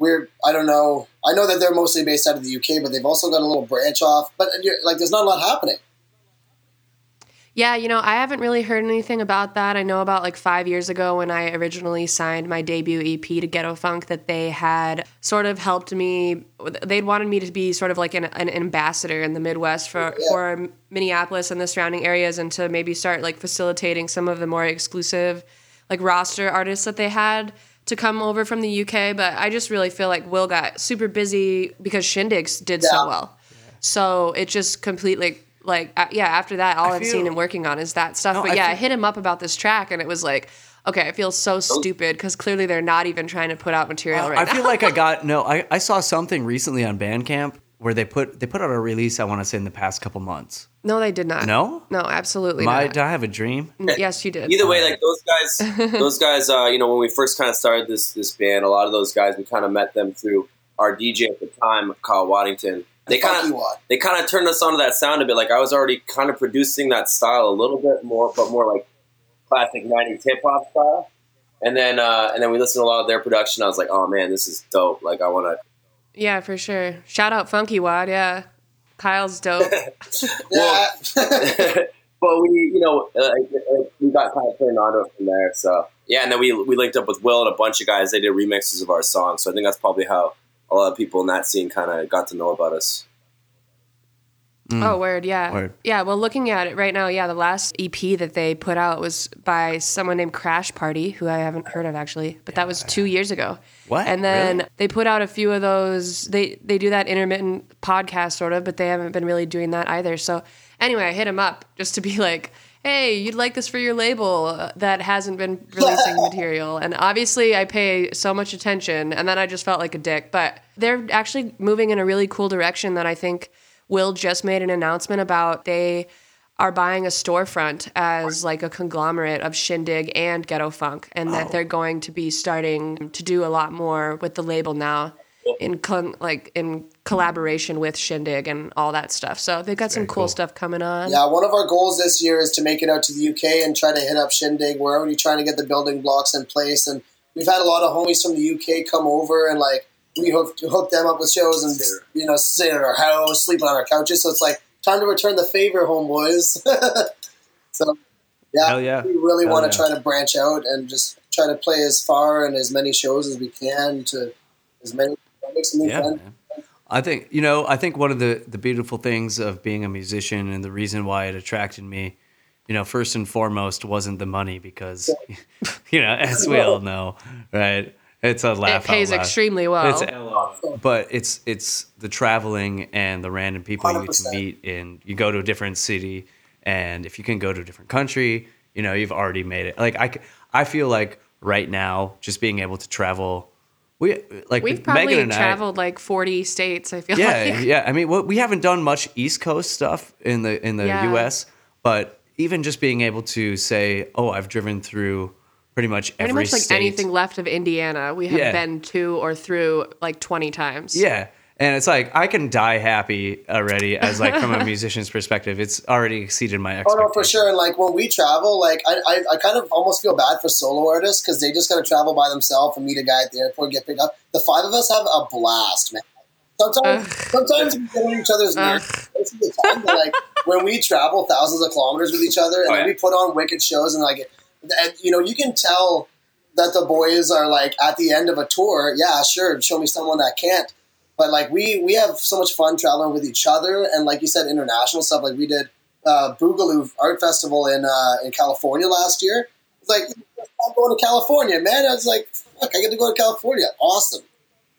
Speaker 6: we're I don't know. I know that they're mostly based out of the UK, but they've also got a little branch off. But like, there's not a lot happening.
Speaker 2: Yeah, you know, I haven't really heard anything about that. I know about like five years ago when I originally signed my debut EP to Ghetto Funk that they had sort of helped me. They'd wanted me to be sort of like an, an ambassador in the Midwest for,
Speaker 6: Yeah.
Speaker 2: for Minneapolis and the surrounding areas and to maybe start like facilitating some of the more exclusive like roster artists that they had to come over from the UK. But I just really feel like Will got super busy because Shindigs did
Speaker 6: Yeah.
Speaker 2: so well. So it just completely like uh, yeah. After that, all
Speaker 1: I
Speaker 2: I've
Speaker 1: feel-
Speaker 2: seen him working on is that stuff.
Speaker 1: No,
Speaker 2: but
Speaker 1: I
Speaker 2: yeah, I
Speaker 1: feel-
Speaker 2: hit him up about this track, and it was like, okay, I feel so stupid because clearly they're not even trying to put out material right
Speaker 1: I
Speaker 2: now.
Speaker 1: feel like I got no. I, I saw something recently on Bandcamp where they put they put out a release. I want to say in the past couple months.
Speaker 2: no, they did not.
Speaker 1: No?
Speaker 2: no, absolutely
Speaker 1: My,
Speaker 2: not.
Speaker 1: did I have a dream?
Speaker 2: yes, you did.
Speaker 7: Either way, like those guys, those guys, uh, you know, when we first kind of started this this band, a lot of those guys, we kind of met them through our DJ at the time, Kyle Waddington. They kind of they kind of turned us onto that sound a bit. Like I was already kind of producing that style a little bit more, but more like classic '90s hip hop style. And then uh, and then we listened to a lot of their production. I was like, oh man, this is dope. Like I want to
Speaker 2: Yeah, for sure. Shout out Funky Wad. Yeah, Kyle's dope.
Speaker 6: Yeah.
Speaker 7: but we, you know, uh, we got kind of turned on to it from there. So yeah, and then we we linked up with Will and a bunch of guys. They did remixes of our songs. So I think that's probably how a lot of people in that scene kind of got to know about us. Mm.
Speaker 2: Oh, word, yeah.
Speaker 1: Word.
Speaker 2: Yeah, well, looking at it right now, yeah, the last EP that they put out was by someone named Crash Party, who I haven't heard of actually, but that was two years ago.
Speaker 1: What?
Speaker 2: And then
Speaker 1: Really?
Speaker 2: they put out a few of those. They they do that intermittent podcast sort of, but they haven't been really doing that either. So anyway, I hit him up just to be like, hey, you'd like this for your label uh, that hasn't been releasing material. And obviously, I pay so much attention, and then I just felt like a dick. But they're actually moving in a really cool direction that I think Will just made an announcement about. They are buying a storefront as like a conglomerate of Shindig and Ghetto Funk, and that they're going to be starting to do a lot more with the label now. In con- like in collaboration with Shindig and all that stuff, so they've got some cool,
Speaker 1: cool.
Speaker 2: stuff coming on.
Speaker 6: Yeah, one of our goals this year is to make it out to the UK and try to hit up Shindig. We're already trying to get the building blocks in place, and we've had a lot of homies from the UK come over and like we hooked, hooked them up with shows and you know sit at our house, sleep on our couches. So it's like time to return the favor, homeboys. so yeah,
Speaker 1: yeah.
Speaker 6: we really
Speaker 1: Hell
Speaker 6: want
Speaker 1: yeah.
Speaker 6: to try to branch out and just try to play as far and as many shows as we can to as many make some new
Speaker 1: Yeah,
Speaker 6: friends.
Speaker 1: man. I think you know. I think one of the the beautiful things of being a musician and the reason why it attracted me, you know, first and foremost, wasn't the money because, you know, as we all know, right? It's a laugh.
Speaker 2: it pays
Speaker 1: out loud.
Speaker 2: extremely well.
Speaker 1: It's, but it's it's the traveling and the random people you get to meet, and you go to a different city, and if you can go to a different country, you know, you've already made it. Like I, c- I feel like right now, just being able to travel, we like
Speaker 2: We've
Speaker 1: Megan
Speaker 2: probably
Speaker 1: and I-
Speaker 2: traveled like 40 states, I feel
Speaker 1: yeah,
Speaker 2: like.
Speaker 1: yeah. I mean, we haven't done much East Coast stuff in the in the
Speaker 2: Yeah.
Speaker 1: U.S., but even just being able to say, "Oh, I've driven through pretty much
Speaker 2: Pretty
Speaker 1: every
Speaker 2: much like
Speaker 1: state."
Speaker 2: anything left of Indiana, we have
Speaker 1: Yeah.
Speaker 2: been to or through like 20 times.
Speaker 1: Yeah, and it's like I can die happy already as like from a musician's perspective. It's already exceeded my
Speaker 6: Oh
Speaker 1: expectations.
Speaker 6: no, for sure. And like when we travel, like I, I, I kind of almost feel bad for solo artists because they just got to travel by themselves and meet a guy at the airport, get picked up. The five of us have a blast, man. Sometimes, sometimes we get on each other's nerves. Most of the time, but like when we travel thousands of kilometers with each other, and
Speaker 7: Oh,
Speaker 6: then
Speaker 7: yeah.
Speaker 6: we put on wicked shows, and like, and, you know, you can tell that the boys are like at the end of a tour. Yeah, sure, show me someone that can't. But like we we have so much fun traveling with each other, and like you said, international stuff. Like we did uh, Boogaloo Art Festival in uh, in California last year. It's like I'm going to California, man. I was like, fuck, I get to go to California. Awesome.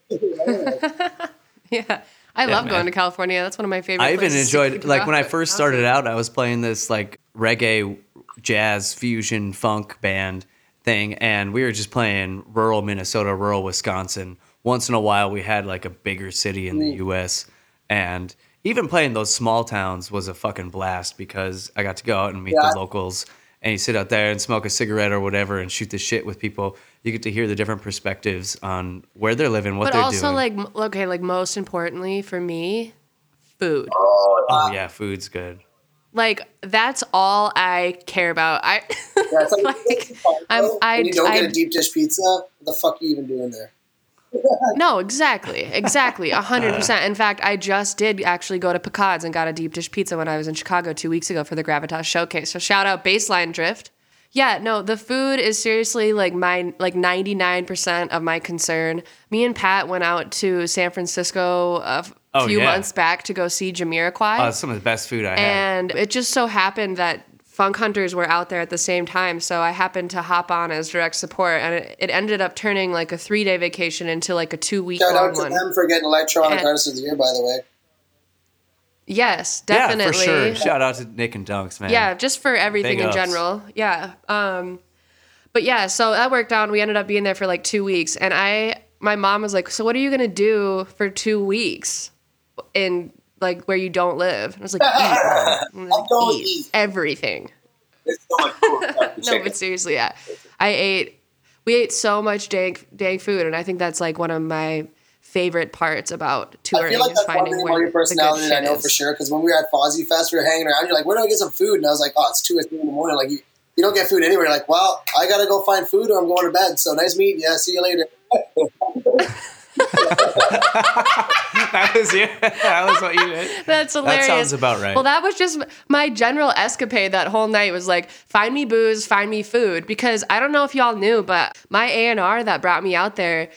Speaker 2: Yeah. I
Speaker 1: Yeah,
Speaker 2: love
Speaker 1: man.
Speaker 2: going to California. That's one of my favorite
Speaker 1: I even
Speaker 2: places
Speaker 1: enjoyed
Speaker 2: keep
Speaker 1: like when I first started out, I was playing this like reggae, jazz, fusion, funk band thing, and we were just playing rural Minnesota, rural Wisconsin. Once in a while, we had like a bigger city in the mm. U.S. and even playing those small towns was a fucking blast because I got to go out and meet
Speaker 6: Yeah.
Speaker 1: the locals. And you sit out there and smoke a cigarette or whatever and shoot the shit with people. You get to hear the different perspectives on where they're living, what
Speaker 2: But
Speaker 1: they're
Speaker 2: also,
Speaker 1: doing.
Speaker 2: Also like, okay, like most importantly for me, food.
Speaker 1: oh, oh yeah, food's good.
Speaker 2: Like that's all I care about. I
Speaker 6: Yeah, like,
Speaker 2: like I'm I
Speaker 6: when you don't get a deep dish pizza, what the fuck are you even doing there?
Speaker 2: No exactly exactly a hundred percent. In fact, I just did actually go to Pequod's and got a deep dish pizza when I was in Chicago two weeks ago for the Gravitas showcase. So shout out Baseline Drift. Yeah, no, the food is seriously like my like 99% of my concern. Me and Pat went out to San Francisco a f-
Speaker 1: Oh,
Speaker 2: few
Speaker 1: yeah.
Speaker 2: months back to go see Jamiroquai.
Speaker 1: Oh, it's some of the best food I had.
Speaker 2: And it just so happened that Funk Hunters were out there at the same time. So I happened to hop on as direct support. And it, it ended up turning like a three day vacation into like a two week
Speaker 6: Shout
Speaker 2: long
Speaker 6: out to
Speaker 2: one.
Speaker 6: them for getting electronic
Speaker 2: And-
Speaker 6: artist of the year, by the way.
Speaker 2: Yes, definitely.
Speaker 4: Yeah,
Speaker 2: definitely.
Speaker 4: for sure. Shout out to Nick and Dunks, man.
Speaker 2: Yeah, just for everything
Speaker 4: Big
Speaker 2: in
Speaker 4: ups.
Speaker 2: general. Yeah. Um, but yeah, so that worked out. and We ended up being there for like two weeks, and I, my mom was like, "So what are you gonna do for two weeks in like where you don't live?" And I was like, "Eat, like, eat
Speaker 6: eat.
Speaker 2: everything."
Speaker 7: It's so much.
Speaker 2: No, but seriously, yeah, I ate. We ate so much dank, dank food, and I think that's like one of my favorite parts about
Speaker 6: I
Speaker 2: touring
Speaker 6: feel like
Speaker 2: is
Speaker 6: that's
Speaker 2: finding
Speaker 6: thing
Speaker 2: where
Speaker 6: your personality that I know
Speaker 2: is.
Speaker 6: for sure. Because when we were at Fozzie Fest, we were hanging around. You're like, "Where do I get some food?" And I was like, "Oh, it's two or three in the morning." Like you, you don't get food anywhere. You're like, "Well, I gotta go find food, or I'm going to bed." So nice meeting you. See you later.
Speaker 4: that was you. that was what you did.
Speaker 2: That's hilarious.
Speaker 4: That sounds about right.
Speaker 2: Well, that was just my general escapade that whole night was like, find me booze, find me food. Because I don't know if y'all knew, but my A&R that brought me out there,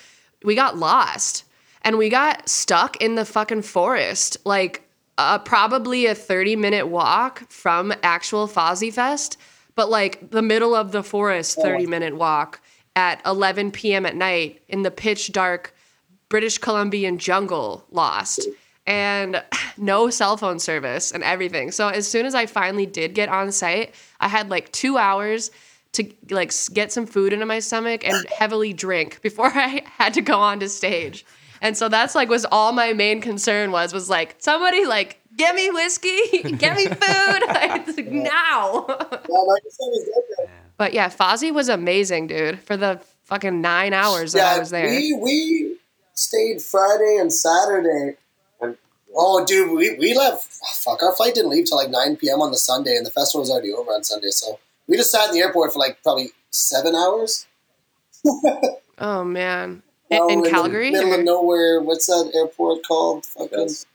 Speaker 2: we got lost. And we got stuck in the fucking forest. Like, uh, probably a 30 minute walk from actual Fozzy Fest, but like the middle of the forest, 30 minute walk at 11 p.m. at night in the pitch dark British Columbian jungle lost and no cell phone service and everything. So as soon as I finally did get on site, I had like 2 hours to like get some food into my stomach and heavily drink before I had to go onto stage. And so that's like was all my main concern was was like somebody like get me whiskey, get me food like, now.
Speaker 6: Well, like I said, it was good.
Speaker 2: but yeah, Fozzie was amazing, dude, for the fucking 9 hours that I was there.
Speaker 6: we we stayed Friday and Saturday. And oh, dude, we we left. Fuck, our flight didn't leave till like nine p.m. on the Sunday, and the festival was already over on Sunday. So we just sat in the airport for like probably seven hours.
Speaker 2: oh man. In, in
Speaker 6: the
Speaker 2: Calgary?
Speaker 6: middle
Speaker 2: or-
Speaker 6: of nowhere. What's that airport called? Fucking.
Speaker 7: Yes.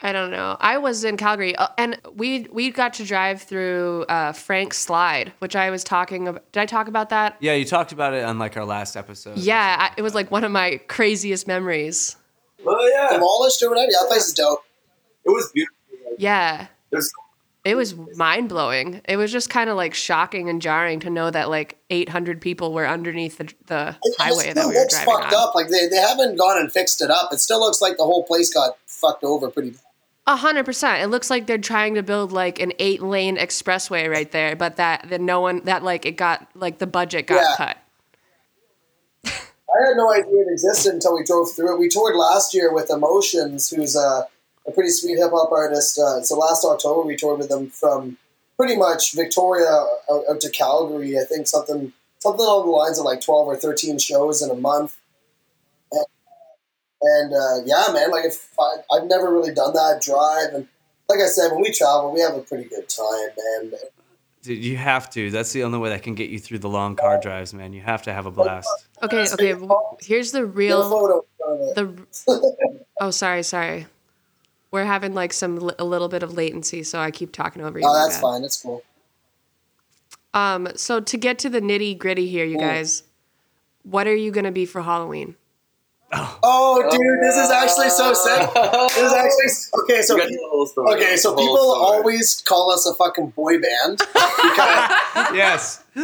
Speaker 2: I don't know. I was in Calgary, uh, and we we got to drive through uh, Frank Slide, which I was talking about. Did I talk about that?
Speaker 4: Yeah, you talked about it on like our last episode.
Speaker 2: Yeah, I, it was like one of my craziest memories.
Speaker 7: Oh yeah,
Speaker 6: Demolished or whatever. Yeah, that place is dope.
Speaker 7: it was beautiful.
Speaker 2: Yeah,
Speaker 7: There's
Speaker 2: it was mind blowing. It was just kind of like shocking and jarring to know that like 800 people were underneath the, the
Speaker 6: It- it
Speaker 2: highway
Speaker 6: still
Speaker 2: that we were
Speaker 6: looks
Speaker 2: driving
Speaker 6: fucked
Speaker 2: on.
Speaker 6: up. Like they, they haven't gone and fixed it up. It still looks like the whole place got fucked over pretty.
Speaker 2: A hundred percent. It looks like they're trying to build like an eight lane expressway right there, but that that no one that like it got like the budget got
Speaker 6: Yeah.
Speaker 2: cut.
Speaker 6: I had no idea it existed until we drove through it. We toured last year with Emotions, who's a, a pretty sweet hip hop artist. Uh, so last October we toured with them from pretty much Victoria out, out to Calgary. I think something something along the lines of like twelve or thirteen shows in a month. And, and uh, yeah, man, like if I, I've never really done that drive, and like I said, when we travel, we have a pretty good time, man.
Speaker 4: Dude, you have to. That's the only way that can get you through the long car drives, man. You have to have a blast.
Speaker 2: Okay, okay. w- Here's the real
Speaker 6: photo
Speaker 2: the. Oh, sorry, sorry. We're having like some a little bit of latency, so I keep talking over you.
Speaker 6: Oh, that's
Speaker 2: bad.
Speaker 6: fine. That's cool.
Speaker 2: Um, so to get to the nitty gritty here, you guys, what are you gonna be for Halloween?
Speaker 6: Oh, oh dude, this is actually so sick. This is actually okay. So
Speaker 7: You got the whole story.
Speaker 6: Okay, so people
Speaker 7: story.
Speaker 6: always call us a fucking boy band because
Speaker 4: yes.
Speaker 6: you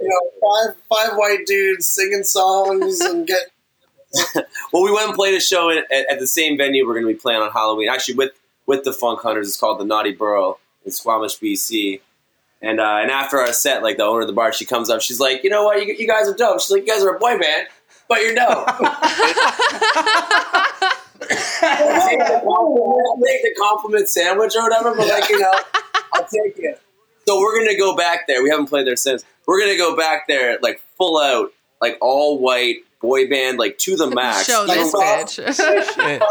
Speaker 6: know five five white dudes singing songs and get
Speaker 7: Well, we went and played a show at, at, at the same venue we're going to be playing on Halloween. Actually, with with the Funk Hunters, it's called the Knotty Burl in Squamish, BC. And uh, and after our set, like the owner of the bar, she comes up. She's like, you know what, you, you guys are dope. She's like, you guys are a boy band, but you're dope. I'll take the compliment- I'll take the compliment sandwich or whatever, but like you know, I'll take it. So we're gonna go back there. We haven't played there since. We're gonna go back there, like full out, like all white boy band, like to the max.
Speaker 2: Show this bitch.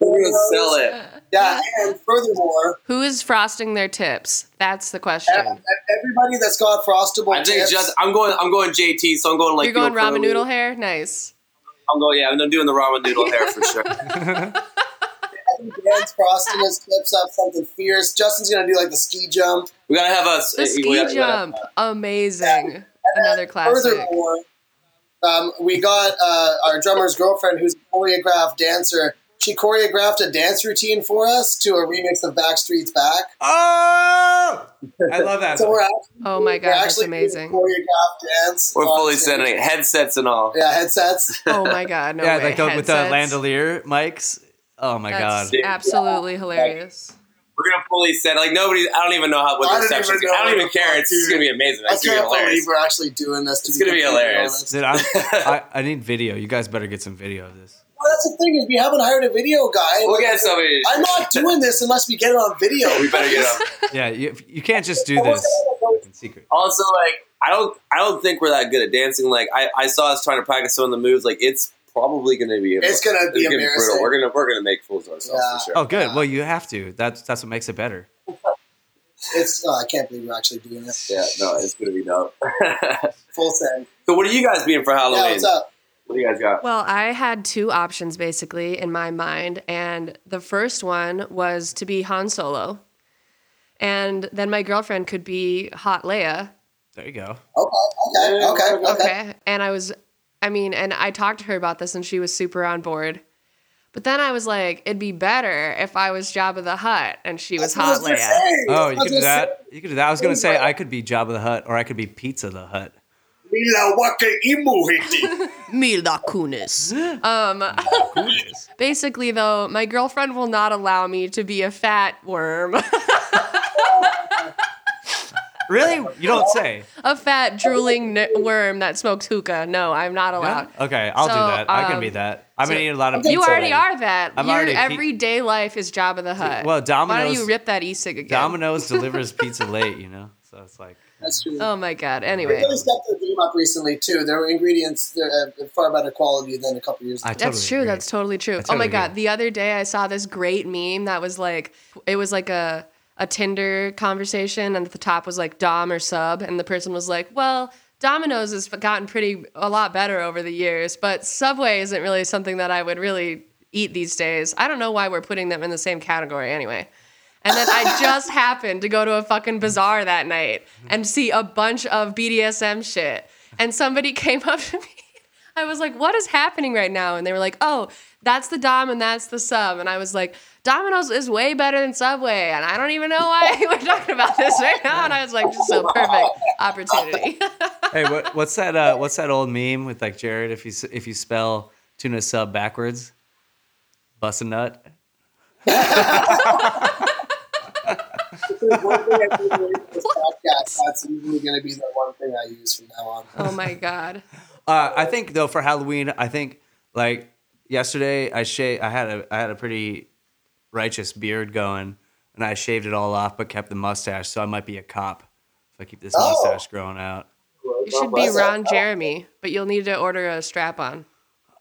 Speaker 7: We're gonna sell it.
Speaker 6: yeah. And furthermore,
Speaker 2: Who is frosting their tips? That's the question.
Speaker 6: everybody that's got frostable
Speaker 7: I think
Speaker 6: tips,
Speaker 7: just I'm going. I'm going JT. So I'm going like
Speaker 2: You're going
Speaker 7: you know,
Speaker 2: ramen
Speaker 7: curly.
Speaker 2: noodle hair? Nice.
Speaker 7: I'm going. Yeah, I'm doing the ramen noodle hair for sure.
Speaker 6: Dan's frosting his tips up something fierce. Justin's gonna do like the ski jump.
Speaker 7: We gotta have a
Speaker 2: The
Speaker 7: we
Speaker 2: ski
Speaker 7: gotta- we gotta-
Speaker 2: jump. Amazing. Another classic.
Speaker 6: Furthermore, um, we got uh, our drummer's girlfriend, who's a choreographed dancer. She choreographed a dance routine for us to a remix of Backstreet's Back.
Speaker 4: Oh! I love that.
Speaker 6: So we're actually,
Speaker 2: Oh my
Speaker 6: we're
Speaker 2: god, that's amazing.
Speaker 6: choreographed dance.
Speaker 7: We're fully
Speaker 6: stage.
Speaker 7: sending it. headsets and all.
Speaker 6: Yeah, headsets.
Speaker 2: Oh my god, no
Speaker 4: yeah,
Speaker 2: way.
Speaker 4: like the, with the
Speaker 2: Headsets.
Speaker 4: landolier mics.
Speaker 1: Oh my
Speaker 2: That's
Speaker 1: god.
Speaker 2: absolutely hilarious.
Speaker 7: We're gonna fully set like nobody. I don't even know how what
Speaker 6: I
Speaker 7: the
Speaker 6: don't even
Speaker 7: I don't even care. It's, it's gonna be amazing.
Speaker 6: I
Speaker 7: It's gonna
Speaker 6: can't believe we're actually doing this. To
Speaker 7: It's
Speaker 6: be
Speaker 7: gonna be hilarious.
Speaker 1: Dude, I, I need video. You guys better get some video of this.
Speaker 6: Well, that's the thing is we haven't hired a video guy.
Speaker 7: We'll get somebody.
Speaker 6: I'm not doing this unless we get it on video.
Speaker 7: We better get up.
Speaker 1: Yeah, you, you can't just do this in secret.
Speaker 7: Also, like I don't, I don't think we're that good at dancing. Like I, I saw us trying to practice some of the moves. Like it's probably gonna be.
Speaker 6: It's gonna be
Speaker 7: brutal.
Speaker 6: embarrassing.
Speaker 7: We're gonna, we're gonna make fools of ourselves
Speaker 6: Yeah.
Speaker 7: for sure.
Speaker 1: Oh, good. Well, you have to. That's that's what makes it better.
Speaker 6: It's. Uh, I can't believe we're actually doing this.
Speaker 7: Yeah, no, it's gonna be dope.
Speaker 6: Full send.
Speaker 7: so, what are you guys being for Halloween?
Speaker 6: Yeah, what's up?
Speaker 7: What do you guys got?
Speaker 2: Well, I had two options basically in my mind, and the first one was to be Han Solo, and then my girlfriend could be Hot Leia.
Speaker 1: There you go.
Speaker 6: Okay, okay, okay, okay.
Speaker 2: Okay. And I was, I mean, and I talked to her about this, and she was super on board. But then I was like, it'd be better if I was Jabba the Hutt and she was
Speaker 6: That's
Speaker 2: Hot Leia.
Speaker 1: Oh, you could do that.
Speaker 6: say,
Speaker 1: You could do that. I was gonna say I could be Jabba the Hutt, or I could be Pizza the Hut.
Speaker 6: Mila waka imu hiti.
Speaker 2: Mila Kunis. Um, basically, though, my girlfriend will not allow me to be a fat worm,
Speaker 1: Really? You don't say.
Speaker 2: a fat drooling n- worm that smokes hookah. No, I'm not allowed.
Speaker 1: Okay, I'll do
Speaker 2: So,
Speaker 1: that. I can
Speaker 2: um,
Speaker 1: be that. I've been
Speaker 2: so-
Speaker 1: eating a lot of pizza.
Speaker 2: You already
Speaker 1: lately.
Speaker 2: are that.
Speaker 1: I'm
Speaker 2: Your
Speaker 1: already pe-
Speaker 2: everyday life is Jabba the Hutt.
Speaker 1: Well,
Speaker 2: Why don't you rip that e-cig again?
Speaker 1: Domino's delivers pizza late. You know, so it's like.
Speaker 6: That's true.
Speaker 2: Oh my god.
Speaker 6: Anyway, they
Speaker 2: Anyway,
Speaker 6: really stepped their game up recently too. Their ingredients they're uh, far better quality than a couple years ago.
Speaker 1: Totally
Speaker 2: that's true.
Speaker 1: agree.
Speaker 2: That's totally true.
Speaker 1: I
Speaker 2: oh
Speaker 1: totally
Speaker 2: my god.
Speaker 1: agree.
Speaker 2: The other day I saw this great meme that was like it was like a a Tinder conversation and at the top was like Dom or sub and the person was like, "Well, Domino's has gotten pretty a lot better over the years, but Subway isn't really something that I would really eat these days. I don't know why we're putting them in the same category anyway." And then I just happened to go to a fucking bazaar that night and see a bunch of BDSM shit. And somebody came up to me. I was like, what is happening right now? And they were like, oh, that's the Dom and that's the sub. And I was like, Domino's is way better than Subway. And I don't even know why we're talking about this right now. And I was like, just a perfect opportunity.
Speaker 1: Hey, what, what's that? Uh, what's that old meme with like Jared? If you if you spell tuna sub backwards, bust a nut.
Speaker 6: There's one thing I do with this podcast, that's usually going to be the one thing I use from now on.
Speaker 2: oh my God.
Speaker 1: Uh, I think though for Halloween, I think like yesterday I shaved. I had a I had a pretty righteous beard going, and I shaved it all off, but kept the mustache. So I might be a cop if I keep this
Speaker 6: Oh.
Speaker 1: mustache growing out.
Speaker 2: You should be Ron Jeremy, but you'll need to order a strap on.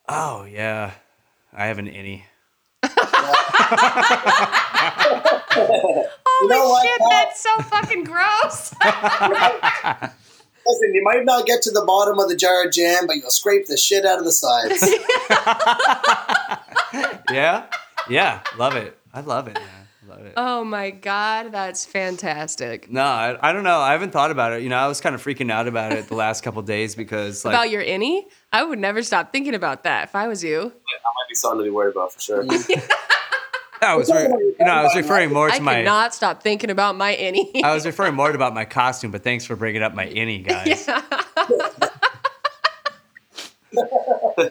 Speaker 1: Oh yeah, I have an innie.
Speaker 2: Holy
Speaker 6: know what,
Speaker 2: shit,
Speaker 6: Pat?
Speaker 2: that's so fucking gross.
Speaker 6: Listen, you might not get to the bottom of the jar of jam, but you'll scrape the shit out of the sides.
Speaker 1: Yeah, yeah, love it. I love it. Man. Love it.
Speaker 2: oh my God, that's fantastic.
Speaker 1: No, I, I don't know. I haven't thought about it. You know, I was kind of freaking out about it the last couple days because like
Speaker 2: about your innie? I would never stop thinking about that if I was you.
Speaker 7: That might be something to be worried about for sure.
Speaker 1: I was, re- you know, I was referring more
Speaker 2: I
Speaker 1: to my.
Speaker 2: could not stop thinking about my innie.
Speaker 1: I was referring more about my costume, but thanks for bringing up my innie, guys.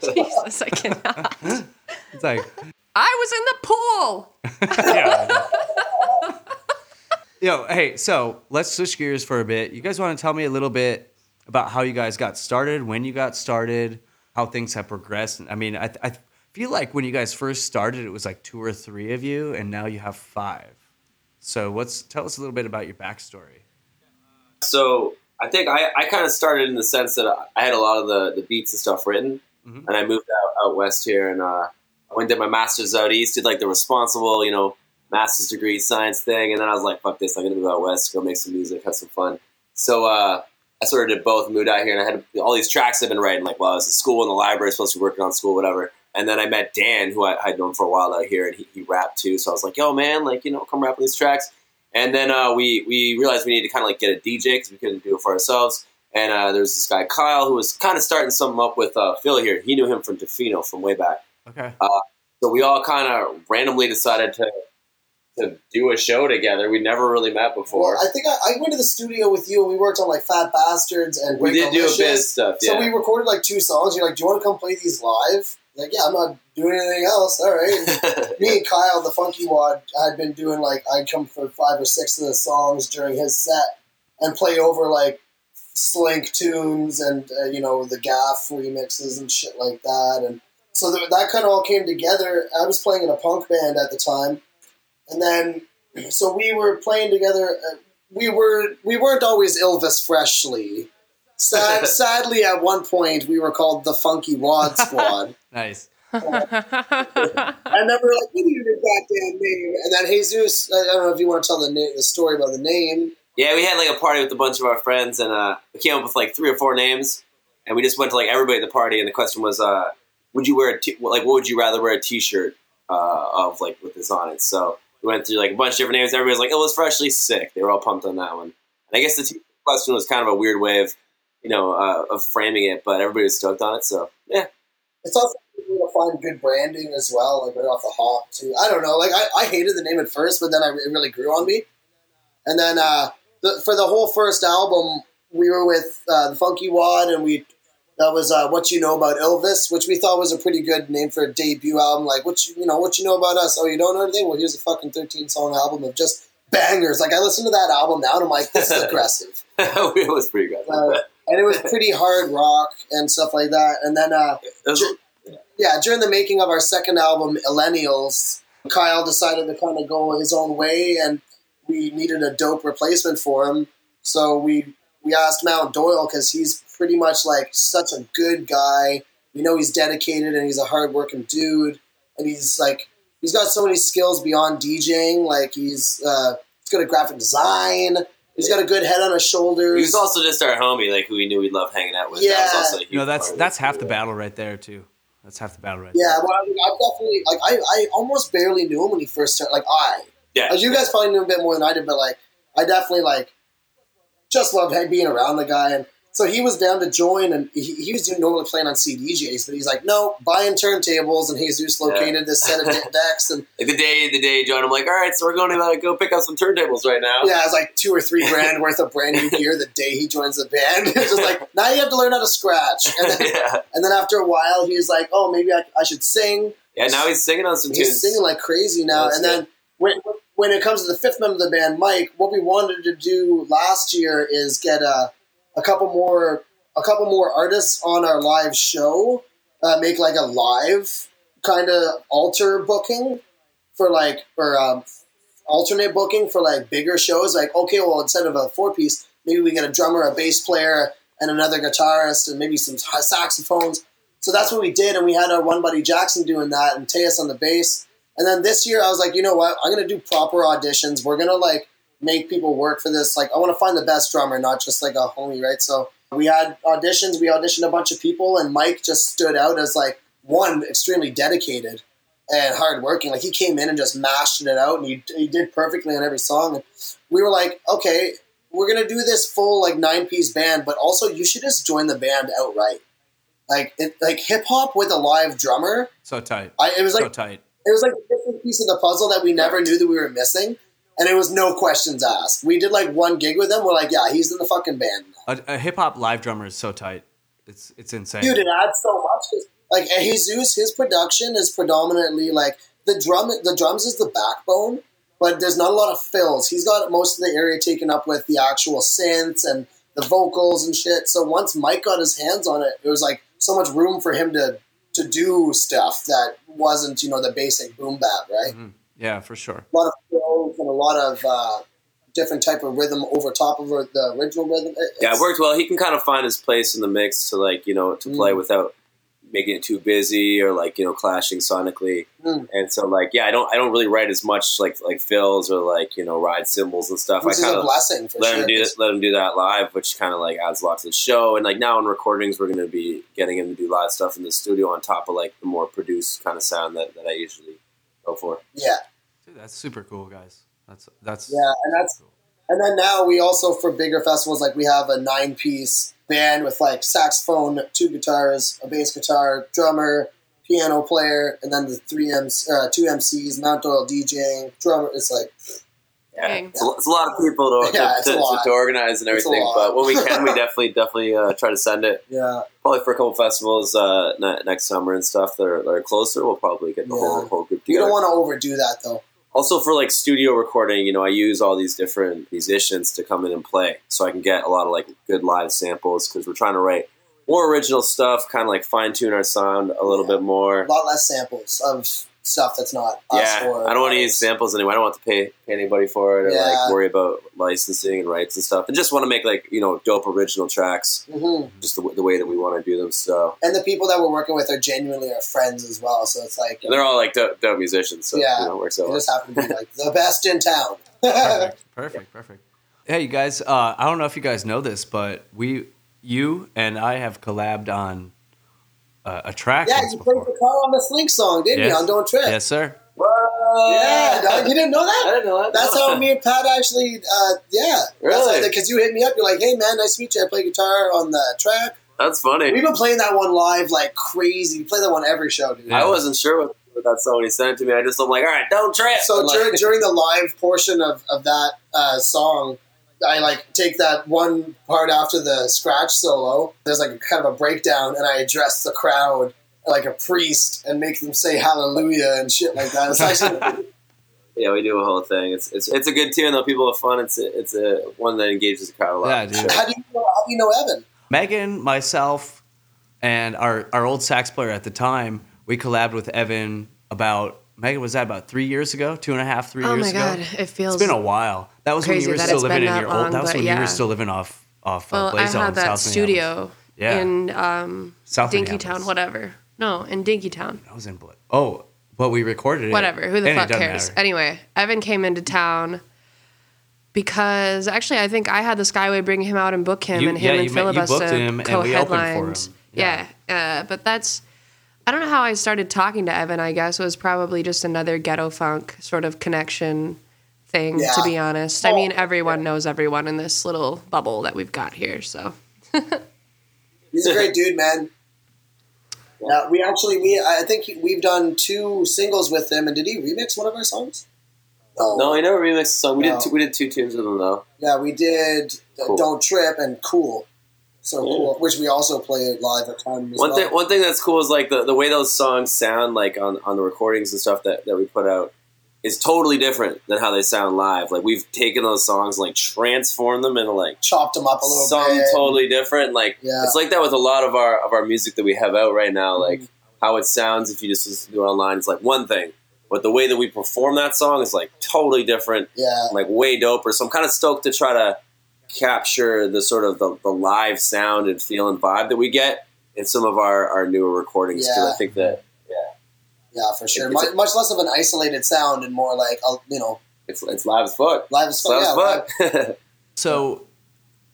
Speaker 2: Jesus, I cannot.
Speaker 1: It's like,
Speaker 2: I was in the pool.
Speaker 1: yeah. Yo, hey, so let's switch gears for a bit. You guys want to tell me a little bit about how you guys got started, when you got started, how things have progressed? I mean, I, I feel like when you guys first started, it was like two or three of you, and now you have five. So, what's tell us a little bit about your backstory.
Speaker 7: so I think I, I kind of started in the sense that I had a lot of the, the beats and stuff written,
Speaker 1: Mhm.
Speaker 7: and I moved out, out west here, and uh, I went did my master's out east, did like the responsible, you know, master's degree science thing, and then I was like, fuck this, I'm gonna move out west, go make some music, have some fun. So uh, I sort of did both, moved out here, and I had all these tracks I've been writing, like while I was in school in the library, supposed to be working on school, whatever. And then I met Dan, who I, I'd known for a while out here, and he, he rapped too. So I was like, "Yo, man, like you know, come rap on these tracks." And then uh, we we realized we needed to kind of like get a DJ because we couldn't do it for ourselves. And uh, there's this guy Kyle who was kind of starting something up with uh, Phil here. He knew him from Defino from way back.
Speaker 1: Okay.
Speaker 7: So we all kind of randomly decided to to do a show together. We'd never really met before.
Speaker 6: Well, I think I, I went to the studio with you and we worked on like Fat Bastards and
Speaker 7: we did do a bit of
Speaker 6: Breakalicious.
Speaker 7: stuff.
Speaker 6: So we recorded like two songs. You're like, "Do you want to come play these live?" Like, yeah, I'm not doing anything else. All right. Me and Kyle, the Funky Wad, had been doing like I'd come for five or six of the songs during his set and play over like Slynk tunes and uh, you know the Gaff remixes and shit like that. And so th- that kind of all came together. I was playing in a punk band at the time, and then so we were playing together. Uh, we were we weren't always Illvis Freshly. Sad, sadly, at one point we were called the Funky Wad Squad.
Speaker 4: Nice.
Speaker 6: I remember like we needed a goddamn name, and then Jesus. I don't know if you want to tell the name, the story about the name.
Speaker 7: Yeah, we had like a party with a bunch of our friends, and uh, we came up with like three or four names, and we just went to like everybody at the party, and the question was, uh, would you wear a t- like what would you rather wear a T-shirt uh, of like with this on it? So we went through like a bunch of different names. Everybody was like, "It was freshly sick." They were all pumped on that one. And I guess the t- question was kind of a weird way of you know uh, of framing it, but everybody was stoked on it. So yeah,
Speaker 6: It's also to find good branding as well, like right off the hop too. I don't know, like I, I hated the name at first, but then I, it really grew on me. And then uh, the, for the whole first album, we were with uh, the Funky Wad, and we that was uh, what you know about Illvis, which we thought was a pretty good name for a debut album. Like what you you know what you know about us? Oh, you don't know anything? Well, here's a fucking thirteen song album of just bangers. Like I listen to that album now, and I'm like, this is aggressive.
Speaker 7: it was pretty good.
Speaker 6: And it was pretty hard rock and stuff like that. And then uh, yeah, during the making of our second album, Millennials, Kyle decided to kind of go his own way, and we needed a dope replacement for him. So we we asked Mount Doyle because he's pretty much like such a good guy. We know he's dedicated and he's a hardworking dude, and he's like he's got so many skills beyond DJing. Like he's uh, he's good at graphic design. He's got a good head on his shoulders.
Speaker 7: he was also just our homie, like who we knew we'd love hanging out with. That was
Speaker 6: Yeah.
Speaker 7: also a huge
Speaker 4: You know, that's
Speaker 7: part
Speaker 4: that's half the battle right there too. That's half the battle right
Speaker 6: Yeah, well, I, mean, I definitely like. I, I almost barely knew him when he first started. Like I,
Speaker 7: yeah.
Speaker 6: like, you guys probably knew him a bit more than I did, but like I definitely like just loved being around the guy. And so he was down to join, and he, he was doing normally playing on CDJs, but he's like, no, buying turntables, and Jesus located this set of decks, and
Speaker 7: Like the day, the day, John. I'm like, all right, so we're going to uh, go pick up some turntables right now.
Speaker 6: yeah, it's like two or three grand worth of brand new gear the day he joins the band. It's just like now you have to learn how to scratch, and then,
Speaker 7: yeah.
Speaker 6: and then after a while, he's like, oh, maybe I, I should sing.
Speaker 7: Yeah, now he's singing on some
Speaker 6: He's
Speaker 7: tunes.
Speaker 6: singing like crazy now.
Speaker 7: That's
Speaker 6: and then when, when it comes to the fifth member of the band, Mike, what we wanted to do last year is get a, a couple more a couple more artists on our live show, uh, make like a live kind of alter booking for like or um, alternate booking for like bigger shows. Like okay, well instead of a four piece, maybe we get a drummer, a bass player, and another guitarist, and maybe some saxophones. So that's what we did, and we had our one buddy Jackson doing that, and Teus on the bass. And then this year, I was like, you know what? I'm gonna do proper auditions. We're gonna like make people work for this. Like, I want to find the best drummer, not just like a homie, right? So we had auditions. We auditioned a bunch of people, and Mike just stood out as like one extremely dedicated and hardworking. Like he came in and just mashed it out, and he, he did perfectly on every song. And we were like, okay, we're gonna do this full like nine piece band, but also you should just join the band outright. Like it, like hip hop with a live drummer.
Speaker 4: So tight.
Speaker 6: I, it was
Speaker 4: so
Speaker 6: like
Speaker 4: tight.
Speaker 6: it was like a piece of the puzzle that we never knew that we were missing, and it was no questions asked. We did like one gig with him. We're like, yeah, he's in the fucking band.
Speaker 4: A, a hip hop live drummer is so tight. It's it's insane.
Speaker 6: Dude, it adds so much. Like Jesus, his production is predominantly like the drum. The drums is the backbone, but there's not a lot of fills. He's got most of the area taken up with the actual synths and the vocals and shit. So once Mike got his hands on it, it was like so much room for him to to do stuff that wasn't you know the basic boom bap, right?
Speaker 4: Mhm. Yeah, for sure.
Speaker 6: a lot of fills and a lot of uh, different type of rhythm over top of the original rhythm. It-
Speaker 7: Yeah, it worked well. He can kind of find his place in the mix to like you know to play
Speaker 6: Mm.
Speaker 7: without making it too busy or like you know clashing sonically.
Speaker 6: Mm.
Speaker 7: And so like yeah, I don't I don't really write as much like like fills or like you know ride cymbals and stuff.
Speaker 6: Which
Speaker 7: I kind
Speaker 6: a
Speaker 7: of
Speaker 6: blessing for
Speaker 7: let
Speaker 6: sure.
Speaker 7: him do let him do that live, which kind of like adds a lot to the show. And like now in recordings, we're going to be getting him to do live stuff in the studio on top of like the more produced kind of sound that, that I usually go for.
Speaker 6: Yeah,
Speaker 4: Dude, that's super cool, guys. That's that's
Speaker 6: yeah, and that's cool. and then now we also for bigger festivals like we have a nine piece band with like saxophone, two guitars, a bass guitar, drummer, piano player, and then the three M's, uh, two MCs, Mount Doyle DJing, drummer. It's like
Speaker 7: Yeah, it's a, it's a lot of people to,
Speaker 6: Yeah,
Speaker 7: to, to, to organize and everything. But when we can, we definitely definitely uh, try to send it.
Speaker 6: Yeah.
Speaker 7: Probably for a couple festivals uh, ne- next summer and stuff that are, that are closer. We'll probably get the
Speaker 6: Yeah.
Speaker 7: whole whole group
Speaker 6: You don't want to overdo that though.
Speaker 7: also for like studio recording, you know, I use all these different musicians to come in and play, so I can get a lot of like good live samples because we're trying to write more original stuff, kind of like fine tune our sound a little
Speaker 6: Yeah.
Speaker 7: bit more.
Speaker 6: A lot less samples of stuff that's not us
Speaker 7: Yeah,
Speaker 6: or
Speaker 7: I don't want to use samples anyway. I don't want to pay, pay anybody for it or
Speaker 6: Yeah.
Speaker 7: like worry about licensing and rights and stuff. I just want to make like you know dope original tracks,
Speaker 6: Mhm.
Speaker 7: just the, the way that we want to do them. So
Speaker 6: And the people that we're working with are genuinely our friends as well. So it's like
Speaker 7: and they're all like dope, dope musicians. So
Speaker 6: Yeah.
Speaker 7: you know, it works out.
Speaker 6: they
Speaker 7: well.
Speaker 6: just happen to be like the best in town.
Speaker 4: Perfect, perfect, perfect. Hey, you guys. Uh, I don't know if you guys know this, but we, you and I have collabed on uh, a track.
Speaker 6: yeah,
Speaker 4: once
Speaker 6: you played
Speaker 4: before.
Speaker 6: the car on the Slynk song, didn't you? On Don't Trip.
Speaker 4: Yes, sir.
Speaker 6: Yeah, dog, you didn't know that?
Speaker 7: I didn't know that.
Speaker 6: That's how me and Pat actually, uh, yeah.
Speaker 7: Really?
Speaker 6: Because you hit me up, you're like, hey man, nice to meet you. I play guitar on the track.
Speaker 7: That's funny.
Speaker 6: We've been playing that one live like crazy. We play that one every show, dude.
Speaker 4: Yeah.
Speaker 7: I wasn't sure what, what that song when he sent it to me. I just I'm like, all right, don't trip.
Speaker 6: So
Speaker 7: And,
Speaker 6: during, during the live portion of, of that uh, song, I like take that one part after the scratch solo. There's like a kind of a breakdown, and I address the crowd like a priest and make them say hallelujah and shit like that. It's actually
Speaker 7: yeah, we do a whole thing. It's it's, it's a good tune though. People have fun. It's a, it's a one that engages the crowd a lot.
Speaker 4: Yeah,
Speaker 7: for
Speaker 4: dude.
Speaker 6: how do you know, how do you know Evan?
Speaker 4: Megan, myself, and our our old sax player at the time, we collabed with Evan about. Megan was that about three years ago, two and a half, three
Speaker 2: Oh
Speaker 4: years ago.
Speaker 2: Oh my
Speaker 4: ago.
Speaker 2: god, it feels.
Speaker 4: It's been a while. That was when you were still living in your
Speaker 2: long,
Speaker 4: old. That was when you were still living off off.
Speaker 2: well,
Speaker 4: uh,
Speaker 2: I
Speaker 4: Blaisdell
Speaker 2: had that
Speaker 4: South
Speaker 2: studio
Speaker 4: Yeah.
Speaker 2: in um,
Speaker 4: South
Speaker 2: Dinkytown, whatever. No, in Dinkytown.
Speaker 4: I was in. Bla- Oh, but we recorded it.
Speaker 2: Whatever. Who the fuck cares?
Speaker 4: matter.
Speaker 2: Anyway, Evan came into town because actually I think I had the Skyway bring him out and book him,
Speaker 4: You-
Speaker 2: and him
Speaker 4: yeah,
Speaker 2: and
Speaker 4: you ma- you booked
Speaker 2: Filibusta
Speaker 4: him, and we opened for
Speaker 2: co-headlined.
Speaker 4: him.
Speaker 2: Yeah, uh, but that's I don't know how I started talking to Evan. I guess it was probably just another ghetto funk sort of connection thing.
Speaker 6: Yeah.
Speaker 2: To be honest, I mean everyone knows everyone in this little bubble that we've got here. So
Speaker 6: He's a great dude, man. Yeah, we actually we I think we've done two singles with him, and did he remix one of our songs? No,
Speaker 7: No, I never remixed the song. We
Speaker 6: No.
Speaker 7: did two, we did two tunes with him though.
Speaker 6: Yeah, we did uh,
Speaker 7: Cool.
Speaker 6: "Don't Trip" and "Cool." So cool, which we also played live at times.
Speaker 7: One
Speaker 6: well.
Speaker 7: thing one thing that's cool is like the, the way those songs sound like on, on the recordings and stuff that, that we put out is totally different than how they sound live. Like we've taken those songs and like transformed them into like
Speaker 6: chopped them up a little
Speaker 7: something
Speaker 6: bit.
Speaker 7: totally different. Like
Speaker 6: Yeah.
Speaker 7: it's like that with a lot of our of our music that we have out right now. Like
Speaker 6: Mm-hmm.
Speaker 7: how it sounds if you just listen to it online, it's like one thing. But the way that we perform that song is like totally different,
Speaker 6: Yeah,
Speaker 7: like way doper. So I'm kind of stoked to try to capture the sort of the, the live sound and feel and vibe that we get in some of our, our newer recordings. Because
Speaker 6: Yeah.
Speaker 7: I think that
Speaker 6: yeah, for sure.
Speaker 7: It's
Speaker 6: Much,
Speaker 7: a-
Speaker 6: much less of an isolated sound and more like a, you know
Speaker 7: it's it's live as fuck.
Speaker 6: live as fuck.
Speaker 7: live
Speaker 6: Yeah,
Speaker 7: as fuck.
Speaker 4: So,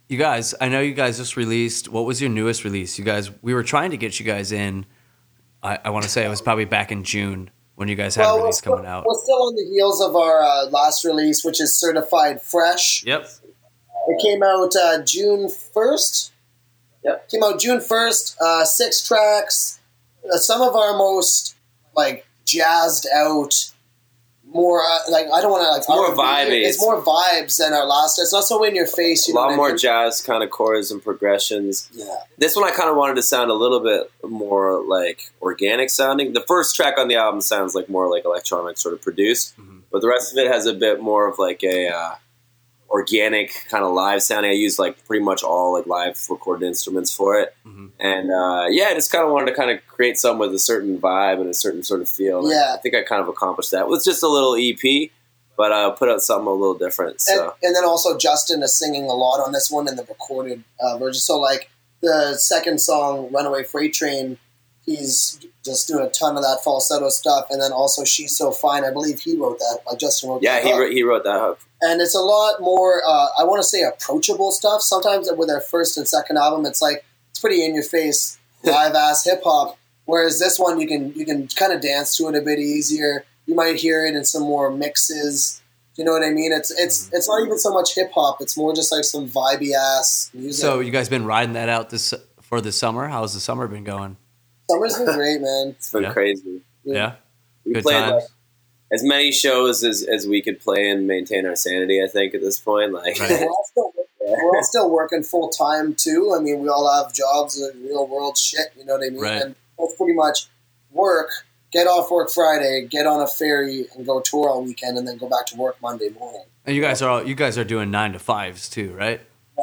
Speaker 4: you guys, I know you guys just released. What was your newest release? You guys, we were trying to get you guys in. I, I want to say it was probably back in June when you guys had a
Speaker 6: we're
Speaker 4: release
Speaker 6: still,
Speaker 4: coming out.
Speaker 6: We're still on the heels of our uh, last release, which is certified fresh.
Speaker 4: Yep.
Speaker 6: It came out uh, June first.
Speaker 7: Yep.
Speaker 6: Came out June first. Uh, six tracks. Uh, some of our most like jazzed out, more uh, like I don't want to like
Speaker 7: more
Speaker 6: R&B.
Speaker 7: vibey.
Speaker 6: It's more vibes than our last. It's not so in your face.
Speaker 7: a
Speaker 6: You know
Speaker 7: lot
Speaker 6: what I
Speaker 7: more
Speaker 6: mean?
Speaker 7: jazz kind of chords and progressions.
Speaker 6: Yeah.
Speaker 7: This one I kind of wanted to sound a little bit more like organic sounding. The first track on the album sounds like more like electronic sort of produced, but the rest of it has a bit more of like a uh, organic kind of live sounding. I use like pretty much all like live recorded instruments for it, and uh, yeah, I just kind of wanted to kind of create something with a certain vibe and a certain sort of feel. And
Speaker 6: Yeah.
Speaker 7: I think I kind of accomplished that with just a little EP, but I uh, put out something a little different. So.
Speaker 6: And, and then also Justin is singing a lot on this one in the recorded uh, version. So like the second song, "Runaway Freight Train," he's just doing a ton of that falsetto stuff, and then also "She's So Fine." I believe he wrote that. Like Justin wrote.
Speaker 7: yeah,
Speaker 6: that
Speaker 7: he,
Speaker 6: hook.
Speaker 7: wrote, he wrote that hook.
Speaker 6: and it's a lot more. Uh, I want to say approachable stuff. Sometimes with their first and second album, it's like it's pretty in your face, live ass hip hop. Whereas this one, you can you can kind of dance to it a bit easier. You might hear it in some more mixes. You know what I mean? It's it's it's not even so much hip hop. It's more just like some vibey ass music.
Speaker 4: So you guys been riding that out this for the summer? How's the summer been going?
Speaker 6: Summer's been great, man.
Speaker 7: It's been
Speaker 4: Yeah.
Speaker 7: crazy.
Speaker 4: Yeah,
Speaker 7: We
Speaker 4: good
Speaker 7: played
Speaker 4: times.
Speaker 7: like as many shows as, as we could play and maintain our sanity. I think at this point, like
Speaker 6: we're, all still, we're all still working full time too. I mean, we all have jobs, uh, real world shit. You know what I mean?
Speaker 4: Right.
Speaker 6: And both pretty much work, get off work Friday, get on a ferry, and go tour all weekend, and then go back to work Monday morning.
Speaker 4: And you guys are all, you guys are doing nine to fives too, right?
Speaker 6: Uh,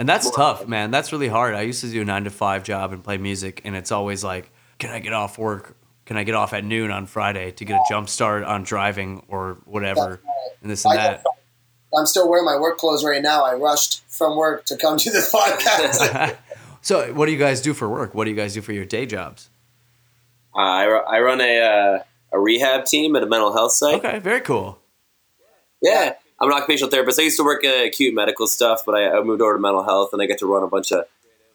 Speaker 4: And that's tough, man. That's really hard. I used to do a nine to five job and play music, and it's always like, can I get off work? Can I get off at noon on Friday to get a jump start on driving or whatever, and this and
Speaker 6: I
Speaker 4: that.
Speaker 6: I'm still wearing my work clothes right now. I rushed from work to come to the podcast.
Speaker 4: so, what do you guys do for work? What do you guys do for your day jobs?
Speaker 7: uh, I, I run a uh, a rehab team at a mental health site.
Speaker 4: Okay, very cool.
Speaker 7: Yeah, I'm an occupational therapist. I used to work at acute medical stuff, but I, I moved over to mental health, and I get to run a bunch of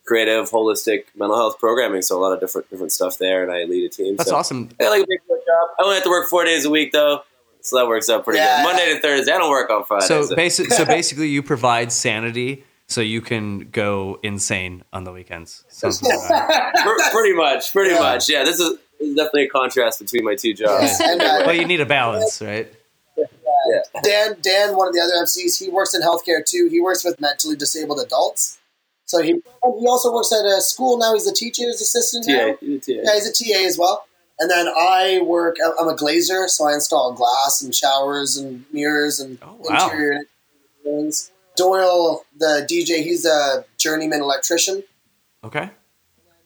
Speaker 7: creative, holistic mental health programming. So a lot of different different stuff there, and I lead a team.
Speaker 4: That's
Speaker 7: so
Speaker 4: awesome.
Speaker 7: I like a big job. I only have to work four days a week though, so that works out pretty
Speaker 6: Yeah.
Speaker 7: good. Monday to Thursday, I don't work on Friday.
Speaker 4: So,
Speaker 7: so-
Speaker 4: basic, so basically, you provide sanity so you can go insane on the weekends. Sounds about right.
Speaker 7: Pr- pretty much, pretty
Speaker 6: Yeah.
Speaker 7: much. Yeah, this is, this is definitely a contrast between my two jobs.
Speaker 6: and uh,
Speaker 4: well, you need a balance, right?
Speaker 6: Dan, Dan, one of the other MCs, he works in healthcare too. He works with mentally disabled adults. So he he also works at a school now. He's a teacher's assistant. now.
Speaker 7: TA, TA.
Speaker 6: Yeah, he's a TA as well. And then I work. I'm a glazer, so I install glass and showers and mirrors and
Speaker 4: Oh, wow.
Speaker 6: interior things. Doyle, the DJ, he's a journeyman electrician.
Speaker 4: Okay.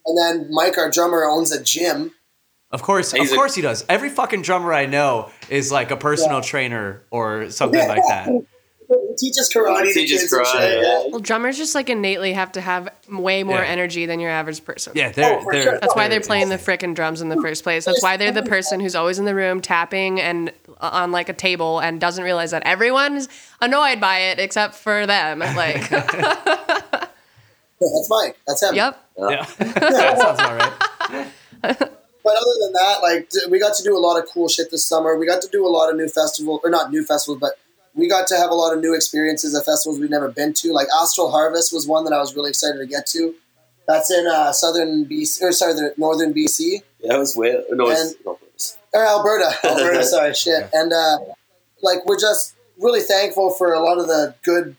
Speaker 6: And then Mike, our drummer, owns a gym.
Speaker 4: Of course,
Speaker 7: He's
Speaker 4: of
Speaker 7: a-
Speaker 4: course he does. Every fucking drummer I know is like a personal trainer or something like that.
Speaker 6: He teaches karate to
Speaker 7: Teaches
Speaker 6: kids
Speaker 7: karate,
Speaker 6: shit.
Speaker 7: yeah.
Speaker 2: Well, drummers just like innately have to have way more
Speaker 4: Yeah.
Speaker 2: energy than your average person.
Speaker 4: Yeah, they're
Speaker 6: Oh,
Speaker 4: they're.
Speaker 6: sure.
Speaker 2: That's why they're
Speaker 4: they're-
Speaker 2: playing the frickin' drums in the first place. That's why they're the person who's always in the room tapping and uh, on like a table and doesn't realize that everyone's annoyed by it except for them. Like,
Speaker 6: That's Mike. That's him.
Speaker 2: yep.
Speaker 4: Yeah, that sounds all right.
Speaker 6: But other than that, like we got to do a lot of cool shit this summer. We got to do a lot of new festivals, or not new festivals, but we got to have a lot of new experiences at festivals we've never been to. Like Astral Harvest was one that I was really excited to get to. That's in uh, southern BC, or sorry, the northern BC
Speaker 7: Yeah, it was way. No,
Speaker 6: And- or Alberta. Alberta, sorry, shit. And uh, like we're just really thankful for a lot of the good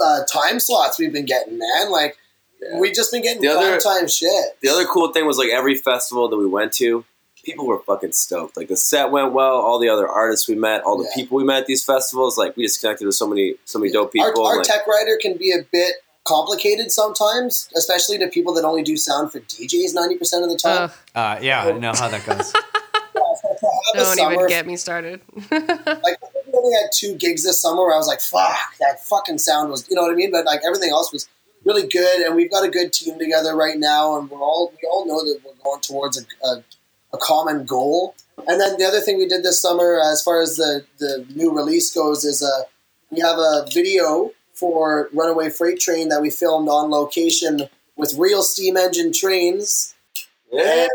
Speaker 6: uh, time slots we've been getting, man. Like we've just been getting
Speaker 7: The other-
Speaker 6: time shit.
Speaker 7: The other cool thing was like every festival that we went to, people were fucking stoked. Like the set went well, all the other artists we met, all the
Speaker 6: Yeah.
Speaker 7: people we met at these festivals, like we just connected with so many so many dope people.
Speaker 6: our
Speaker 7: like,
Speaker 6: tech writer can be a bit complicated sometimes, especially to people that only do sound for DJs ninety percent of the time.
Speaker 2: Ugh,
Speaker 4: Uh, yeah, I know how that goes.
Speaker 6: To have a
Speaker 2: don't even get me started.
Speaker 6: like we only had two gigs this summer where I was like, "Fuck, that fucking sound was," you know what I mean? But like everything else was really good, and we've got a good team together right now, and we're all we all know that we're going towards a, a, a common goal. And then the other thing we did this summer, as far as the the new release goes, is uh, we have a video for Runaway Freight Train that we filmed on location with real steam engine trains.
Speaker 7: Yeah.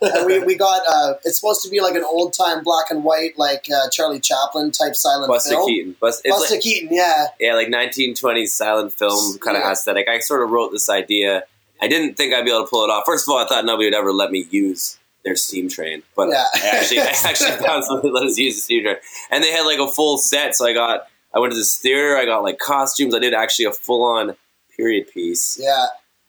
Speaker 6: And, uh, we, we got uh, it's supposed to be like an old time black and white like uh, Charlie Chaplin type silent
Speaker 7: Buster
Speaker 6: film.
Speaker 7: Keaton. Bust,
Speaker 6: Buster
Speaker 7: like,
Speaker 6: Keaton, yeah.
Speaker 7: yeah, like 1920s silent film kind of
Speaker 6: Yeah.
Speaker 7: aesthetic. I sort of wrote this idea. I didn't think I'd be able to pull it off. First of all, I thought nobody would ever let me use their steam train, but
Speaker 6: Yeah.
Speaker 7: I actually, I actually found somebody that let us use the steam train, and they had like a full set. So I got, I went to this theater. I got like costumes. I did actually a full on period piece
Speaker 6: Yeah,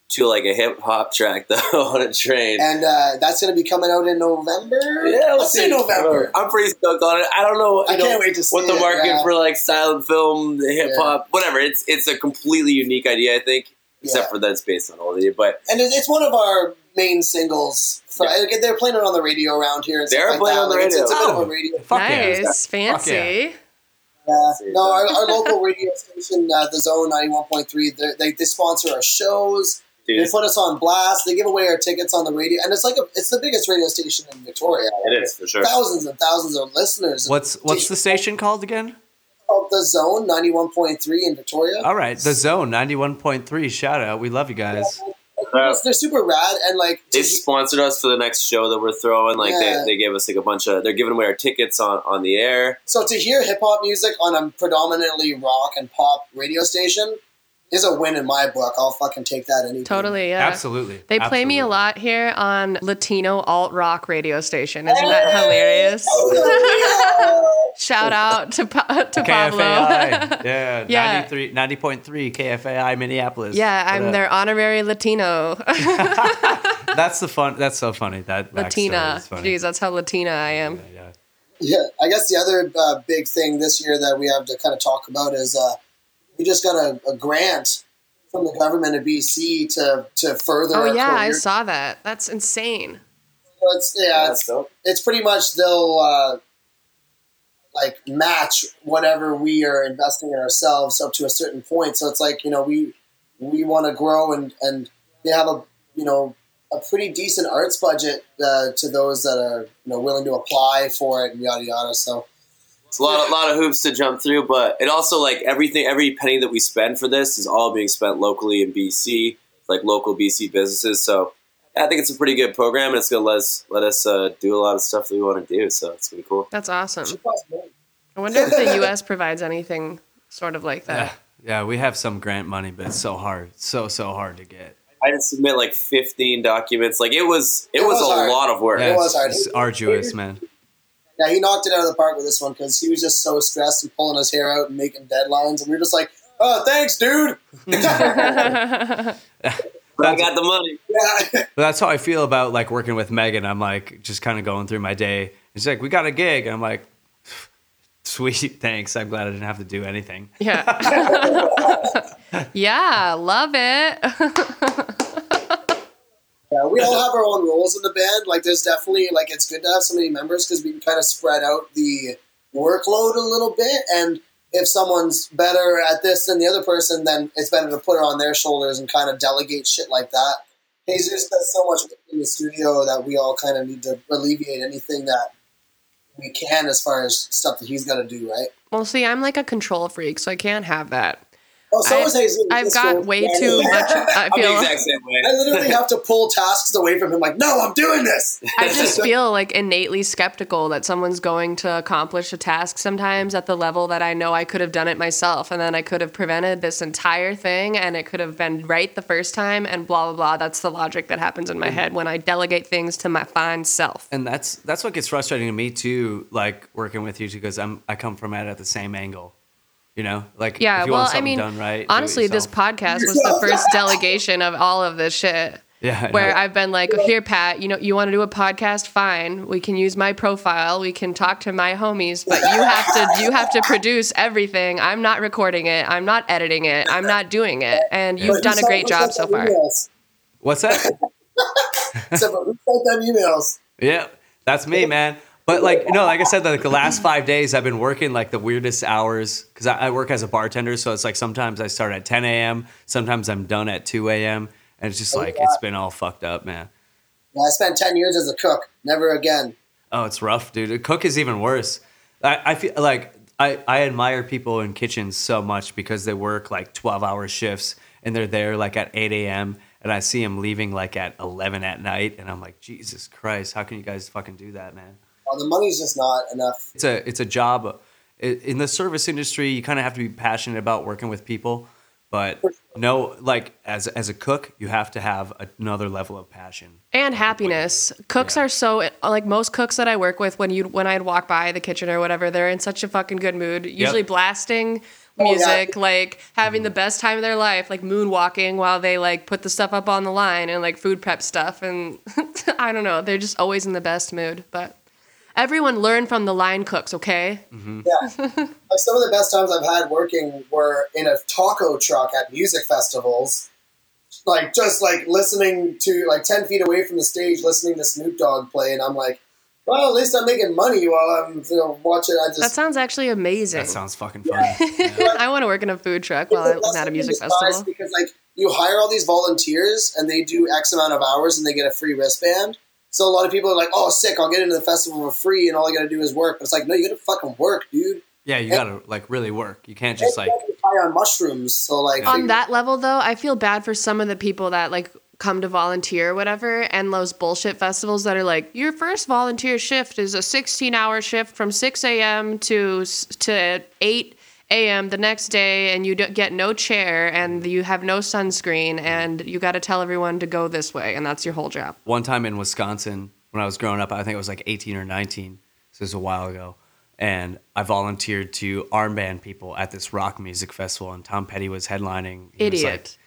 Speaker 7: to like a hip hop track though on a train.
Speaker 6: and uh, that's going to be coming out in November.
Speaker 7: Yeah, we'll
Speaker 6: let's say
Speaker 7: see.
Speaker 6: November.
Speaker 7: I'm pretty stoked on it. I don't know.
Speaker 6: I
Speaker 7: know,
Speaker 6: can't wait to see
Speaker 7: what the
Speaker 6: it,
Speaker 7: market
Speaker 6: yeah.
Speaker 7: for like silent film, hip hop, whatever. It's it's a completely unique idea, I think. Except
Speaker 6: Yeah.
Speaker 7: for that it's based on oldie, but
Speaker 6: And it's one of our main singles. For, They're playing it on the radio around here. And
Speaker 7: They
Speaker 6: stuff
Speaker 7: are
Speaker 6: like
Speaker 7: playing
Speaker 6: that.
Speaker 7: on the
Speaker 6: Like, it's- It's, a
Speaker 7: radio.
Speaker 6: a radio.
Speaker 4: Fuck yeah.
Speaker 2: nice, fancy.
Speaker 6: Yeah.
Speaker 7: See,
Speaker 6: No, our, our local radio station, uh, the Zone ninety one point three, they they sponsor our shows.
Speaker 7: Dude,
Speaker 6: They put us on blast. They give away our tickets on the radio, and it's like a, it's the biggest radio station in Victoria.
Speaker 7: it is for sure.
Speaker 6: Thousands and thousands of listeners.
Speaker 4: What's what's the station called again?
Speaker 6: called the Zone ninety one point three in Victoria?
Speaker 4: All right, the Zone ninety one point three. Shout out, we love you guys.
Speaker 7: Uh,
Speaker 6: They're super rad, and like
Speaker 7: they
Speaker 6: to-
Speaker 7: sponsored us for the next show that we're throwing. Like
Speaker 6: Yeah.
Speaker 7: they, they gave us like a bunch of. They're giving away our tickets on on the air.
Speaker 6: so to hear hip hop music on a predominantly rock and pop radio station is a win in my book. I'll fucking take that any day.
Speaker 2: Totally, yeah.
Speaker 1: Absolutely.
Speaker 2: They play me a lot here on Latino alt rock radio station. Isn't that hilarious? Shout out to Pa- to Pablo.
Speaker 1: Yeah,
Speaker 2: Yeah.
Speaker 1: 93, 90.3 KFAI Minneapolis.
Speaker 2: yeah, I'm
Speaker 1: up?
Speaker 2: their honorary Latino.
Speaker 1: That's the fun. That's so funny. That
Speaker 2: Latina.
Speaker 1: is funny.
Speaker 2: Jeez, that's how Latina I am.
Speaker 1: Yeah.
Speaker 6: Yeah, I guess the other uh, big thing this year that we have to kind of talk about is uh, we just got a, a grant from the government of BC to to further.
Speaker 2: Oh
Speaker 6: our
Speaker 2: yeah, I saw that. That's insane.
Speaker 6: It's, yeah,
Speaker 7: That's
Speaker 6: it's, it's pretty much they'll uh, like match whatever we are investing in ourselves up to a certain point. So it's like you know we we want to grow and and they have a you know a pretty decent arts budget uh, to those that are you know willing to apply for it and yada yada. So
Speaker 7: It's a lot, a lot of hoops to jump through, but it also like everything, every penny that we spend for this is all being spent locally in BC, like local BC businesses. So yeah, I think it's a pretty good program, and it's gonna let us let us uh, do a lot of stuff that we want to do. So it's gonna be cool.
Speaker 2: That's awesome. I wonder if the U.S. provides anything sort of like that.
Speaker 1: Yeah, we have some grant money, but it's so hard. So so hard to get.
Speaker 7: I had to submit like 15 documents. Like it was, it,
Speaker 6: It
Speaker 7: was,
Speaker 6: was
Speaker 7: a
Speaker 6: hard.
Speaker 7: lot of work.
Speaker 1: Yeah,
Speaker 6: was hard.
Speaker 1: it's arduous, man.
Speaker 6: Yeah, he knocked it out of the park with this one because he was just so stressed and pulling his hair out and making deadlines, and we are just like, "Oh, thanks, dude."
Speaker 7: I got the money.
Speaker 6: yeah.
Speaker 1: That's how I feel about like working with Megan. I'm like just kind of going through my day. She's like, "We got a gig," and I'm like, "Sweet, thanks. I'm glad I didn't have to do anything."
Speaker 2: Yeah. yeah, love it.
Speaker 6: Yeah, we all have our own roles in the band. Like, there's definitely like it's good to have so many members because we can kind of spread out the workload a little bit. And if someone's better at this than the other person, then it's better to put it on their shoulders and kind of delegate shit like that. Jesus does so much in the studio that we all kind of need to alleviate anything that we can as far as stuff that he's got to do, right?
Speaker 2: Well, see, I'm like a control freak, so I can't have that.
Speaker 6: Oh, so
Speaker 2: I-
Speaker 6: is Jesus.
Speaker 2: I've got
Speaker 6: go.
Speaker 2: way too much. I
Speaker 7: I'm the
Speaker 2: feel.
Speaker 7: exact same way.
Speaker 6: I literally have to pull tasks away from him. Like, no, I'm doing this.
Speaker 2: I just feel like innately skeptical that someone's going to accomplish a task sometimes at the level that I know I could have done it myself and then I could have prevented this entire thing and it could have been right the first time and blah blah blah. That's the logic that happens in my head when I delegate things to my fine self.
Speaker 1: and that's that's what gets frustrating to me too like working with you because i'm i come from it at the same angle you know like
Speaker 2: Yeah,
Speaker 1: if you
Speaker 2: well,
Speaker 1: want
Speaker 2: I mean,
Speaker 1: done right
Speaker 2: honestly, this podcast was the first delegation of all of this shit.
Speaker 1: yeah
Speaker 2: where
Speaker 1: know.
Speaker 2: I've been like, here, Pat, you know, you want to do a podcast? Fine. We can use my profile. We can talk to my homies, but you have to, you have to produce everything. I'm not recording it. I'm not editing it. I'm not doing it. And you've
Speaker 6: But
Speaker 2: done a great job so far.
Speaker 6: emails.
Speaker 1: what's that
Speaker 6: So, but we sent them emails.
Speaker 1: yeah that's me man but like know like i said like the last five days i've been working like the weirdest hours because I, I work as a bartender so it's like sometimes i start at 10 a.m sometimes i'm done at 2 a.m and it's just oh, like it's been all fucked up man
Speaker 6: Yeah, I spent 10 years as a cook. Never again.
Speaker 1: Oh, it's rough, dude. A cook is even worse. I, I feel like I, I admire people in kitchens so much because they work like 12 hour shifts and they're there like at 8 a.m. and I see them leaving like at 11 at night and I'm like, Jesus Christ, how can you guys fucking do that, man?
Speaker 6: Well, the money's just not enough.
Speaker 1: It's a, it's a job. In the service industry, you kind of have to be passionate about working with people. But no, like as, as a cook, you have to have another level of passion.
Speaker 2: And happiness. Cooks are so like most cooks that I work with. When you when I'd walk by the kitchen or whatever, they're in such a fucking good mood. Usually blasting
Speaker 6: Oh, yeah.
Speaker 2: music, like having the mm-hmm. best time of their life, like moonwalking while they like put the stuff up on the line and like food prep stuff. And I don't know, they're just always in the best mood. But everyone learn from the line cooks, okay? Mm-hmm.
Speaker 6: Like some of the best times I've had working were in a taco truck at music festivals. Like just like listening to like 10 feet away from the stage, listening to Snoop Dogg play. And I'm like, well, at least I'm making money while I'm you know, watching. I just
Speaker 2: That sounds actually amazing.
Speaker 1: That sounds fucking fun.
Speaker 2: I want to work in a food truck while I'm at a music festival.
Speaker 6: because like you hire all these volunteers and they do X amount of hours and they get a free wristband. So a lot of people are like, "Oh, sick! I'll get into the festival for free, and all I got to do is work." But it's like, no, you got to fucking work, dude.
Speaker 1: Yeah, you gotta like really work. You can't just like
Speaker 6: high on mushrooms. So like,
Speaker 2: on that level though i feel bad for some of the people that like come to volunteer or whatever and those bullshit festivals that are like your first volunteer shift is a 16 hour shift from 6 a.m to s- to 8 a.m. the next day and you get no chair and you have no sunscreen and you got to tell everyone to go this way and that's your whole job.
Speaker 1: One time in Wisconsin, when I was growing up, I think it was like 18 or 19. So this was a while ago. And I volunteered to armband people at this rock music festival, and Tom Petty was headlining. He was like-
Speaker 2: Idiot.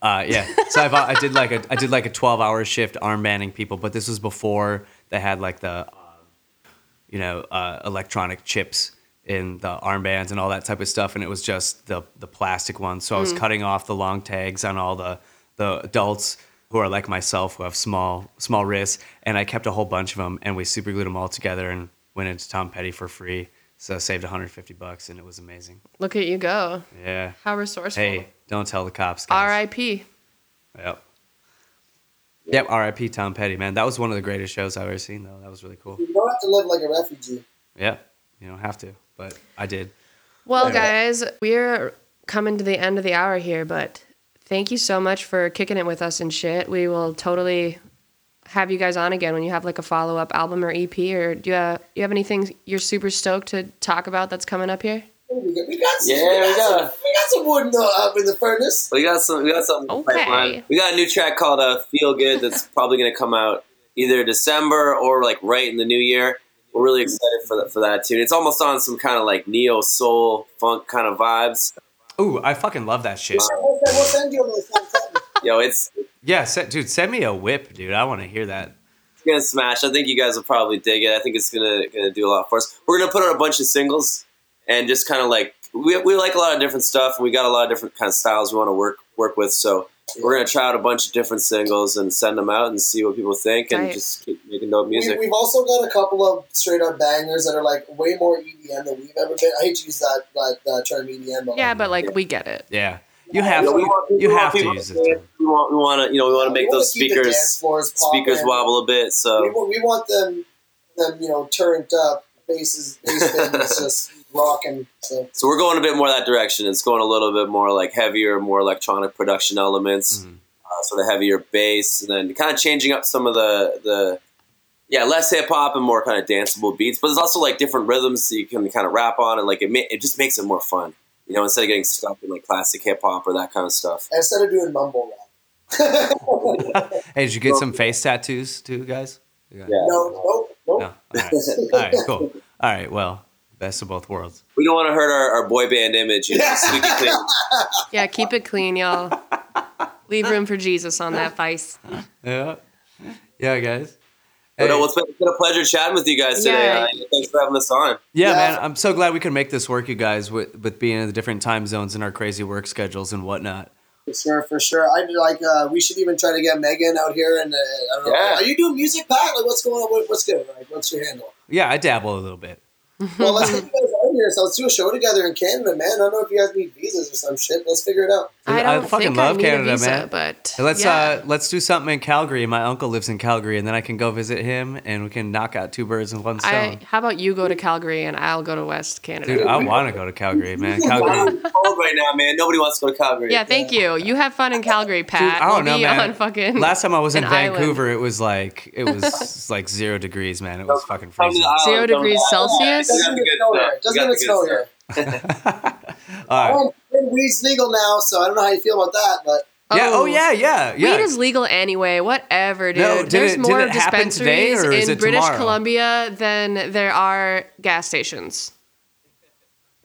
Speaker 1: Uh, yeah. So I, I did like a I did like a twelve hour shift armbanding people, but this was before they had like the, um, you know, uh, electronic chips in the armbands and all that type of stuff, and it was just the the plastic ones. So I was
Speaker 2: Mm.
Speaker 1: cutting off the long tags on all the the adults who are like myself who have small small wrists, and I kept a whole bunch of them, and we super glued them all together and went into Tom Petty for free. So I saved 150 bucks, and it was amazing.
Speaker 2: Look at you go.
Speaker 1: Yeah.
Speaker 2: How resourceful.
Speaker 1: Hey, don't tell the cops. guys.
Speaker 2: R.I.P.
Speaker 1: Yep. Yep. R.I.P. Tom Petty, man. That was one of the greatest shows I've ever seen, though. That was really cool.
Speaker 6: You don't have to live like a refugee.
Speaker 1: Yeah. You don't have to, but I did.
Speaker 2: Well, guys, we're coming to the end of the hour here, but thank you so much for kicking it with us and shit. We will totally have you guys on again when you have like a follow up album or EP, or do you have, you have anything you're super stoked to talk about that's coming up here?
Speaker 6: We got, we got some,
Speaker 7: Yeah,
Speaker 6: we
Speaker 7: we
Speaker 6: got, some, we got some wood in the, up in the furnace.
Speaker 7: We got some. We got something.
Speaker 2: Okay.
Speaker 7: We got a new track called uh, "Feel Good" that's probably going to come out either December or like right in the new year. We're really excited for that for that tune. It's almost on some kind of like neo soul funk kind of vibes.
Speaker 1: Ooh, I fucking love that shit.
Speaker 6: We'll send, you a little something.
Speaker 7: Yo, it's
Speaker 1: Yeah, se- dude, send me a whip, dude. I want to hear that.
Speaker 7: it's gonna smash. I think you guys will probably dig it. I think it's gonna gonna do a lot for us. We're gonna put out a bunch of singles and just kind of like we, we like a lot of different stuff. We got a lot of different kind of styles we want to work work with. So we're gonna try out a bunch of different singles and send them out and see what people think and
Speaker 2: Right.
Speaker 7: just keep making dope music.
Speaker 6: We, we've also got a couple of straight up bangers that are like way more EDM than we've ever been. I hate to use that that, that term EDM, but
Speaker 2: Yeah, but like we get it.
Speaker 1: Yeah. You have
Speaker 7: Yeah, we
Speaker 1: to.
Speaker 7: want- we
Speaker 1: You
Speaker 7: want
Speaker 1: have to use it.
Speaker 7: dance. We want, we want to, you know, we want to make those
Speaker 6: keep the dance
Speaker 7: speakers,
Speaker 6: floors
Speaker 7: speakers
Speaker 6: popping.
Speaker 7: wobble a bit. So
Speaker 6: wa- we want them them you know turned up bases bass bins just rocking. So
Speaker 7: So we're going a bit more that direction. It's going a little bit more like heavier, more electronic production elements,
Speaker 1: Mhm.
Speaker 7: uh, sort of heavier bass, and then kind of changing up some of the the yeah less hip hop and more kind of danceable beats. But there's also like different rhythms so you can kind of rap on, and like it ma- it just makes it more fun. You know, instead of getting stuck in like classic hip hop or that kind of stuff.
Speaker 6: instead of doing mumble rap.
Speaker 1: Hey, did you get some face tattoos too, guys? Yeah.
Speaker 7: Yeah.
Speaker 6: No, no, no.
Speaker 1: No. All right. All right. Cool. All right. Well, best of both worlds.
Speaker 7: We don't want to hurt our, our boy band image. You know, so we clean-
Speaker 2: Yeah, keep it clean, y'all. Leave room for Jesus on that face.
Speaker 1: Yeah. Yeah, guys.
Speaker 7: But
Speaker 1: Hey.
Speaker 7: no, it's been, it's been a pleasure chatting with you guys today.
Speaker 2: Yeah.
Speaker 7: Uh, thanks for having us on.
Speaker 1: Yeah,
Speaker 6: Yeah.
Speaker 1: man. I'm so glad we can make this work, you guys, with, with being in the different time zones and our crazy work schedules and whatnot.
Speaker 6: For sure, for sure. I'd like. Uh, we should even try to get Megan out here. And uh, I don't know.
Speaker 7: Yeah.
Speaker 6: Are you doing music, Pat? Like, what's going on? What, what's good? Like, what's your handle?
Speaker 1: Yeah, I dabble a little bit.
Speaker 6: Well, let's get you guys out here. So let's do a show together in Canada, man. I don't know if you guys need visas or some shit. Let's figure it out.
Speaker 2: I
Speaker 1: I
Speaker 2: don't
Speaker 1: fucking
Speaker 2: think
Speaker 1: love
Speaker 2: I need
Speaker 1: Canada,
Speaker 2: a visa,
Speaker 1: man.
Speaker 2: but
Speaker 1: Hey, Let's
Speaker 2: yeah.
Speaker 1: uh let's do something in Calgary. My uncle lives in Calgary, and then I can go visit him, and we can knock out two birds with one
Speaker 2: I,
Speaker 1: stone.
Speaker 2: how about you go to Calgary and I'll go to West Canada?
Speaker 1: Dude, I want to go to Calgary, man. Calgary.
Speaker 7: It's cold right now, man. Nobody wants to go to Calgary.
Speaker 2: yeah, thank you. You have fun in Calgary, Pat.
Speaker 1: Dude, I don't
Speaker 2: we'll
Speaker 1: know,
Speaker 2: be
Speaker 1: man.
Speaker 2: on fucking
Speaker 1: Last time I was in
Speaker 2: an island.
Speaker 1: Vancouver, it was like it was like zero degrees, man. It was fucking freezing.
Speaker 2: Zero
Speaker 7: island, come to
Speaker 2: degrees
Speaker 7: the island.
Speaker 2: Celsius?
Speaker 7: We got the good
Speaker 6: Doesn't
Speaker 7: stuff.
Speaker 6: get
Speaker 7: We
Speaker 6: snow here.
Speaker 7: stuff.
Speaker 1: All right.
Speaker 6: Oh, and weed's legal now, so I don't know how you feel about that, but
Speaker 1: Yeah. Oh, oh. yeah. Yeah. Yeah.
Speaker 2: Weed is legal anyway. Whatever, dude.
Speaker 1: No,
Speaker 2: There's
Speaker 1: it-
Speaker 2: more
Speaker 1: it today,
Speaker 2: dispensaries in British
Speaker 1: tomorrow?
Speaker 2: Columbia than there are gas stations.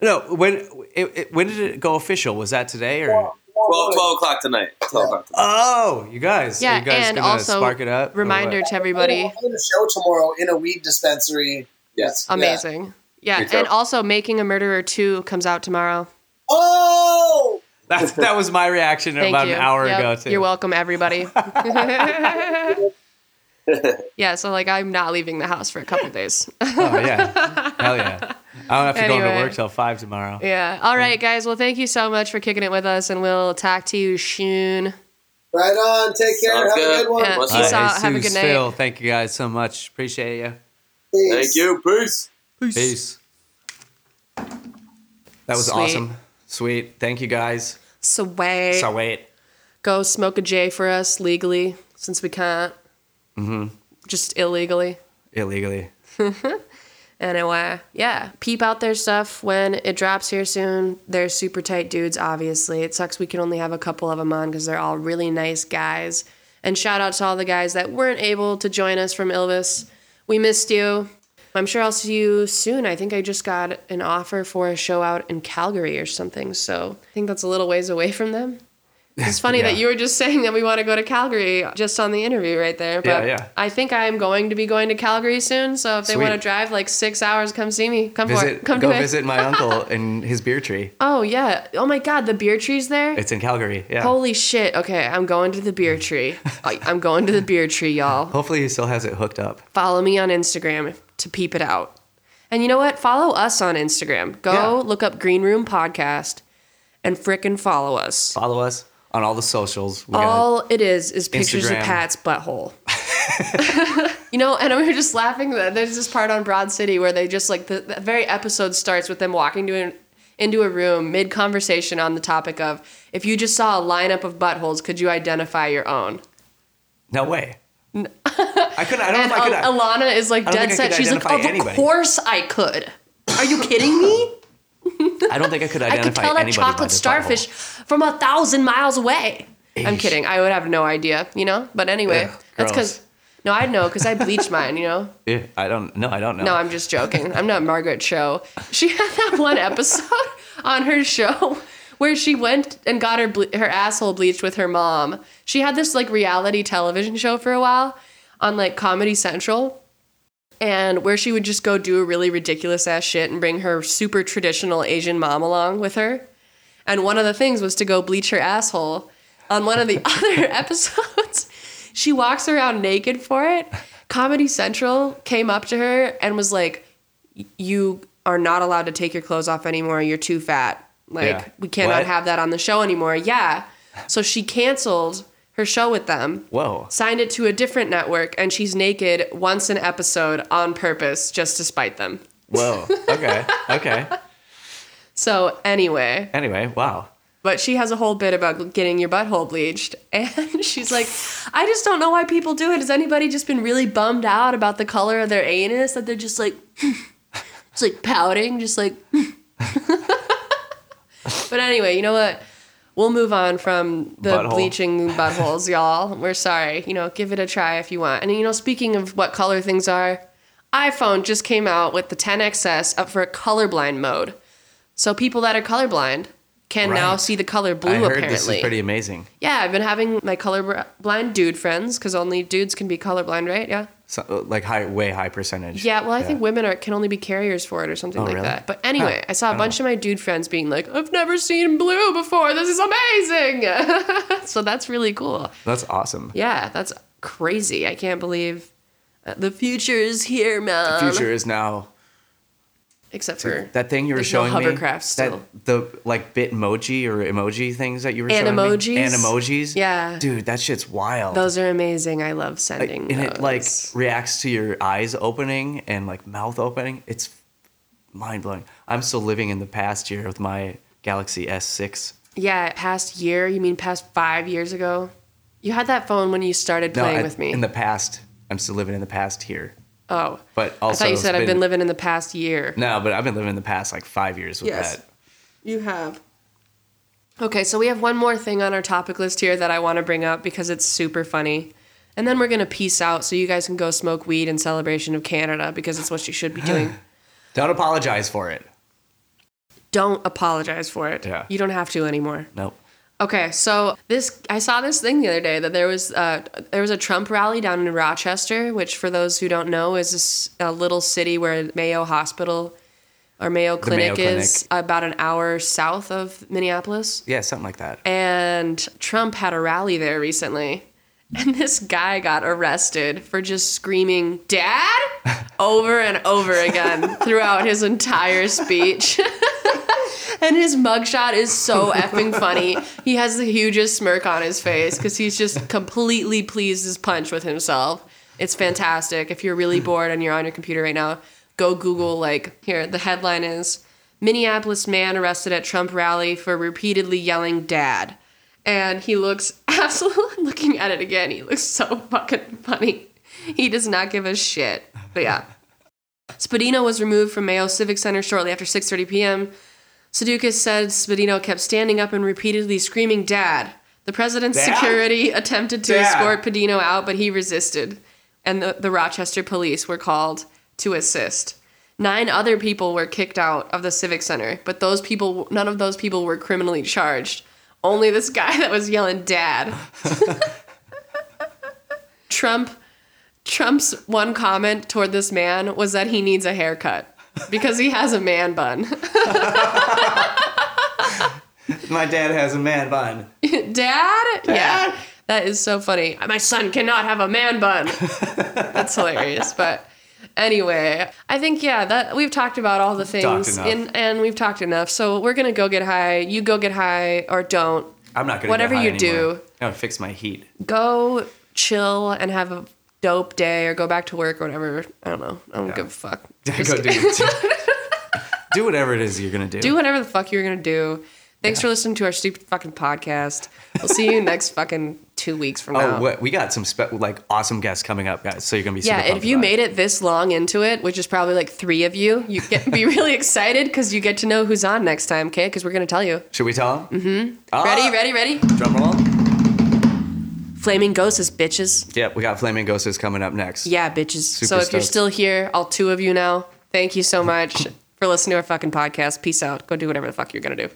Speaker 1: no. When it, it, when did it go official? Was that today or?
Speaker 7: 12, 12 o'clock tonight. 12 o'clock tonight.
Speaker 1: Oh, you guys.
Speaker 2: Yeah,
Speaker 1: are you guys
Speaker 2: and
Speaker 1: gonna
Speaker 2: also
Speaker 1: spark it up.
Speaker 2: Reminder to everybody.
Speaker 6: I'm going to show tomorrow in a weed dispensary.
Speaker 7: Yes.
Speaker 2: Amazing. Yeah,
Speaker 7: Good job.
Speaker 2: and also Making a Murderer 2 comes out tomorrow.
Speaker 6: Oh,
Speaker 1: That, that was my reaction
Speaker 2: Thank
Speaker 1: about
Speaker 2: you.
Speaker 1: an hour
Speaker 2: Yep,
Speaker 1: ago too.
Speaker 2: You're welcome, everybody. yeah, so like I'm not leaving the house for a couple days.
Speaker 1: Oh yeah. Hell yeah. I don't have to go
Speaker 2: Anyway.
Speaker 1: to work till five tomorrow.
Speaker 2: yeah. All right, guys. Well, thank you so much for kicking it with us, and we'll talk to you soon.
Speaker 6: right on. Take care.
Speaker 7: Sounds
Speaker 6: Have a
Speaker 7: good.
Speaker 6: good one.
Speaker 2: Yeah. Peace
Speaker 7: up?
Speaker 2: out. Have a good night.
Speaker 1: Phil, thank you guys so much. Appreciate you.
Speaker 6: Peace.
Speaker 7: Thank you. Peace.
Speaker 1: Peace. That was
Speaker 2: Sweet.
Speaker 1: awesome. Sweet. Thank you guys.
Speaker 2: So wait,
Speaker 1: So wait.
Speaker 2: go smoke a J for us legally, since we can't. Mm-hmm. Just illegally.
Speaker 1: Illegally.
Speaker 2: Anyway, yeah, peep out their stuff when it drops here soon. They're super tight dudes, obviously. It sucks we can only have a couple of them on because they're all really nice guys. And shout out to all the guys that weren't able to join us from Illvis. We missed you. I'm sure I'll see you soon. I think I just got an offer for a show out in Calgary or something. So I think that's a little ways away from them. It's funny that you were just saying that we want to go to Calgary just on the interview right there. But
Speaker 4: Yeah, yeah.
Speaker 2: I think I'm going to be going to Calgary soon. So if they
Speaker 4: Sweet.
Speaker 2: want to drive like six hours, come see me. Come for
Speaker 4: Visit,
Speaker 2: it. Come
Speaker 4: go visit my uncle and his beer tree.
Speaker 2: Oh yeah. Oh my God, the beer tree's there.
Speaker 4: It's in Calgary. Yeah.
Speaker 2: Holy shit. Okay, I'm going to the beer tree. I'm going to the beer tree, y'all.
Speaker 4: Hopefully he still has it hooked up.
Speaker 2: Follow me on Instagram to peep it out. And you know what? Follow us on Instagram. Go
Speaker 4: Yeah.
Speaker 2: look up Green Room Podcast and frickin' follow us.
Speaker 4: Follow us on all the socials. We got
Speaker 2: All it is is pictures
Speaker 4: Instagram.
Speaker 2: of Pat's butthole. you know, and we were just laughing that there's this part on Broad City where they just like the, the very episode starts with them walking to an, into a room mid conversation on the topic of if you just saw a lineup of buttholes, could you identify your own?
Speaker 4: no way. I couldn't. I don't
Speaker 2: And
Speaker 4: know if I could.
Speaker 2: Ilana is like dead set. She's like, of
Speaker 4: anybody."
Speaker 2: course I could. Are you kidding me?
Speaker 4: I don't think I could identify.
Speaker 2: I could tell that chocolate starfish from a thousand miles away. I'm kidding. I would have no idea, you know? But anyway,
Speaker 4: Ugh,
Speaker 2: that's because, no, I'd know because I bleached mine, you know?
Speaker 4: Yeah, I don't. No, I don't know.
Speaker 2: No, I'm just joking. I'm not Margaret Cho. She had that one episode on her show where she went and got her ble- her asshole bleached with her mom. She had this like reality television show for a while on like Comedy Central. And where she would just go do a really ridiculous ass shit and bring her super traditional Asian mom along with her. And one of the things was to go bleach her asshole. On one of the other episodes, she walks around naked for it. Comedy Central came up to her and was like, You are not allowed to take your clothes off anymore. You're too fat. Like,
Speaker 4: Yeah.
Speaker 2: we cannot
Speaker 4: What?
Speaker 2: have that on the show anymore. Yeah. So she canceled her show with them
Speaker 4: Whoa.
Speaker 2: signed it to a different network, and she's naked once an episode on purpose just to spite them.
Speaker 4: Whoa. Okay. Okay.
Speaker 2: So, anyway,
Speaker 4: Anyway, wow.
Speaker 2: but she has a whole bit about getting your butthole bleached. And she's like, I just don't know why people do it. Has anybody just been really bummed out about the color of their anus that they're just like, it's like pouting, just like. but anyway, you know what? We'll move on from the
Speaker 4: Butthole.
Speaker 2: bleaching buttholes, y'all. We're sorry. You know, give it a try if you want. And you know, speaking of what color things are, iPhone just came out with the 10XS up for a colorblind mode. So people that are colorblind can now see the color blue
Speaker 4: I heard
Speaker 2: apparently.
Speaker 4: this is pretty amazing.
Speaker 2: yeah, I've been having my colorblind dude friends because only dudes can be colorblind, right? Yeah.
Speaker 4: So, like high, way high percentage.
Speaker 2: Yeah, well, I think women are can only be carriers for it or something
Speaker 4: Oh,
Speaker 2: like
Speaker 4: really?
Speaker 2: that. But anyway,
Speaker 4: Huh.
Speaker 2: I saw a bunch of my dude friends being like, "I've never seen blue before. This is amazing." so that's really cool.
Speaker 4: That's awesome.
Speaker 2: Yeah, that's crazy. I can't believe uh, the future is here, man.
Speaker 4: The future is now
Speaker 2: except for
Speaker 4: that thing you were
Speaker 2: there's no
Speaker 4: showing me.
Speaker 2: hovercraft still.
Speaker 4: That the like bitmoji or emoji things that you were showing
Speaker 2: Animojis?
Speaker 4: me. Animojis.
Speaker 2: Yeah.
Speaker 4: Dude, that shit's wild.
Speaker 2: Those are amazing. I love
Speaker 4: Like,
Speaker 2: sending
Speaker 4: and it like reacts to your eyes opening and like mouth opening. It's mind blowing. I'm still living in the past year with my Galaxy S6.
Speaker 2: Yeah, past year. You mean past five years ago? You had that phone when you started
Speaker 4: No,
Speaker 2: playing
Speaker 4: I-
Speaker 2: with me.
Speaker 4: in the past. I'm still living in the past here.
Speaker 2: Oh,
Speaker 4: But also, I
Speaker 2: thought you said I've been living in the past year.
Speaker 4: No, but I've been living in the past like five years with
Speaker 2: Yes.
Speaker 4: that.
Speaker 2: You have. Okay, so we have one more thing on our topic list here that I want to bring up because it's super funny. And then we're going to peace out so you guys can go smoke weed in celebration of Canada because it's what you should be doing.
Speaker 4: Don't apologize for it.
Speaker 2: don't apologize for it.
Speaker 4: Yeah.
Speaker 2: You don't have to anymore.
Speaker 4: Nope.
Speaker 2: Okay, so this I saw this thing the other day that there was uh, there was a Trump rally down in Rochester, which for those who don't know is this, a little city where Mayo Hospital or Mayo
Speaker 4: The Mayo
Speaker 2: Clinic is about an hour south of Minneapolis.
Speaker 4: Yeah, something like that.
Speaker 2: And Trump had a rally there recently. And this guy got arrested for just screaming, Dad? over and over again throughout his entire speech. and his mugshot is so effing funny. He has the hugest smirk on his face because he's just completely pleased as punch with himself. It's fantastic. If you're really bored and you're on your computer right now, go Google, like, here, the headline is Minneapolis man arrested at Trump rally for repeatedly yelling dad. And he looks absolutely looking at it again. He looks so fucking funny. He does not give a shit. But yeah. Spadino was removed from Mayo Civic Center shortly after 6:30 p.m. Sudeikis said Spadino kept standing up and repeatedly screaming, "Dad!" The president's
Speaker 4: Dad?
Speaker 2: security attempted to
Speaker 4: Dad?
Speaker 2: escort Padino out, but he resisted, and the, the Rochester police were called to assist. Nine other people were kicked out of the Civic Center, but those people, none of those people were criminally charged. Only this guy that was yelling "Dad." Trump Trump's one comment toward this man was that he needs a haircut because he has a man bun.
Speaker 4: My dad has a man bun.
Speaker 2: Dad? Yeah. That is so funny. My son cannot have a man bun. That's hilarious. But anyway, I think yeah, that we've talked about all the things
Speaker 4: enough.
Speaker 2: and we've talked enough. So we're going to go get high. You go get high or don't.
Speaker 4: I'm not gonna.
Speaker 2: Whatever
Speaker 4: get high
Speaker 2: you
Speaker 4: anymore.
Speaker 2: do.
Speaker 4: I gotta fix my heat.
Speaker 2: Go chill and have a dope day or go back to work or whatever. I don't know. I don't give a fuck. Just
Speaker 4: Go do, do whatever it is you're gonna do.
Speaker 2: do whatever the fuck you're gonna do. Thanks for listening to our stupid fucking podcast. We'll see you next fucking two weeks from now.
Speaker 4: Oh, we got some spe- like awesome guests coming up, guys. So you're gonna be
Speaker 2: yeah, and if you made it this long into it, which is probably like three of you, you get be really excited because you get to know who's on next time, okay? Because we're gonna tell you.
Speaker 4: Should we tell them? Mm-hmm.
Speaker 2: Ready, ready, ready?
Speaker 4: Drum roll.
Speaker 2: Flamingosis bitches.
Speaker 4: Yep, we got Flamingos coming up next.
Speaker 2: Yeah, bitches.
Speaker 4: Super
Speaker 2: so if you're still here, all two of you now, thank you so much for listening to our fucking podcast. Peace out. Go do whatever the fuck you're gonna do.